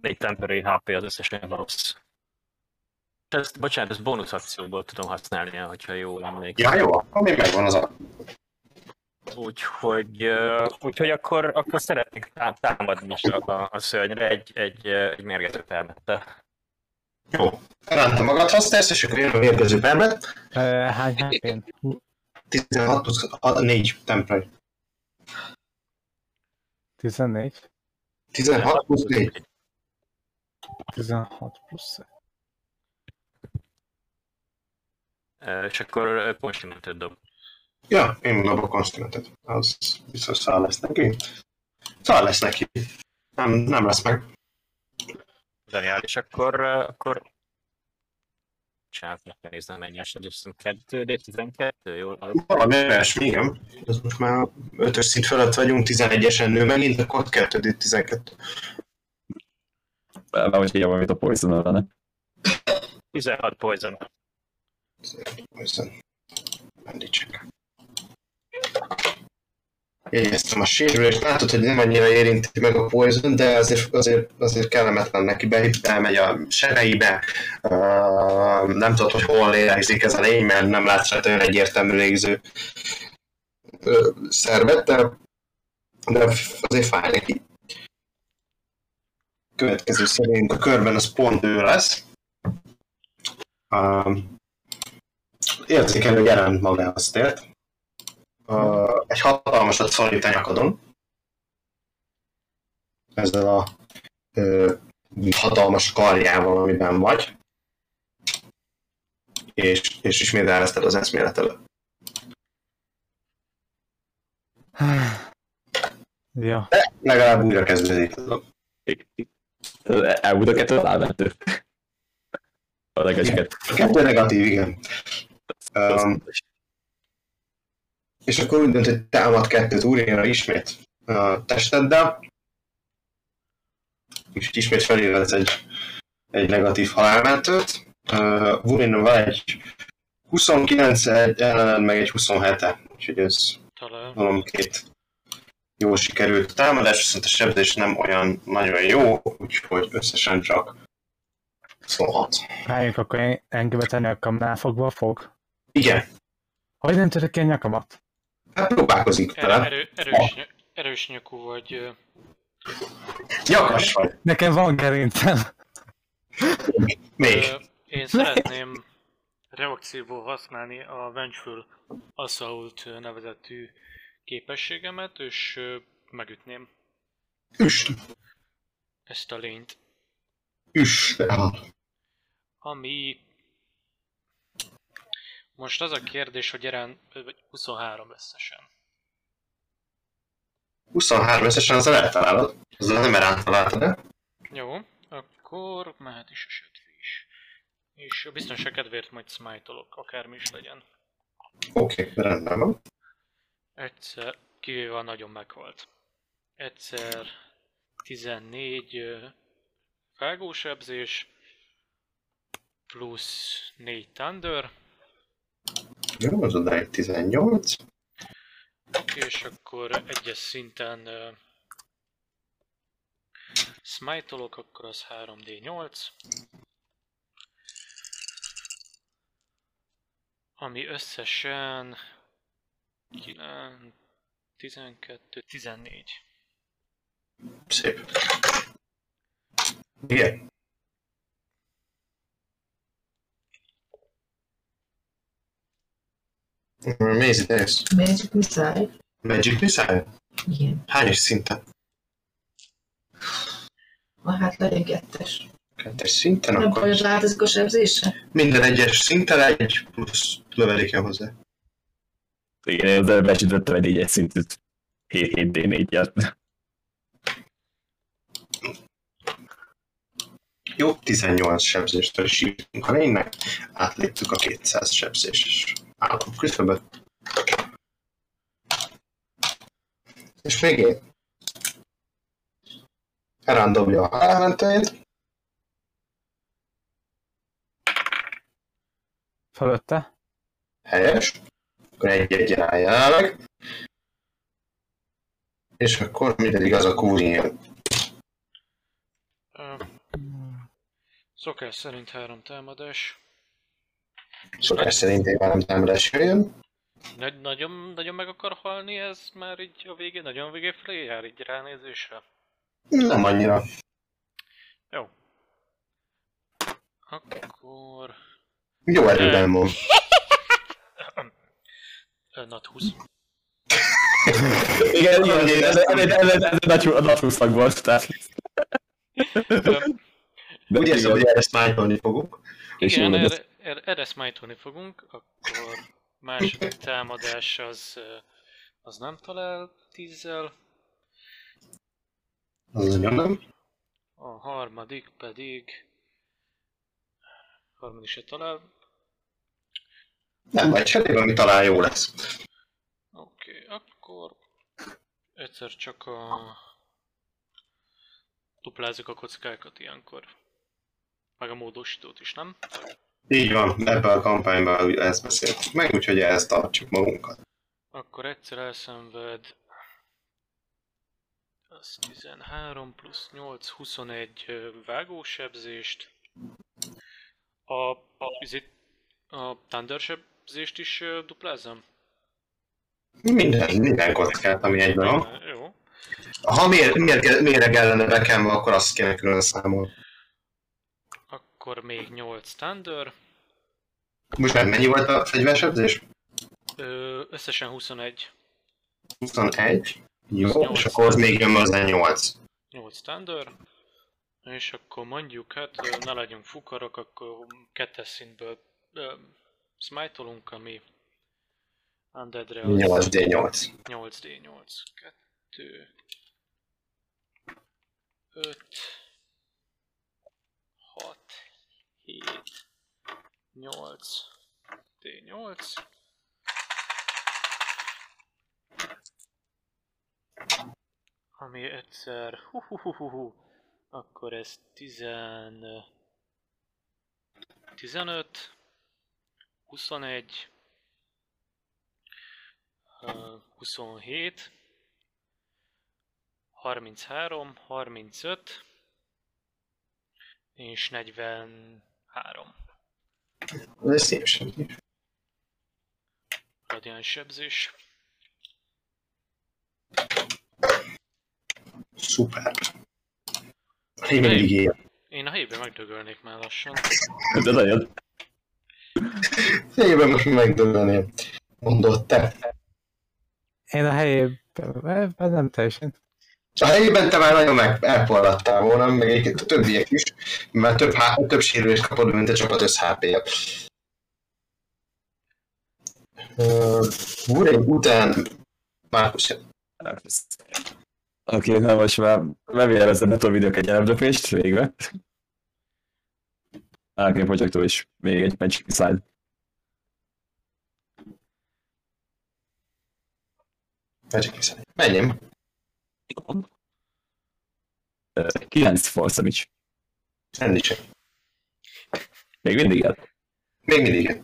4 temporary HP az összes olyan rossz. Ezt, bocsánat, ezt bónusz akcióból tudom használni, hogyha jól emlékszem. Ja, jó, akkor még megvan az a... Úgyhogy, úgyhogy akkor, akkor szeretnék tá- támadni is a, a, szörnyre egy, egy, egy mérgető permettel. Jó. Ránta magad használsz, és akkor jön a mérgező permet. Ö, Hány HP-n? 16 plusz 4 temporary. 14? 16 plusz 4. 16 plusz. És akkor konstimentet dob. Ja, én dobok konstimentet. Az biztos száll lesz neki. Szóval lesz neki. Nem, nem lesz meg. Zseniális, akkor, akkor Csinálok, meg kell néznem mennyi eset, azt hiszem 2 d 12, jól? Valami olyasmi, igen. Ez most már 5-ös szint fölött vagyunk, 11-esen nő megint, akkor 2 12 Most így amit a poison lenne. 16 poison. Poison. Bandicek. Jegyeztem a sérülést, látod, hogy nem annyira érinti meg a poison, de azért, azért, azért kellemetlen neki, be, bemegy a sebeibe, uh, nem tudod, hogy hol lélegzik ez a lény, mert nem látsz rajta olyan egyértelmű légző uh, szervet, de, de azért fáj neki. Következő szerint a körben az pont ő lesz. Uh, érzékelő jelent magához tért. Uh, egy hatalmasat szorít a nyakadon. Ezzel a uh, hatalmas karjával, amiben vagy. És, és ismét elveszted az eszméletedet. Ja. De legalább újra kezdődik. Elmúlt a kettő alávető. A legesiket. A kettő negatív, igen. Um, és akkor úgy dönt, hogy támad kettőt újra ismét a testeddel, és ismét felélvedsz egy, egy negatív halálmentőt. Uh, Wurin van egy 29 egy ellened, meg egy 27-e, úgyhogy ez Talán. mondom jó sikerült támadás, viszont a sebzés nem olyan nagyon jó, úgyhogy összesen csak 26. Rájunk akkor en- engem tenni a kamnál fogva fog. Igen, Hogy nem török ki a nyakamat? hát próbálkozik vele. erő, erős, ny- erős nyakú vagy. Nyakas vagy. Nekem van gerincem. Még. Ö, Én szeretném reakcióból használni a Vengeful Assault nevezetű képességemet, és megütném Üst. ezt a lényt. Üst. Ami... Most az a kérdés, hogy Eren vagy 23 összesen. 23 összesen az eltalálod. Azzal nem erán találtad de Jó, akkor mehet is a sötvé is. És a biztonság kedvéért majd smite-olok, akármi is legyen. Oké, okay, rendben van. Egyszer, kivéve a nagyon meghalt. Egyszer 14 ö, felgósebzés, plusz 4 thunder, Jó, az odáig 18. és akkor egyes szinten uh, smite-olok, akkor az 3d8. Ami összesen 9, 12, 14. Szép. Igen. Mézi, te jössz. Magic Missile. Magic Missile? Igen. Hányos szinten? Na hát legyen kettes. Kettes szinten, Nem akkor baj, hogy változik a sebzése? minden egyes szinten egy plusz lövelék jön hozzá. Igen, én az előbb besütöttem egy négyes szintűt. 7 d 4 jel Jó, 18 sebzéstől sírtunk a lénynek, átléptük a 200 sebzéses állapot küszöböt. És még én. Erán dobja a halálmentőjét, Fölötte. helyes, áll jelenleg. És akkor mindegyik az a. Ö, Szokás szerint három támadás. Szokás szerint egy velem támadás jön. Nagy, nagyon, nagyon meg akar halni ez már így a végén, nagyon végé felé jár így ránézésre. Nem annyira. Jó. Akkor... Jó erőben van. Nat 20. Igen, igen, igen, ez, ez, ez, ez, ez nagy, a nagy húszak volt, tehát. De Úgy érzem, igen, hogy erre smite fogunk. és Igen, erre, erre, erre smite fogunk, akkor második támadás az, az nem talál tízzel, Az nagyon nem. A harmadik pedig... Harmadik se talál. Nem baj, cserébe, ami talán jó lesz. Oké, okay, akkor... Egyszer csak a... Duplázzuk a kockákat ilyenkor. Meg a módosítót is, nem? Így van, ebben a kampányban ezt beszéltük meg, úgyhogy ezt tartjuk magunkat. Akkor egyszer elszenved... Az 13 plusz 8, 21 ö, vágósebzést. A, a, izét, a Thunder sebzést is ö, duplázzam? Minden, minden kockát, ami egyben van. Jó. Ha mér, mér, méreg ellene bekenve, akkor azt kéne külön számolni. Akkor még 8 Thunder. Most már mennyi volt a fegyversebzés? Ö, összesen 21. 21. Jó, és akkor még jön az 8. 8 Thunder. És akkor mondjuk, hát ne legyünk fukarok, akkor kettes szintből smite-olunk, ami Undeadre az 8D8. 8D8. 2 5 6 7 8 D8 ami egyszer hu hu hu hu hu akkor ez 10 15 21 ö, 27 33 35 és 43 Ez szép sebzés. radiáns sebzés. Szuper. Még mindig él. Én a helyben megdögölnék már lassan. De nagyon. Fejében most megdöbbeném. Mondott te. Én a helyében nem teljesen. A helyében te már nagyon meg elforradtál volna, meg egyébként a többiek is, mert több, há- több sérülést kapod, mint a csapat össz hp -ja. Úr, után Márkusz. Oké, okay, na most már bevérezem a videók egy elröpést végre. Elkény projektól is még egy Magic Slide. Magic Missile. Menjem. 9 Force Damage. Enni csak. Még mindig el. Még mindig. igen.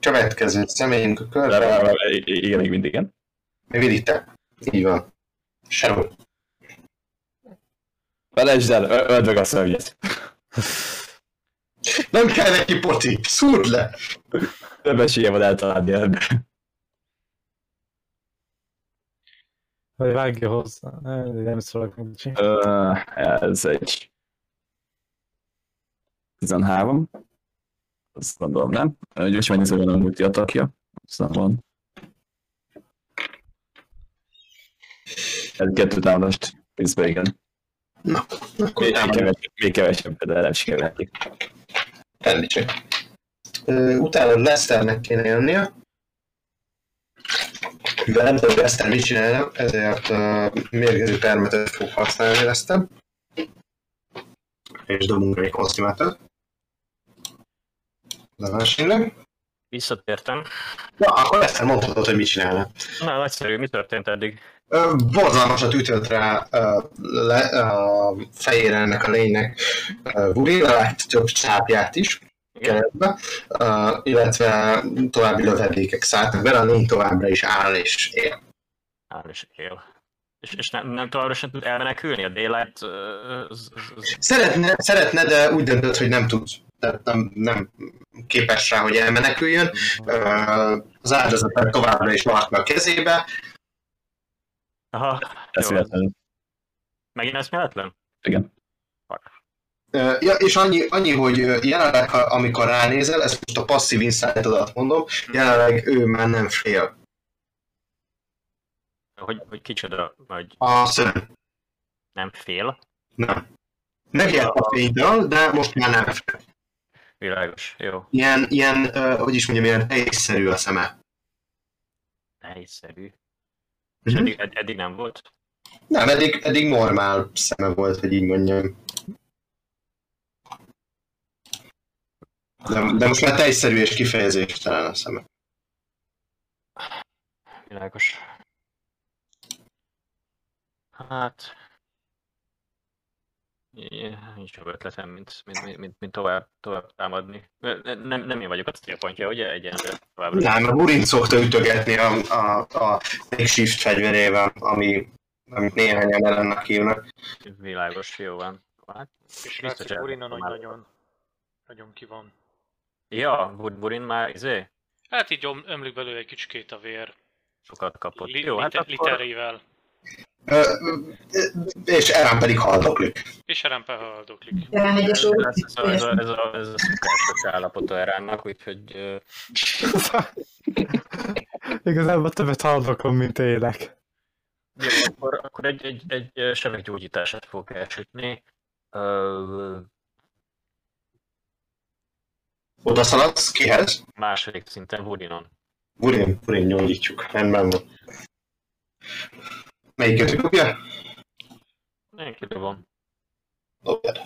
Következő személyünk a körbe. Igen, még mindig igen. Még mindig te. Így van. Shadow. Felejtsd el, öld meg a szörnyet. Nem kell neki poti. Szúrd le. Több esélye van eltalálni ebbe. Vagy vágja hozzá. Nem szólok mit csinálni. Ö, Ez egy 13. Azt gondolom, nem? Gyors megnézem, hogy a multi atakja. Aztán van. Ez kettő támadást pénzbe, igen. Akkor Még, kevesebb, még kevesebb, de nem sikerülhetik. Enni csak. Ö, Utána Lesternek kéne jönnie. Mivel nem tudom, hogy Lester mit csinálna, ezért uh, mérgező termetet fog használni Lester. És dobunk egy konszimátort. Levásényleg. Visszatértem. Na, akkor Lester mondhatod, hogy mit csinálna. Na, nagyszerű, mi történt eddig? Borzalmasat ütött rá ö, le, a fejére ennek a lénynek Buri, lelát több csápját is keretbe, illetve további lövedékek szálltak bele, a lény továbbra is áll és él. Áll és él. És, és nem, nem továbbra sem tud elmenekülni? A Daylight... az- Szeretne, szeretne, de úgy döntött, hogy nem tud, tehát nem, nem képes rá, hogy elmeneküljön. Az áldozat továbbra is maradt a kezébe, Aha, véletlenül. Megint eszméletlen? Igen. Ö, Ja, és annyi, annyi, hogy jelenleg, ha- amikor ránézel, ezt most a passzív insight mondom, jelenleg ő már nem fél. Hogy, hogy kicsoda, vagy A szörny. nem fél? Nem. Megijedt a fénytől, de most már nem fél. Világos, jó. Ilyen, ilyen ö, hogy is mondjam, ilyen egészszerű a szeme. Nehézszerű. És Mhm. eddig, ed- eddig nem volt? Nem, eddig, eddig normál szeme volt, hogy így mondjam. De, de most már teljesszerű és kifejezéstelen a szeme. Világos. Hát... É, Nincs jobb ötletem, mint, mint, mint, mint, mint tovább, tovább támadni. Nem, nem én vagyok a célpontja, ugye? Egyenlő továbbra. Nem, a Burin szokta ütögetni a, a, a makeshift fegyverével, ami, amit néhányan ellennek hívnak. Világos, jó van. Hát, És biztos látszik, Urina elmondtam nagy már. nagyon, nagyon ki van. Ja, Bur- Burin már izé, Hát így ömlik belőle egy kicsikét a vér. sokat kapott. Li- jó, hát akkor... litereivel. És Erán pedig haldoklik. És Erempe haldoklik. Elhegyes Ez, ez, a, ez, a, ez, a, ez a szokásos állapota Eránnak, úgyhogy Igazából többet haldokom, mint élek. jó, akkor, akkor egy, egy, egy ö, sebeggyógyítását fogok elsütni. Ö, Oda szaladsz, kihez? második szinten Burinon. Burin, Burin gyógyítjuk. Rendben van. Melyiket dobja? Én kidobom. Dobjad.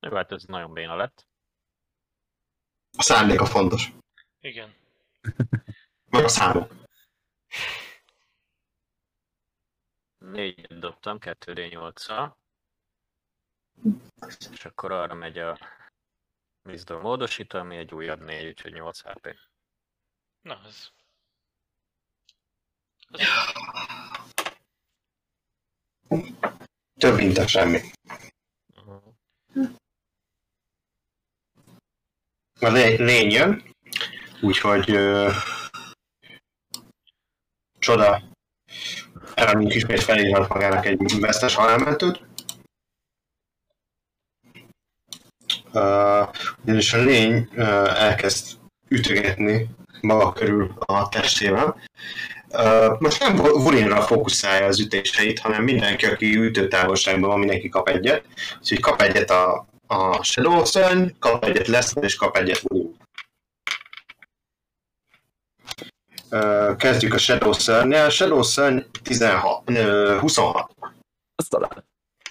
Jó, hát ez nagyon béna lett. A szándék a fontos. Igen. Meg a számok. Négyet dobtam, 2D8-szal. És akkor arra megy a Wisdom módosító, ami egy újabb 4, úgyhogy 8 HP. Na, ez... Több mint a semmi. A lé- lény jön, úgyhogy ö, csoda. Elmondjuk ismét felírhat magának egy vesztes halálmentőt. Uh, ugyanis a lény uh, elkezd ütögetni maga körül a testével. Most nem Vurinra fókuszálja az ütéseit, hanem mindenki, aki ütőtávolságban van, mindenki kap egyet. Úgyhogy kap egyet a, a Shadow szörny, kap egyet Leszter, és kap egyet Vurin. Kezdjük a Shadow szörnyel. Shadow szörny 16, ö, 26. Azt talán.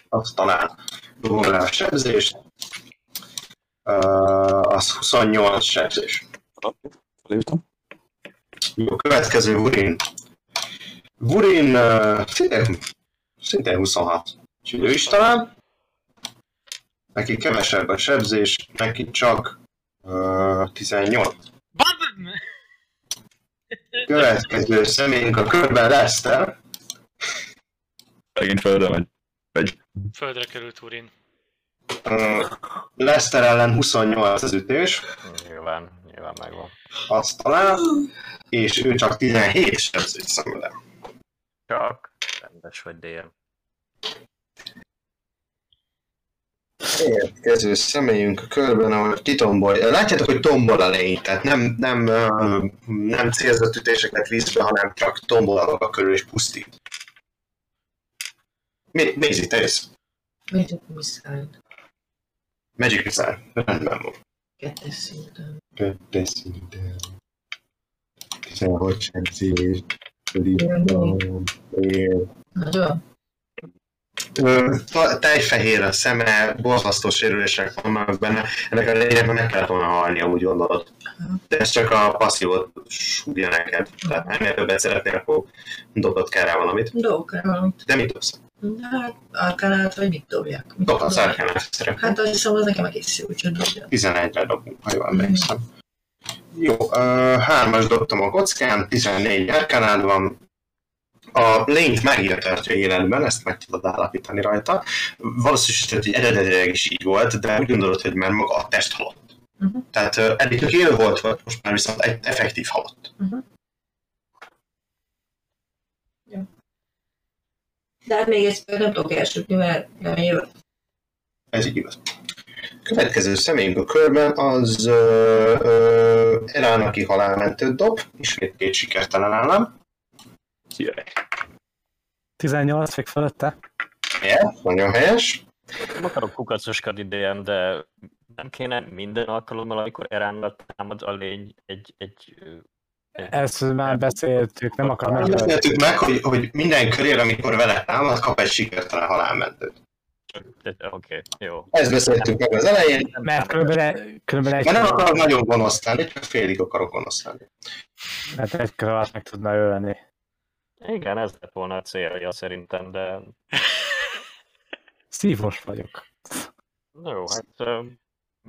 Azt talán dobom rá a sebzést. Az 28 sebzés. Lőttem. Jó, következő Vurin. Vurin uh, szintén, szintén 26. Úgyhogy ő is talán. Neki kevesebb a sebzés, neki csak uh, 18. Bad! Következő személyünk a körben Lester. Megint földre megy. Megy. Földre került Urin. Uh, Lester ellen 28 az ütés, Nyilván, nyilván megvan. azt talán, és ő csak 17 sebzés szenvedem. Csak rendes vagy DM. Következő személyünk a körben, ahol kitombol. Látjátok, hogy tombol a lény, tehát nem, nem, nem célzott ütéseket visz be, hanem csak tombol a maga körül és pusztít. Mi, Mézi, te jössz. A miszáll? Magic Missile. Rendben van. Kettes szinten. Kettes szinten. 16 sebzés. Nagyon? Ö, ta- Tejfehér a szeme, borzasztó sérülések vannak benne. Ennek a lényegnek meg kellett volna halni, amúgy gondolod. De ez csak a passzívot súgja neked. Tehát ennél többet szeretnél, akkor dobod kell rá valamit. Dobok valamit. De mit dobsz? Hát, arkanát, vagy mit dobjak? Mit dobjak? Arcanát szeretnél. Hát azt hiszem, az nekem egész jó, úgyhogy dobjam. 11-re dobunk, ha jól emlékszem. Jó, ö, hármas dobtam a kockán, 14 Arcanád van. A lényt megírja tartja életben, ezt meg tudod állapítani rajta. Valószínűleg hogy eredetileg is így volt, de úgy gondolod, hogy már maga a test halott. Uh-huh. Tehát ö, eddig csak élő volt, volt, most már viszont egy effektív halott. De hát még egy nem tudok elsütni, mert nem jövök. Ez így igaz. Következő személyünk a körben az ö, ö, Elán, aki halálmentőt dob, ismét két sikertelen állam. Jaj. 18 még fölötte. Yeah, nagyon helyes. Nem akarok kukacoskodni DM, de nem kéne minden alkalommal, amikor Eránnal támad a lény egy, egy Ezt már beszéltük, nem akar meg. beszéltük meg, hogy, hogy minden körére, amikor vele támad, kap egy sikertelen halálmentőt. Oké, okay, jó. Ezt beszéltük meg az elején, Mert körülbelül, körülbelül egy, mert nem akarok nagyon gonosz lenni, csak félig akarok gonosz lenni. mert egy kör alatt meg tudna ölni. Igen, ez lett volna a célja szerintem, de Szívos vagyok. jó, hát... nem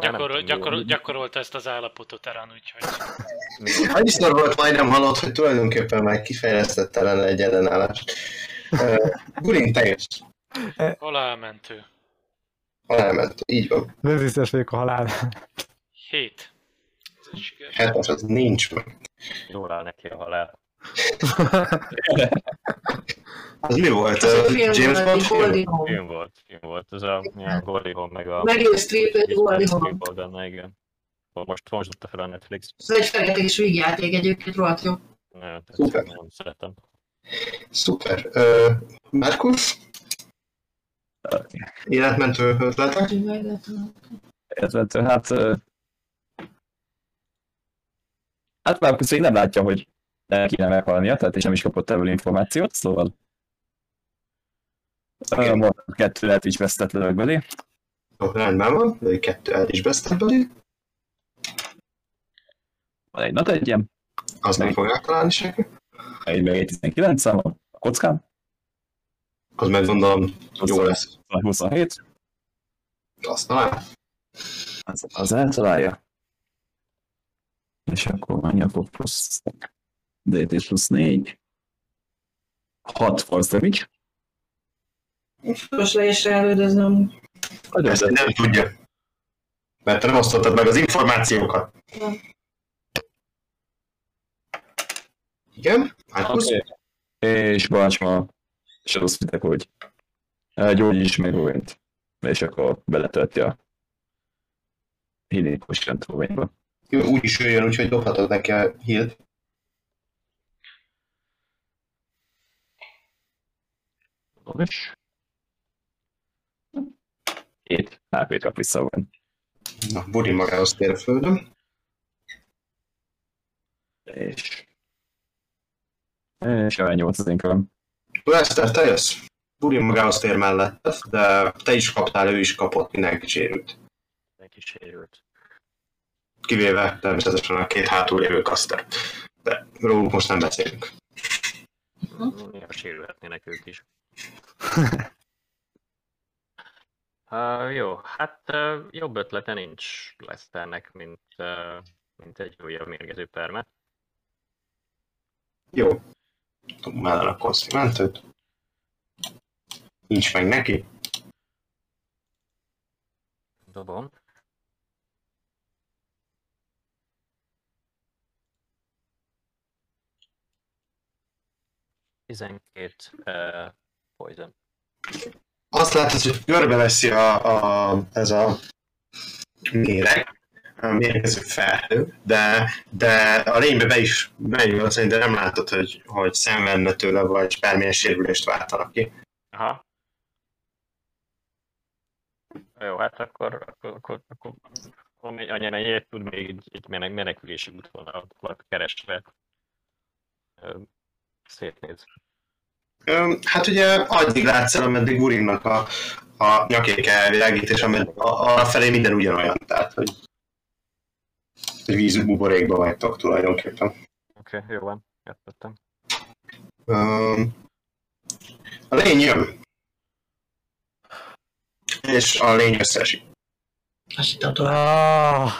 Gyakorol, tudom, gyakorol, gyakorolta ezt az állapotot Erán, úgyhogy Annyiszor volt majdnem halott, hogy tulajdonképpen már kifejlesztette lenne egy ellenállást. Uh, Gurin, te jössz. halálmentő. Elment, így van. Rezistens vagyok a halál. 7. Ez egy siker. Hetes, az nincs meg. Jól áll neki a halál. Az mi volt? Ez film James Bond film? Film volt, film volt. Ez a ja, Goldie Hawn meg a... Meryl Streep, egy Goldie Hawn. Benne, igen. Most, most dobta fel a Netflix. Ez egy feketés vígjáték egyébként, rohadt jó. Nagyon tetszik, Szuper. nagyon szeretem. Szuper. Uh, Markus? Életmentő ötletek? Meg. Illetve, hát... Hát már még nem látja, hogy el kéne meghalnia, tehát és nem is kapott ebből információt, szóval... Ö, Most kettő lehet is vesztett lövök belé. Jó, rendben van, de kettő el is vesztett belé. Van egy not egyem, Az nem fogják találni senki. egy meg egy 19 szám a kockán, Az meg gondolom jó lesz. 27, Azt talán. az, az eltalálja. És akkor mennyi akkor plusz DT plusz 4. 6 force damage. Most le is elődözöm. Ezt nem tudja. Mert te nem osztottad meg az információkat. Nem. Igen? Markus? Oké. És Balcsma, és azt mondták, hogy gyógyíts meg Rowent. És akkor beletölti a Healing Potion úgy is jöjjön, úgyhogy dobhatod neki a heal És... Két HP-t kap vissza Rowan. Na, Budi magához tér a földön. És... És olyan 8 az köröm. Lester, te jössz. Budi magához tér mellett, de te is kaptál, ő is kapott, mindenki sérült. Neki sérült. Kivéve természetesen a két hátul lévő kaszter. De róluk most nem beszélünk. Néha sérülhetnének ők is. Uh, jó, hát uh, jobb ötlete nincs Lesternek, mint, uh, mint egy újabb mérgező perme. Jó. Dobom el a konsztimentőt. Nincs meg neki. Dobom. Tizenkét uh, poison. Azt látod, hogy körbe veszi a, a, ez a méreg, a mérgező felhő, de, de a lénybe be is bejön, az, de nem látod, hogy, hogy szenvedne tőle, vagy bármilyen sérülést váltanak ki. Aha. Jó, hát akkor, akkor, akkor, akkor amennyi- amennyire tud még egy, egy menek, menekülési útvonalat keresve szétnéz. Hát ugye addig látsz el, ameddig Gurinnak a, a nyakéke elvilágít, és ameddig arra felé minden ugyanolyan, tehát hogy hogy vízbuborékba vagytok tulajdonképpen. Oké, okay, jó van, értettem. A lény jön. És a lény összeesik. Azt hittem tovább. Ah.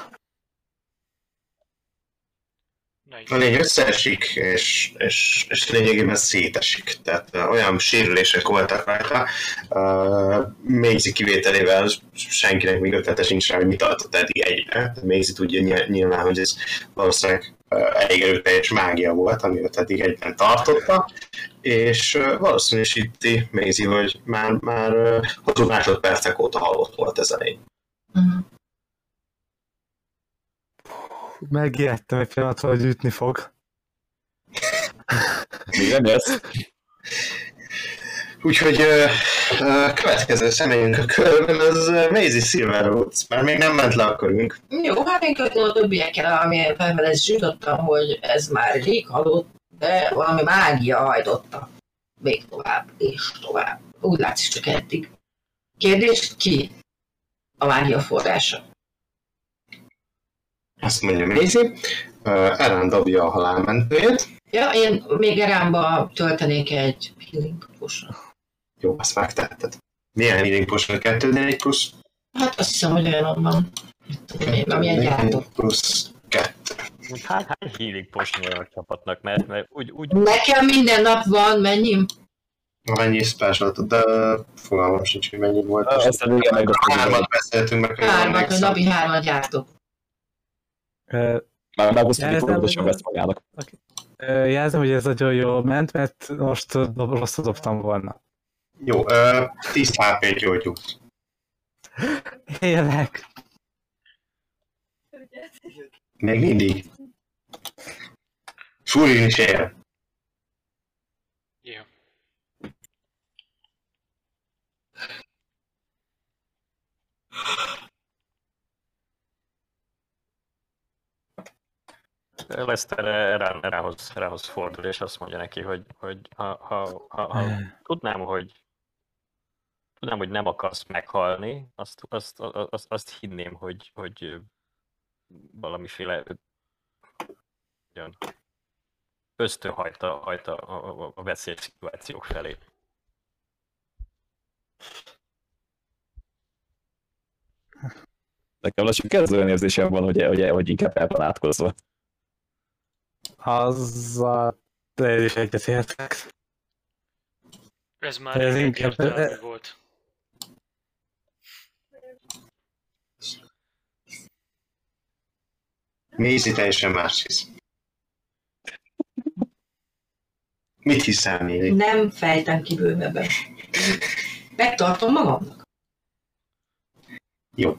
A lény összeesik, és, és, és lényegében szétesik. Tehát olyan sérülések voltak rajta, uh, Maisie kivételével senkinek még ötlete sincs rá, hogy mit tartott eddig egyre. Maisie tudja ny- nyilván, hogy ez valószínűleg elég erőteljes mágia volt, ami őt eddig egyben tartotta, és valószínűsíti Maisie, hogy már, már hosszú másodpercek óta halott volt ez a lény. Mhm. Megijedtem egy pillanatra, hogy ütni fog. Nem jössz? Úgyhogy ö, ö, következő személyünk a körben az Maisie Silverwoods, mert még nem ment le a körünk. Jó, hát én követem a többiekkel, amilyen felfedezést jutottam, hogy ez már rég halott, de valami mágia hajtotta. Még tovább, és tovább. Úgy látszik csak eddig. Kérdés, ki a mágia forrása? Azt mondja. Ö, Ellen dobja a halálmentőjét. Ja, én még erámba töltenék egy healing potion. Jó, azt megtetted. Milyen healing potion 2 4 plusz? Hát azt hiszem, hogy olyan van. Amilyen gyártó. Plusz 2. Hát hány healing potion van a csapatnak, mert, mert úgy, úgy Nekem minden nap van, mennyi? Mennyi special de fogalmam sincs, hogy mennyi volt. Ezt a vége megbeszéljük. Hármat beszéltünk meg, Hármat, emlékszem. napi hármat gyártok. Már hogy pontosan vesz magának. ö, Jelzem, hogy ez nagyon jól ment, mert most rosszul dobtam volna. Jó, ö, 10 HP gyógyulsz. Élek! Még mindig. Furin is él. Jó. Lester rá, rához, rához fordul, és azt mondja neki, hogy, hogy ha, ha, ha, ha tudnám, hogy tudnám, hogy nem akarsz meghalni, azt, azt, azt, azt hinném, hogy, hogy valamiféle ugyan, ösztön hajta, hajta a, a, a veszélyes szituációk felé. Nekem lassan kezd olyan érzésem van, hogy, hogy, hogy inkább el van átkozva. Azzal is egyetértek. Ez már Ez inkább- volt. Mézi teljesen más hisz. Mit hiszel, Mézi? Nem fejtem ki bővebben. Megtartom magamnak. Jó.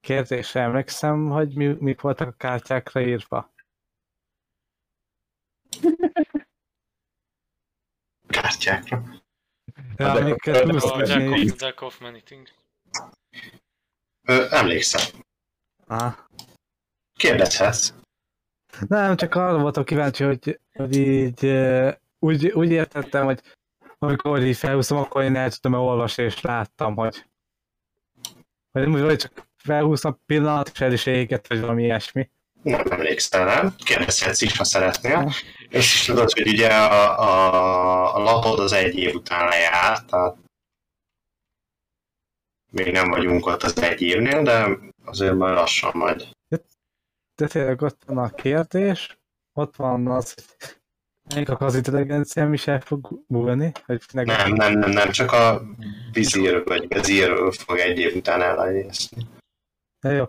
Kérdésre emlékszem, hogy mi, mik voltak a kártyákra írva. Kártyákra. Ja, de- amiket Jack of, emlékszem. Ah. Kérdezhetsz. Nem, csak arra voltam kíváncsi, hogy, hogy így úgy, úgy értettem, hogy amikor így felhúzom, akkor én el tudom olvasni, és láttam, hogy vagy nem vagy csak felhúztam pillanat, és el is égett, vagy valami ilyesmi. Nem emlékszel rá. Kérdezhetsz is, ha szeretnél. És is tudod, hogy ugye a, a, a lapod az egy év után lejárt, tehát még nem vagyunk ott az egy évnél, de azért majd lassan majd. De tényleg ott van a kérdés, ott van az, hogy melyik az intelligenciám is el fog múlni, hogy Nem, nem, nem, nem, csak a vizír vagy vezír fog egy év után elejészni. Ja, jó.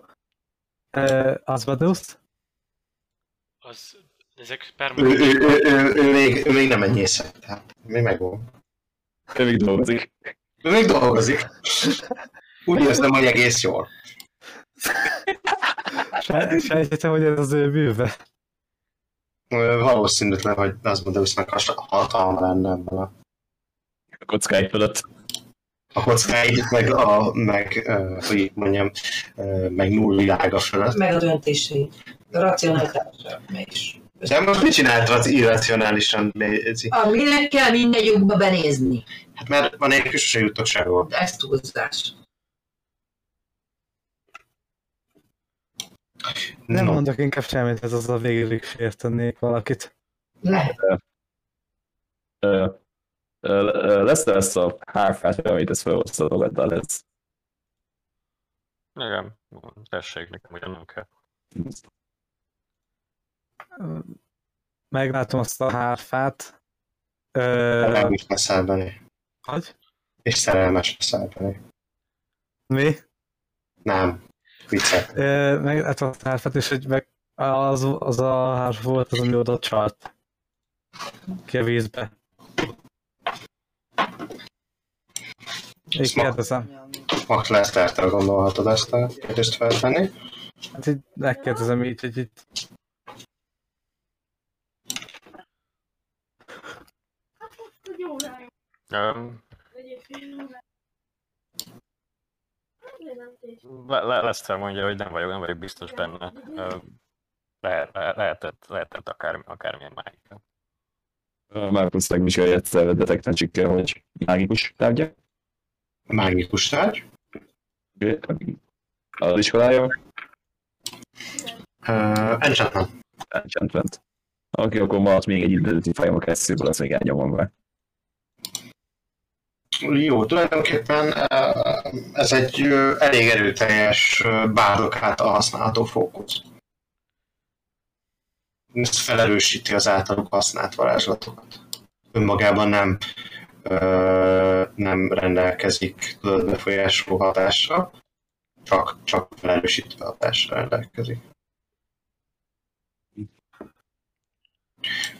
Uh, Asmodeus? Az, ezek permanent. ő, ő, ő, ő, még, ő még nem ennyészett, tehát még megvan. Ő még dolgozik. Ő még dolgozik. Úgy érzem, hogy egész jól. Se- Sejthetem, hogy ez az ő bűve. Valószínűtlen, hogy Asmodeusnak hatalma lenne ebben a, A kockáig fölött. a kockáit, meg, a, meg ö, hogy így mondjam, ö, meg null világa fölött. Meg a döntései. A racionalitása. Mégis. De most mit csináltad irracionálisan, Léci? Aminek kell minden lyukba benézni. Hát mert van egy sose jutok sehol. De ez túlzás. Nem No. mondok inkább semmit, ez az a végig sértenék valakit. Ö, Lesz lesz a hárfát, amit ezt felhozta magaddal lesz. Igen, tessék, nekem ugyan nem kell. Meglátom azt a hárfát. Szerelmes leszel Benni. hogy? És szerelmes leszel Benni. Mi? Nem. Viccet. Ö, Meglátom azt a hárfát, és hogy meg az, az a hárfa volt az, ami oda csalt. Ki a vízbe. Én kérdezem. Max Lester-tel gondolhatod ezt a kérdést feltenni. Hát így megkérdezem így, hogy itt Um, le, le, Lester mondja, hogy nem vagyok, nem vagyok biztos benne. Lehet, le- lehetett, lehetett akár, akármilyen mágika. Markus megvizsgálja egyszer detektácsikkel, hogy mágikus tárgya. Mágikus tárgy. Az iskolája, Uh, enchantment. enchantment. Aki akkor maradt még egy identify a kesszőből, az még elnyomom be. Jó, tulajdonképpen uh, ez egy uh, elég erőteljes uh, bárdok által használható fókusz. Ez felerősíti az általuk használt varázslatokat. Önmagában nem, nem rendelkezik tudod befolyásoló hatással, csak, csak felerősítő hatással rendelkezik.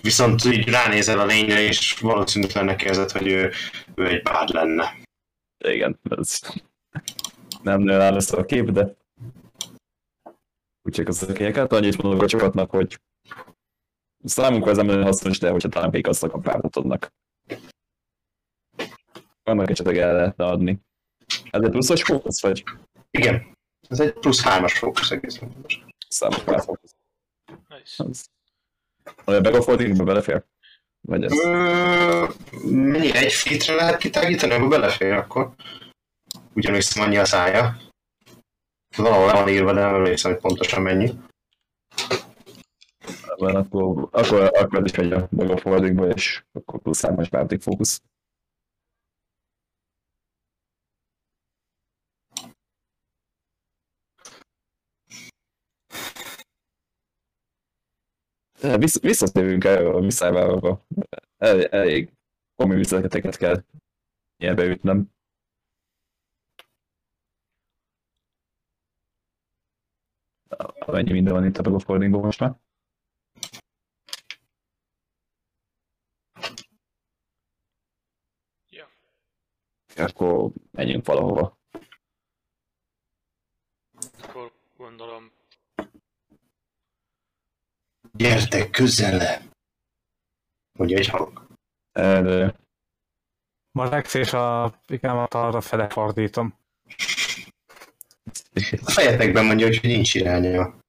Viszont így ránézel a lényre, és valószínűtlennek érzed, hogy ő, ő egy bárd lenne. Igen, ez nem nő áll össze a kép, de úgyhogy az ökélyeket annyit mondok a csapatnak, hogy számunkra ez nem nagyon hasznos, de hogyha talán még azt a pártot adnak. Annak esetleg el lehetne adni. Ez egy pluszos fókusz, vagy Igen, ez egy plusz hármas fókusz egészen. számukra fókusz? Nice. Az. A Begafordingbe belefér? Vagy ez? Ö, Mennyi egy fitre lehet kitágítani, abba belefér akkor? Ugyanúgy annyi a szája. Valahol le van írva, de nem emlékszem, hogy pontosan mennyi. Van, akkor, akkor, akkor is megy a Begafordingba, és akkor plusz számos pártig fókusz. Vissz, visszatérünk el a visszávárba. El, elég komoly visszaketeket kell ilyen beütnem. Amennyi minden van itt a Begafordingban most már. Ja. Akkor menjünk valahova. Akkor gondolom Gyertek közelebb! Mondja egy hang. El, Marex és a pikámat arra fele fordítom. A fejetekben mondja, hogy nincs irányja.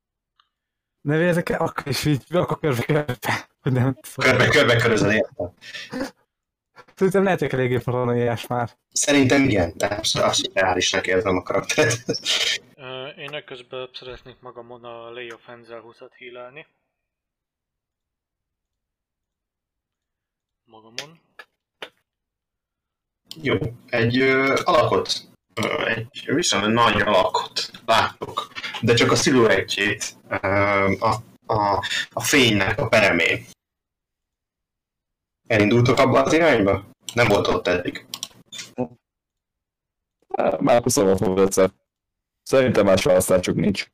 Ne el, akkor is így, akkor körbe körbe. Hogy nem Körbe, körbe körözöl, érted? Szerintem lehetek eléggé paranoiás már. Szerintem igen, de abszolút reálisnak érzem a karakteret. Én ekközben szeretnék magamon a Lay of Hands-el 20-at hílelni. Magamon. Jó, egy ö, alakot, ö, egy viszonylag nagy alakot láttok, de csak a sziluettjét ö, a, a, a fénynek a peremén. Elindultok abba az irányba? Nem volt ott eddig. már szóval fogod egyszer. Szerintem más választásuk nincs.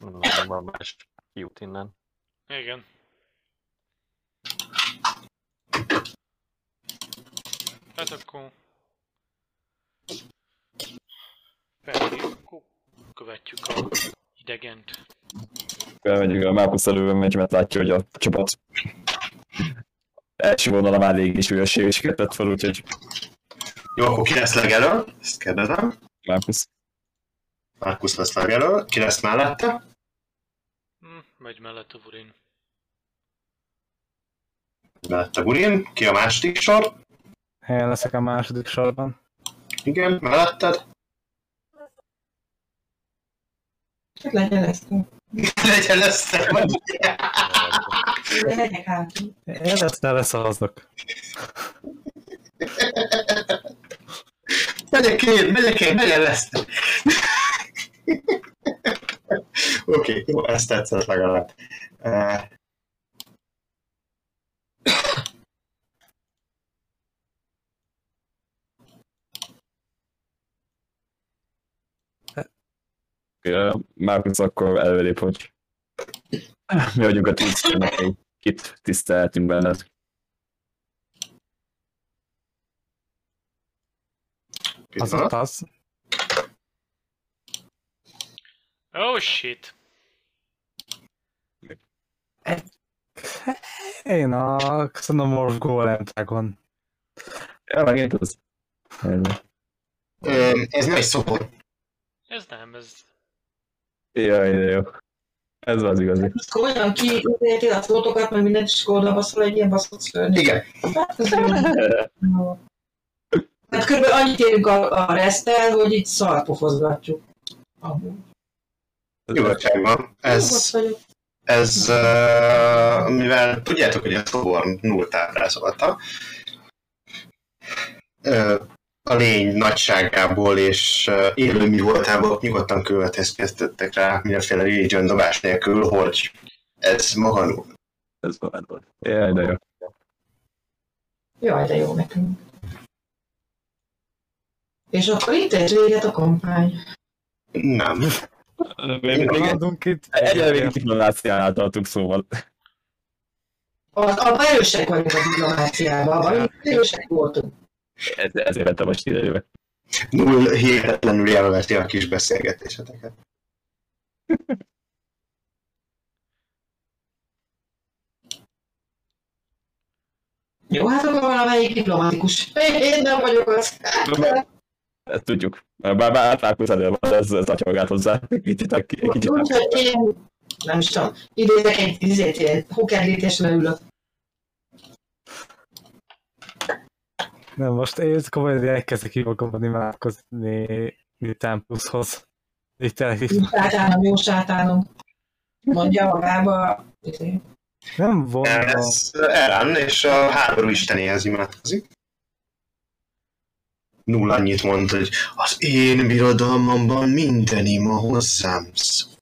Nem van más kiút innen. Igen. Hát akkor... Pedig akkor követjük a idegent. Elmegyünk a Márkusz előben megy, mert látja, hogy a csapat első vonal már elég is súlyos sérüléseket tett fel, úgyhogy Jó, akkor ki lesz legelől? Ezt kérdezem. Márkusz Markus lesz legelől. Ki lesz mellette? Hm, megy mellett a burin. Mellette Burin. Ki a második sor? Helyen leszek a második sorban. Igen, melletted. Hát legyen ezt. Legyen lesz te. Legyek hátul. Én ezt ne leszavazok. Megyek én, megyek én, legyen lesz te. Oké, okay, jó, ezt tetszett legalább. Uh, Márkusz akkor előlép, hogy mi vagyunk a tisztelnek, kit tisztelhetünk benned. Az ott az. Oh shit! Én a Xenomorph Golem Dragon. Ja, megint az. Ö, ez nem egy szobor. Ez nem, ez... Jaj, de jó. Ez az igazi. Most komolyan ki a fotókat, meg mindent, akkor oda baszol egy ilyen baszott szörny. Igen. Hát, ez jó. Hát körülbelül annyit érünk a, a resztel, hogy itt szarpofozgatjuk. Amúgy. Nyugodtság van. Nyugodt Ez, ez uh, mivel tudjátok, hogy a szobor nullt ábrázolta, uh, a lény nagyságából és élő mi voltából nyugodtan következtettek rá mindenféle religion dobás nélkül, hogy ez maga null. Ez volt. Jaj, de jó. Jaj, de jó nekünk. És akkor itt egy véget a kampány. Nem. Még mindig Adunk itt. még diplomáciánál tartunk, szóval. Abban erősek vagyunk a diplomáciában, abban erősek voltunk. Ez, ezért vettem most ide Null hihetetlenül élvezi a kis beszélgetéseteket. Jó, hát akkor valamelyik diplomatikus. Én nem vagyok az. Ezt tudjuk. Bár bár átlátkozz előbb, ez, ez atya magát hozzá. Kicsit, egy kicsit. Úgyhogy én nem is tudom, idézek egy izét, ilyen hokerlítésre ülök. Nem, most én komolyan elkezdek ki magamban imádkozni Tempushoz. Itt tényleg Jó sátánom, jó sátánom. Mondja magába. izé. nem volna. Ez Ellen és a háború istenéhez imádkozik. Null annyit mond, hogy az én birodalmamban minden ima hozzám szól.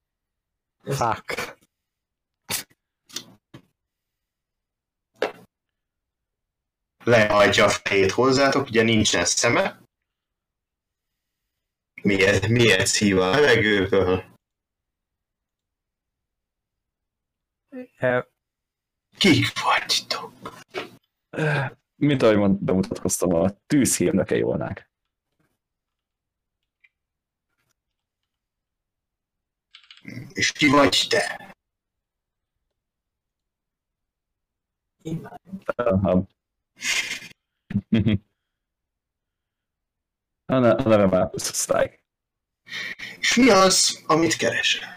Fuck. Lehajtja a fejét hozzátok, ugye nincsen szeme. Miért, miért szív a levegőből? E, Kik vagytok? Mint ahogy mond, bemutatkoztam, a tűzhírnökei volnák. És ki vagy te? Aha. A, ne, a neve már Strike. És mi az, amit keresel?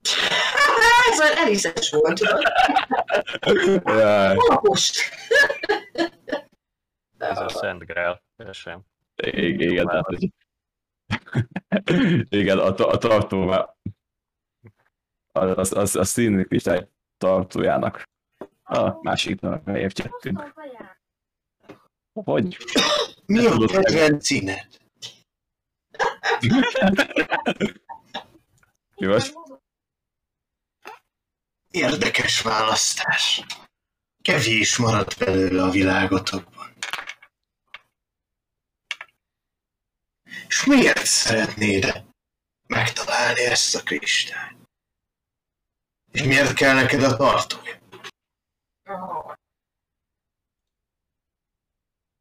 Ez olyan elizes volt, tudod? Alapos. Ez a Szent Graal. Keresem. igen, hogy... igen, a, a tartó már... Az, az, a színű kristály tartójának a másiknak a évcsettünk. Hogy? Mi a kedvenc színed? Jós? Érdekes választás. Kevés maradt belőle a világotokban. És miért szeretnéd megtalálni ezt a kristályt? És miért kell neked a tartója?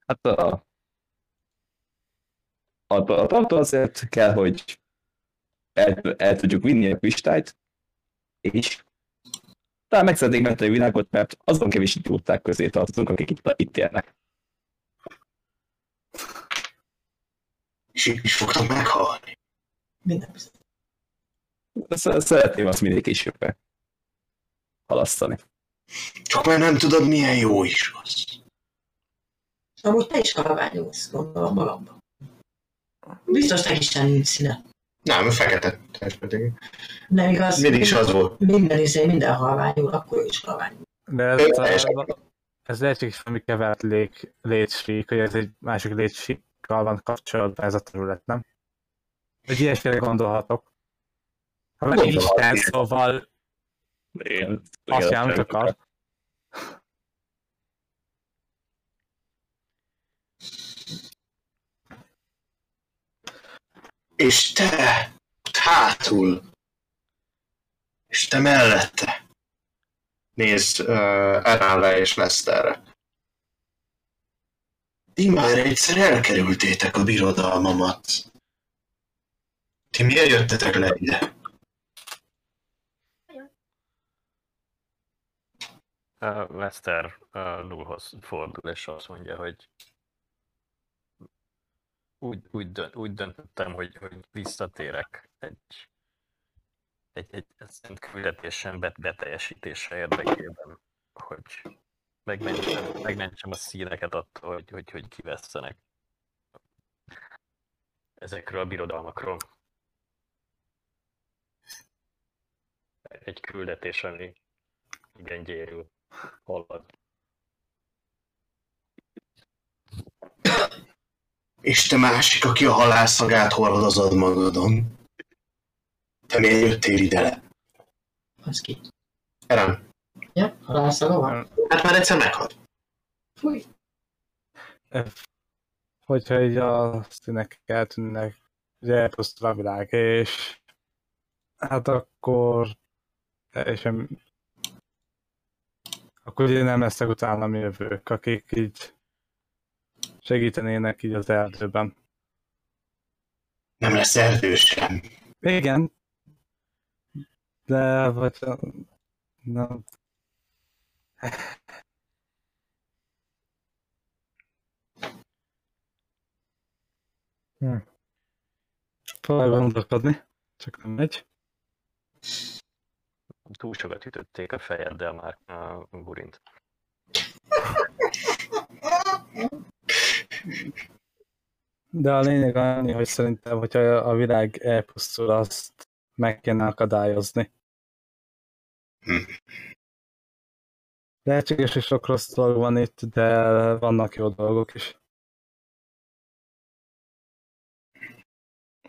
Hát a, a, a tartó azért kell, hogy el, el tudjuk vinni a kristályt, és talán meg szeretnénk menteni a világot, mert azon kevés idióták közé tartozunk, akik itt, itt élnek. És így is fogtok meghalni. Minden biztos. Sz- Szeretném azt mindig későbbre halasztani. Csak már nem tudod, milyen jó is az. Amúgy te is karaványulsz, gondolom magamban. Biztos te is színe. Nem, fekete. természetesen. Nem igaz? Mindig is az volt. Minden izé, minden halványul, akkor is halványul. De ez, a, ez lehetséges valami kevert lég, létsík, hogy ez egy másik létsíkkal van kapcsolatban ez a terület, nem? Egy ilyesmire gondolhatok. Ha Gondolhat, Isten, szóval Igen, azt jelent akar. És te hátul, és te mellette. Nézd uh, Eránle és Leszterre. Ti már egyszer elkerültétek a birodalmamat. Ti miért jöttetek le ide? Uh, Lester uh, Nullhoz fordul, és azt mondja, hogy úgy, úgy, dönt, úgy döntöttem, hogy, hogy visszatérek egy, egy, egy szent küldetésen bet, beteljesítése érdekében, hogy megmentsem, megmentsem a színeket attól, hogy, hogy, hogy kivesztenek ezekről a birodalmakról. Egy küldetés, ami igen gyérül, hallad. És te másik, aki a halálszagát hordozod magadon. Te miért jöttél ide le? Az ki? Eren, Ja, halálszaga van. hát már egyszer meghalt. Fúj. Hogyha így a színek eltűnnek, ugye elpusztul a világ, és hát akkor teljesen akkor ugye nem lesznek utánam jövők, akik így segítenének így az erdőben. Nem lesz erdő sem. Igen, de vagy nem. Hm. Próbálj gondolkodni, csak nem megy. Túl sokat ütötték a fejeddel már a burint. De a lényeg annyi, hogy szerintem, hogyha a világ elpusztul, azt meg kéne akadályozni. Hm. Lehetséges, hogy sok rossz dolog van itt, de vannak jó dolgok is.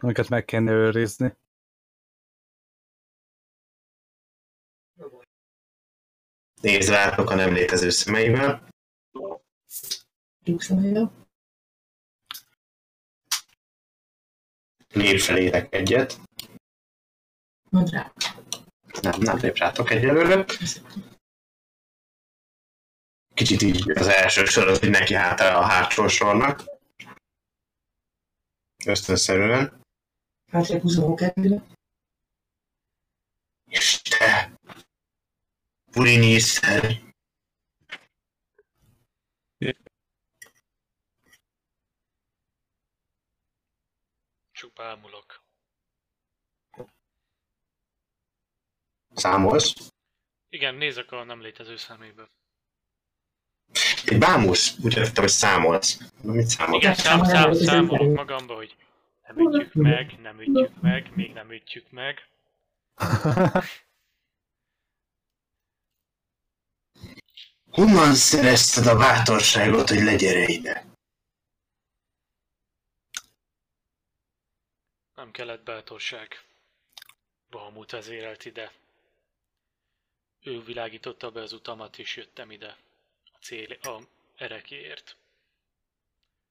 Amiket meg kéne őrizni. Nézd rátok a nem létező szemeivel. Lyukszemélye. Lép felétek egyet. Mondd rá. Nem, nem lép rátok egyelőre. Kicsit így az első sor az, hogy neki hátra a hátsó sornak. Ösztönszerűen. Hátrébb húzom a kettőre. És te, Purinészer, Csak bámulok. számolsz. Igen, nézek a nem létező szemébe. Egy bámulsz, úgy értettem, hogy számolsz. Na, mit számolsz? Igen, szám, szám, számolok magamba, hogy nem ütjük meg, nem ütjük meg, még nem ütjük meg. Honnan szerezted a bátorságot, hogy legyere ide? Nem kellett bátorság. Bahamut vezérelt ide. Ő világította be az utamat, és jöttem ide. A cél, a erekéért.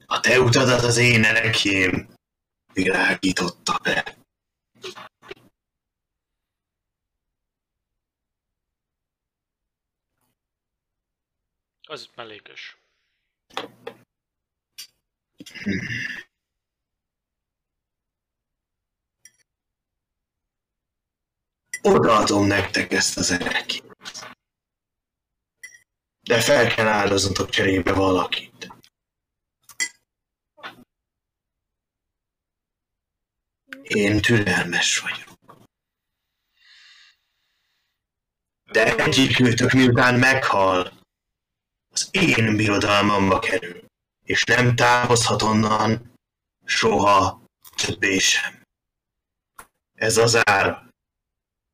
A te utadat az én erekjém világította be. Az mellékes. Odaadom nektek ezt az erekét. De fel kell áldoznotok cserébe valakit. Én türelmes vagyok. De egyikőtök miután meghal, az én birodalmamba kerül, és nem távozhat onnan soha többé sem. Ez az ára.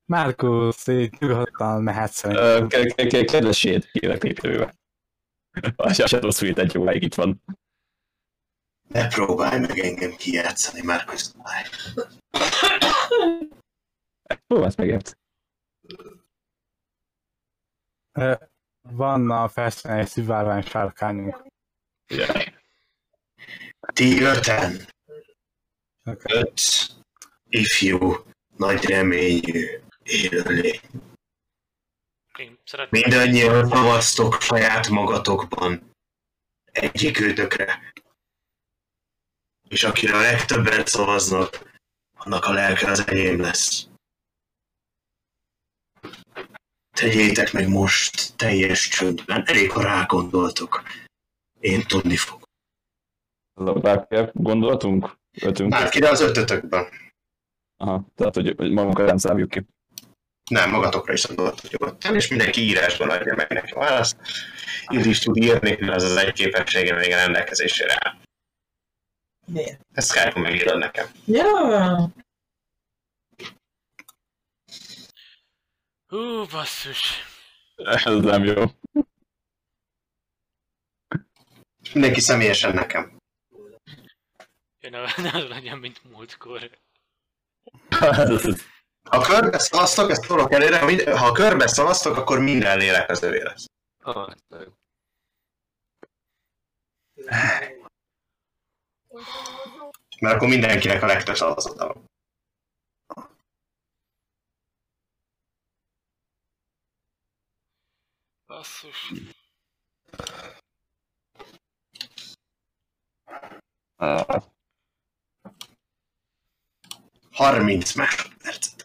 Márkusz, így nyugodtan mehet szerintem. Ö, ke- ke- ke- Kedvesét kérek lépőbe. A Shadow Suite egy óráig itt van. Ne próbálj meg engem kijátszani, már közben. Próbálsz meg ezt. Van a felszínen egy szivárvány sárkányunk. Yeah. Ti öten, Oké. öt ifjú, nagy reményű élőlény. Én szeretném... Mindannyian szavaztok saját magatokban egyikőtökre. És akire a legtöbbet szavaznak, annak a lelke az enyém lesz. Tegyétek meg most teljes csöndben, elég, ha rágondoltok. Én tudni fog. Bárki gondolatunk? Ötünk? Bárkire az ötötökben. Aha, tehát hogy hogy magunkat nem számjuk ki. Nem, magatokra is gondoltok nyugodtan, és mindenki írásban adja meg neki a választ. Így is tud írni, mert az az egy képessége még a rendelkezésére áll. Miért? Ezt Skype-on megírod nekem. Ja, Hú, basszus. Ez nem jó. Mindenki személyesen nekem. Én ne, ne az legyen, mint múltkor. Ha körbe szavaztok, ezt tolok elére, ha mind- ha körbe szavaztok, akkor minden lélek az övé lesz. Mert akkor mindenkinek a legtöbb szavazata van. Basszus. Ah, 30 másodpercet.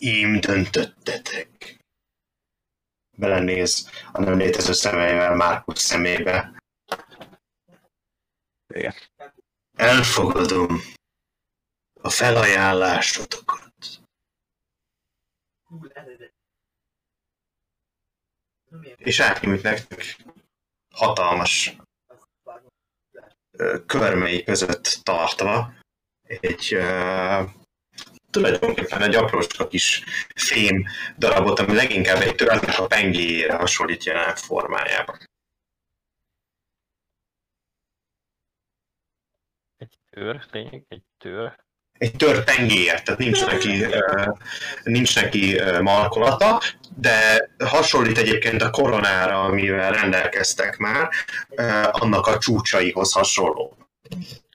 Ím döntöttetek. Belenéz a nem létező szemeivel Márkusz szemébe. igen. Elfogadom a felajánlásotokat. És átnyújt nektek hatalmas körmei között tartva egy tulajdonképpen egy aprócska kis fém darabot, ami leginkább egy törnek a pengéjére hasonlít jelenet formájában. Egy tör, tényleg egy tör. Egy tört pengéje, tehát nincs neki, nincs neki markolata, de hasonlít egyébként a koronára, amivel rendelkeztek már, annak a csúcsaihoz hasonló.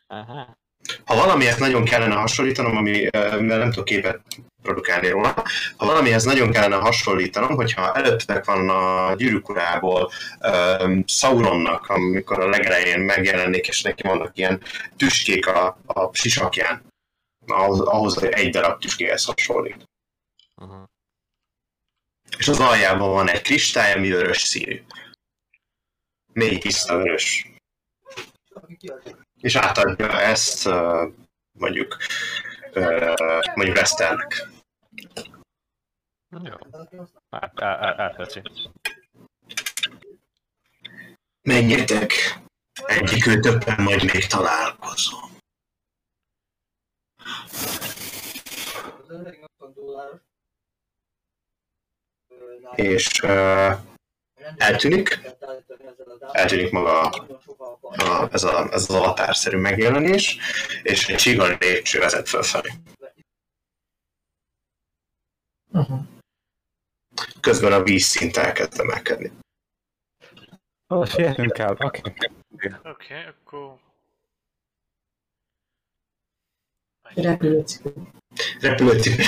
Aha. Ha valamihez nagyon kellene hasonlítanom, ami, mert nem tudok képet produkálni róla, ha valamihez nagyon kellene hasonlítanom, hogyha előttetek van a gyűrűk urából ö, Sauronnak, amikor a legelején megjelenik, és neki vannak ilyen tüskék a, a sisakján, ahhoz, ahhoz egy darab tüskéhez hasonlít. Aha. És az aljában van egy kristály, ami vörös színű. Mély tiszta vörös. És átadja ezt mondjuk mondjuk Eszternek. Jó. Át, át, át, átveszi. Menjetek, egyikőtökben majd még találkozom. És uh, eltűnik, eltűnik maga a, a, ez, a, ez az avatárszerű megjelenés, és egy csiga lépcső vezet fölfelé. Uh-huh. Közben a vízszint elkezd emelkedni. Ó, sietnünk kell, oké. Oké, okay, akkor... Repülőcipő. repülőtip.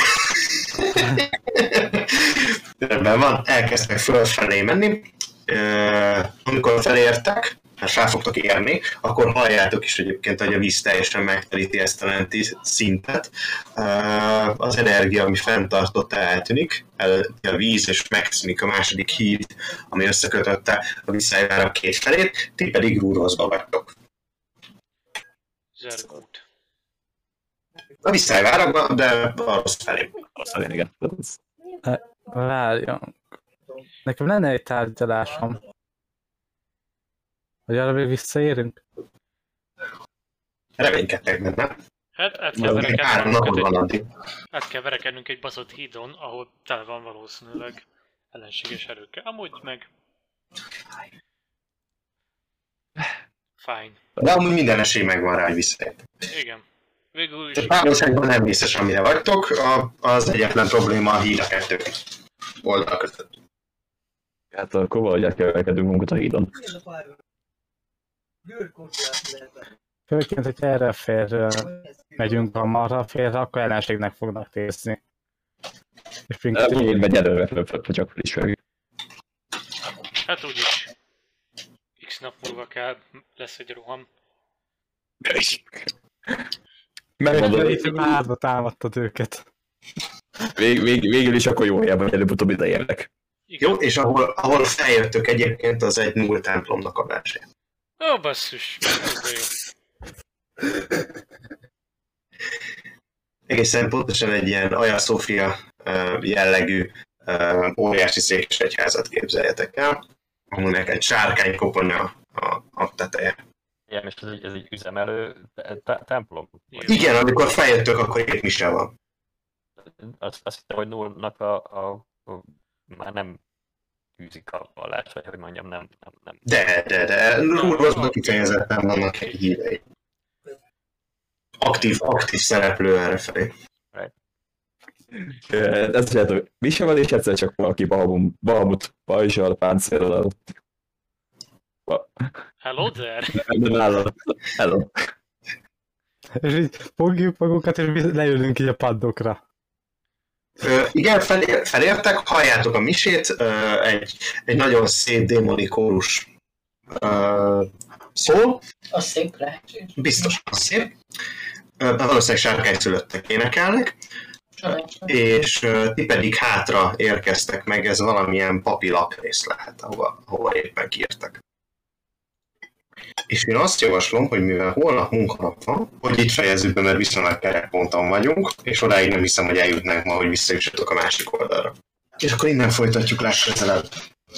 Rendben van, elkezdtek fölfelé menni. Ö, Amikor felértek, hát fel fogtok érni, akkor halljátok is egyébként, hogy a víz teljesen megtelíti ezt a lenti szintet. Ö, Az energia, ami fenntartotta, eltűnik, el a víz, és megszűnik a második híd, ami összekötötte a visszájára két felét, ti pedig rúrozva vagytok. Zergút. A visszájára, de a rossz felé. Azt igen. Ez- Várjon. Nekem lenne egy tárgyalásom. Hogy arra még visszaérünk? Reménykedtek benne. Hát át kell verekednünk egy, át kell verekednünk egy baszott hídon, ahol tele van valószínűleg ellenséges erőkkel. Amúgy meg... Fine. De amúgy minden esély megvan rá, hogy visszaértek. Igen. Végül is... Párosságban nem biztos, amire vagytok, a, az egyetlen probléma a híd a kettő oldal között. Hát akkor valahogy verekedünk munkat a hídon. Főként, hogy erre fér megyünk a marha félre, akkor ellenségnek fognak nézni. És minket én megy előre, csak felismerjük. Hát úgyis. X nap múlva kell, lesz egy roham. Itt házba támadtad őket. vég, vég, végül is akkor jó helyen, hogy előbb-utóbb ide érnek. Jó, és ahol, ahol feljöttök egyébként, az egy null templomnak a belső. Ó, basszus. Ez jó. Egészen pontosan egy ilyen Aja Szófia ö, jellegű óriási székes egyházat képzeljetek el, aminek egy sárkány koponya a, a teteje. Igen, és ez egy, ez egy üzemelő te- te- templom. Igen, amikor feljöttök, akkor két mise van. Azt, azt hittem, hogy nullnak a, a, a, már nem tűzik a vallás, vagy hogy mondjam, nem, nem, nem. De, de, de, Nurvaznak kifejezetten vannak egy hívei. Aktív, aktív szereplő errefelé. Ez is lehet, hogy mi sem van, és egyszer csak valaki Bahamut, Bahamut pajzsal, páncéllal. Hello there. Hello. Hello. És így fogjuk magunkat, és leülünk így a paddokra. Ö, igen, felér, felértek, halljátok a misét, ö, egy, egy nagyon szép démoni kórus ö, szól, Az szép lehetséges. biztos az szép. Ö, valószínűleg sárkányszülöttek énekelnek, Sajnos. és ö, ti pedig hátra érkeztek meg, ez valamilyen papilaprész lehet, ahova, ahova éppen kiértek. És én azt javaslom, hogy mivel holnap munkanap van, hogy itt fejezzük be, mert viszonylag kerekponton vagyunk, és odáig nem hiszem, hogy eljutnánk ma, hogy visszajussatok a másik oldalra. És akkor innen folytatjuk legközelebb.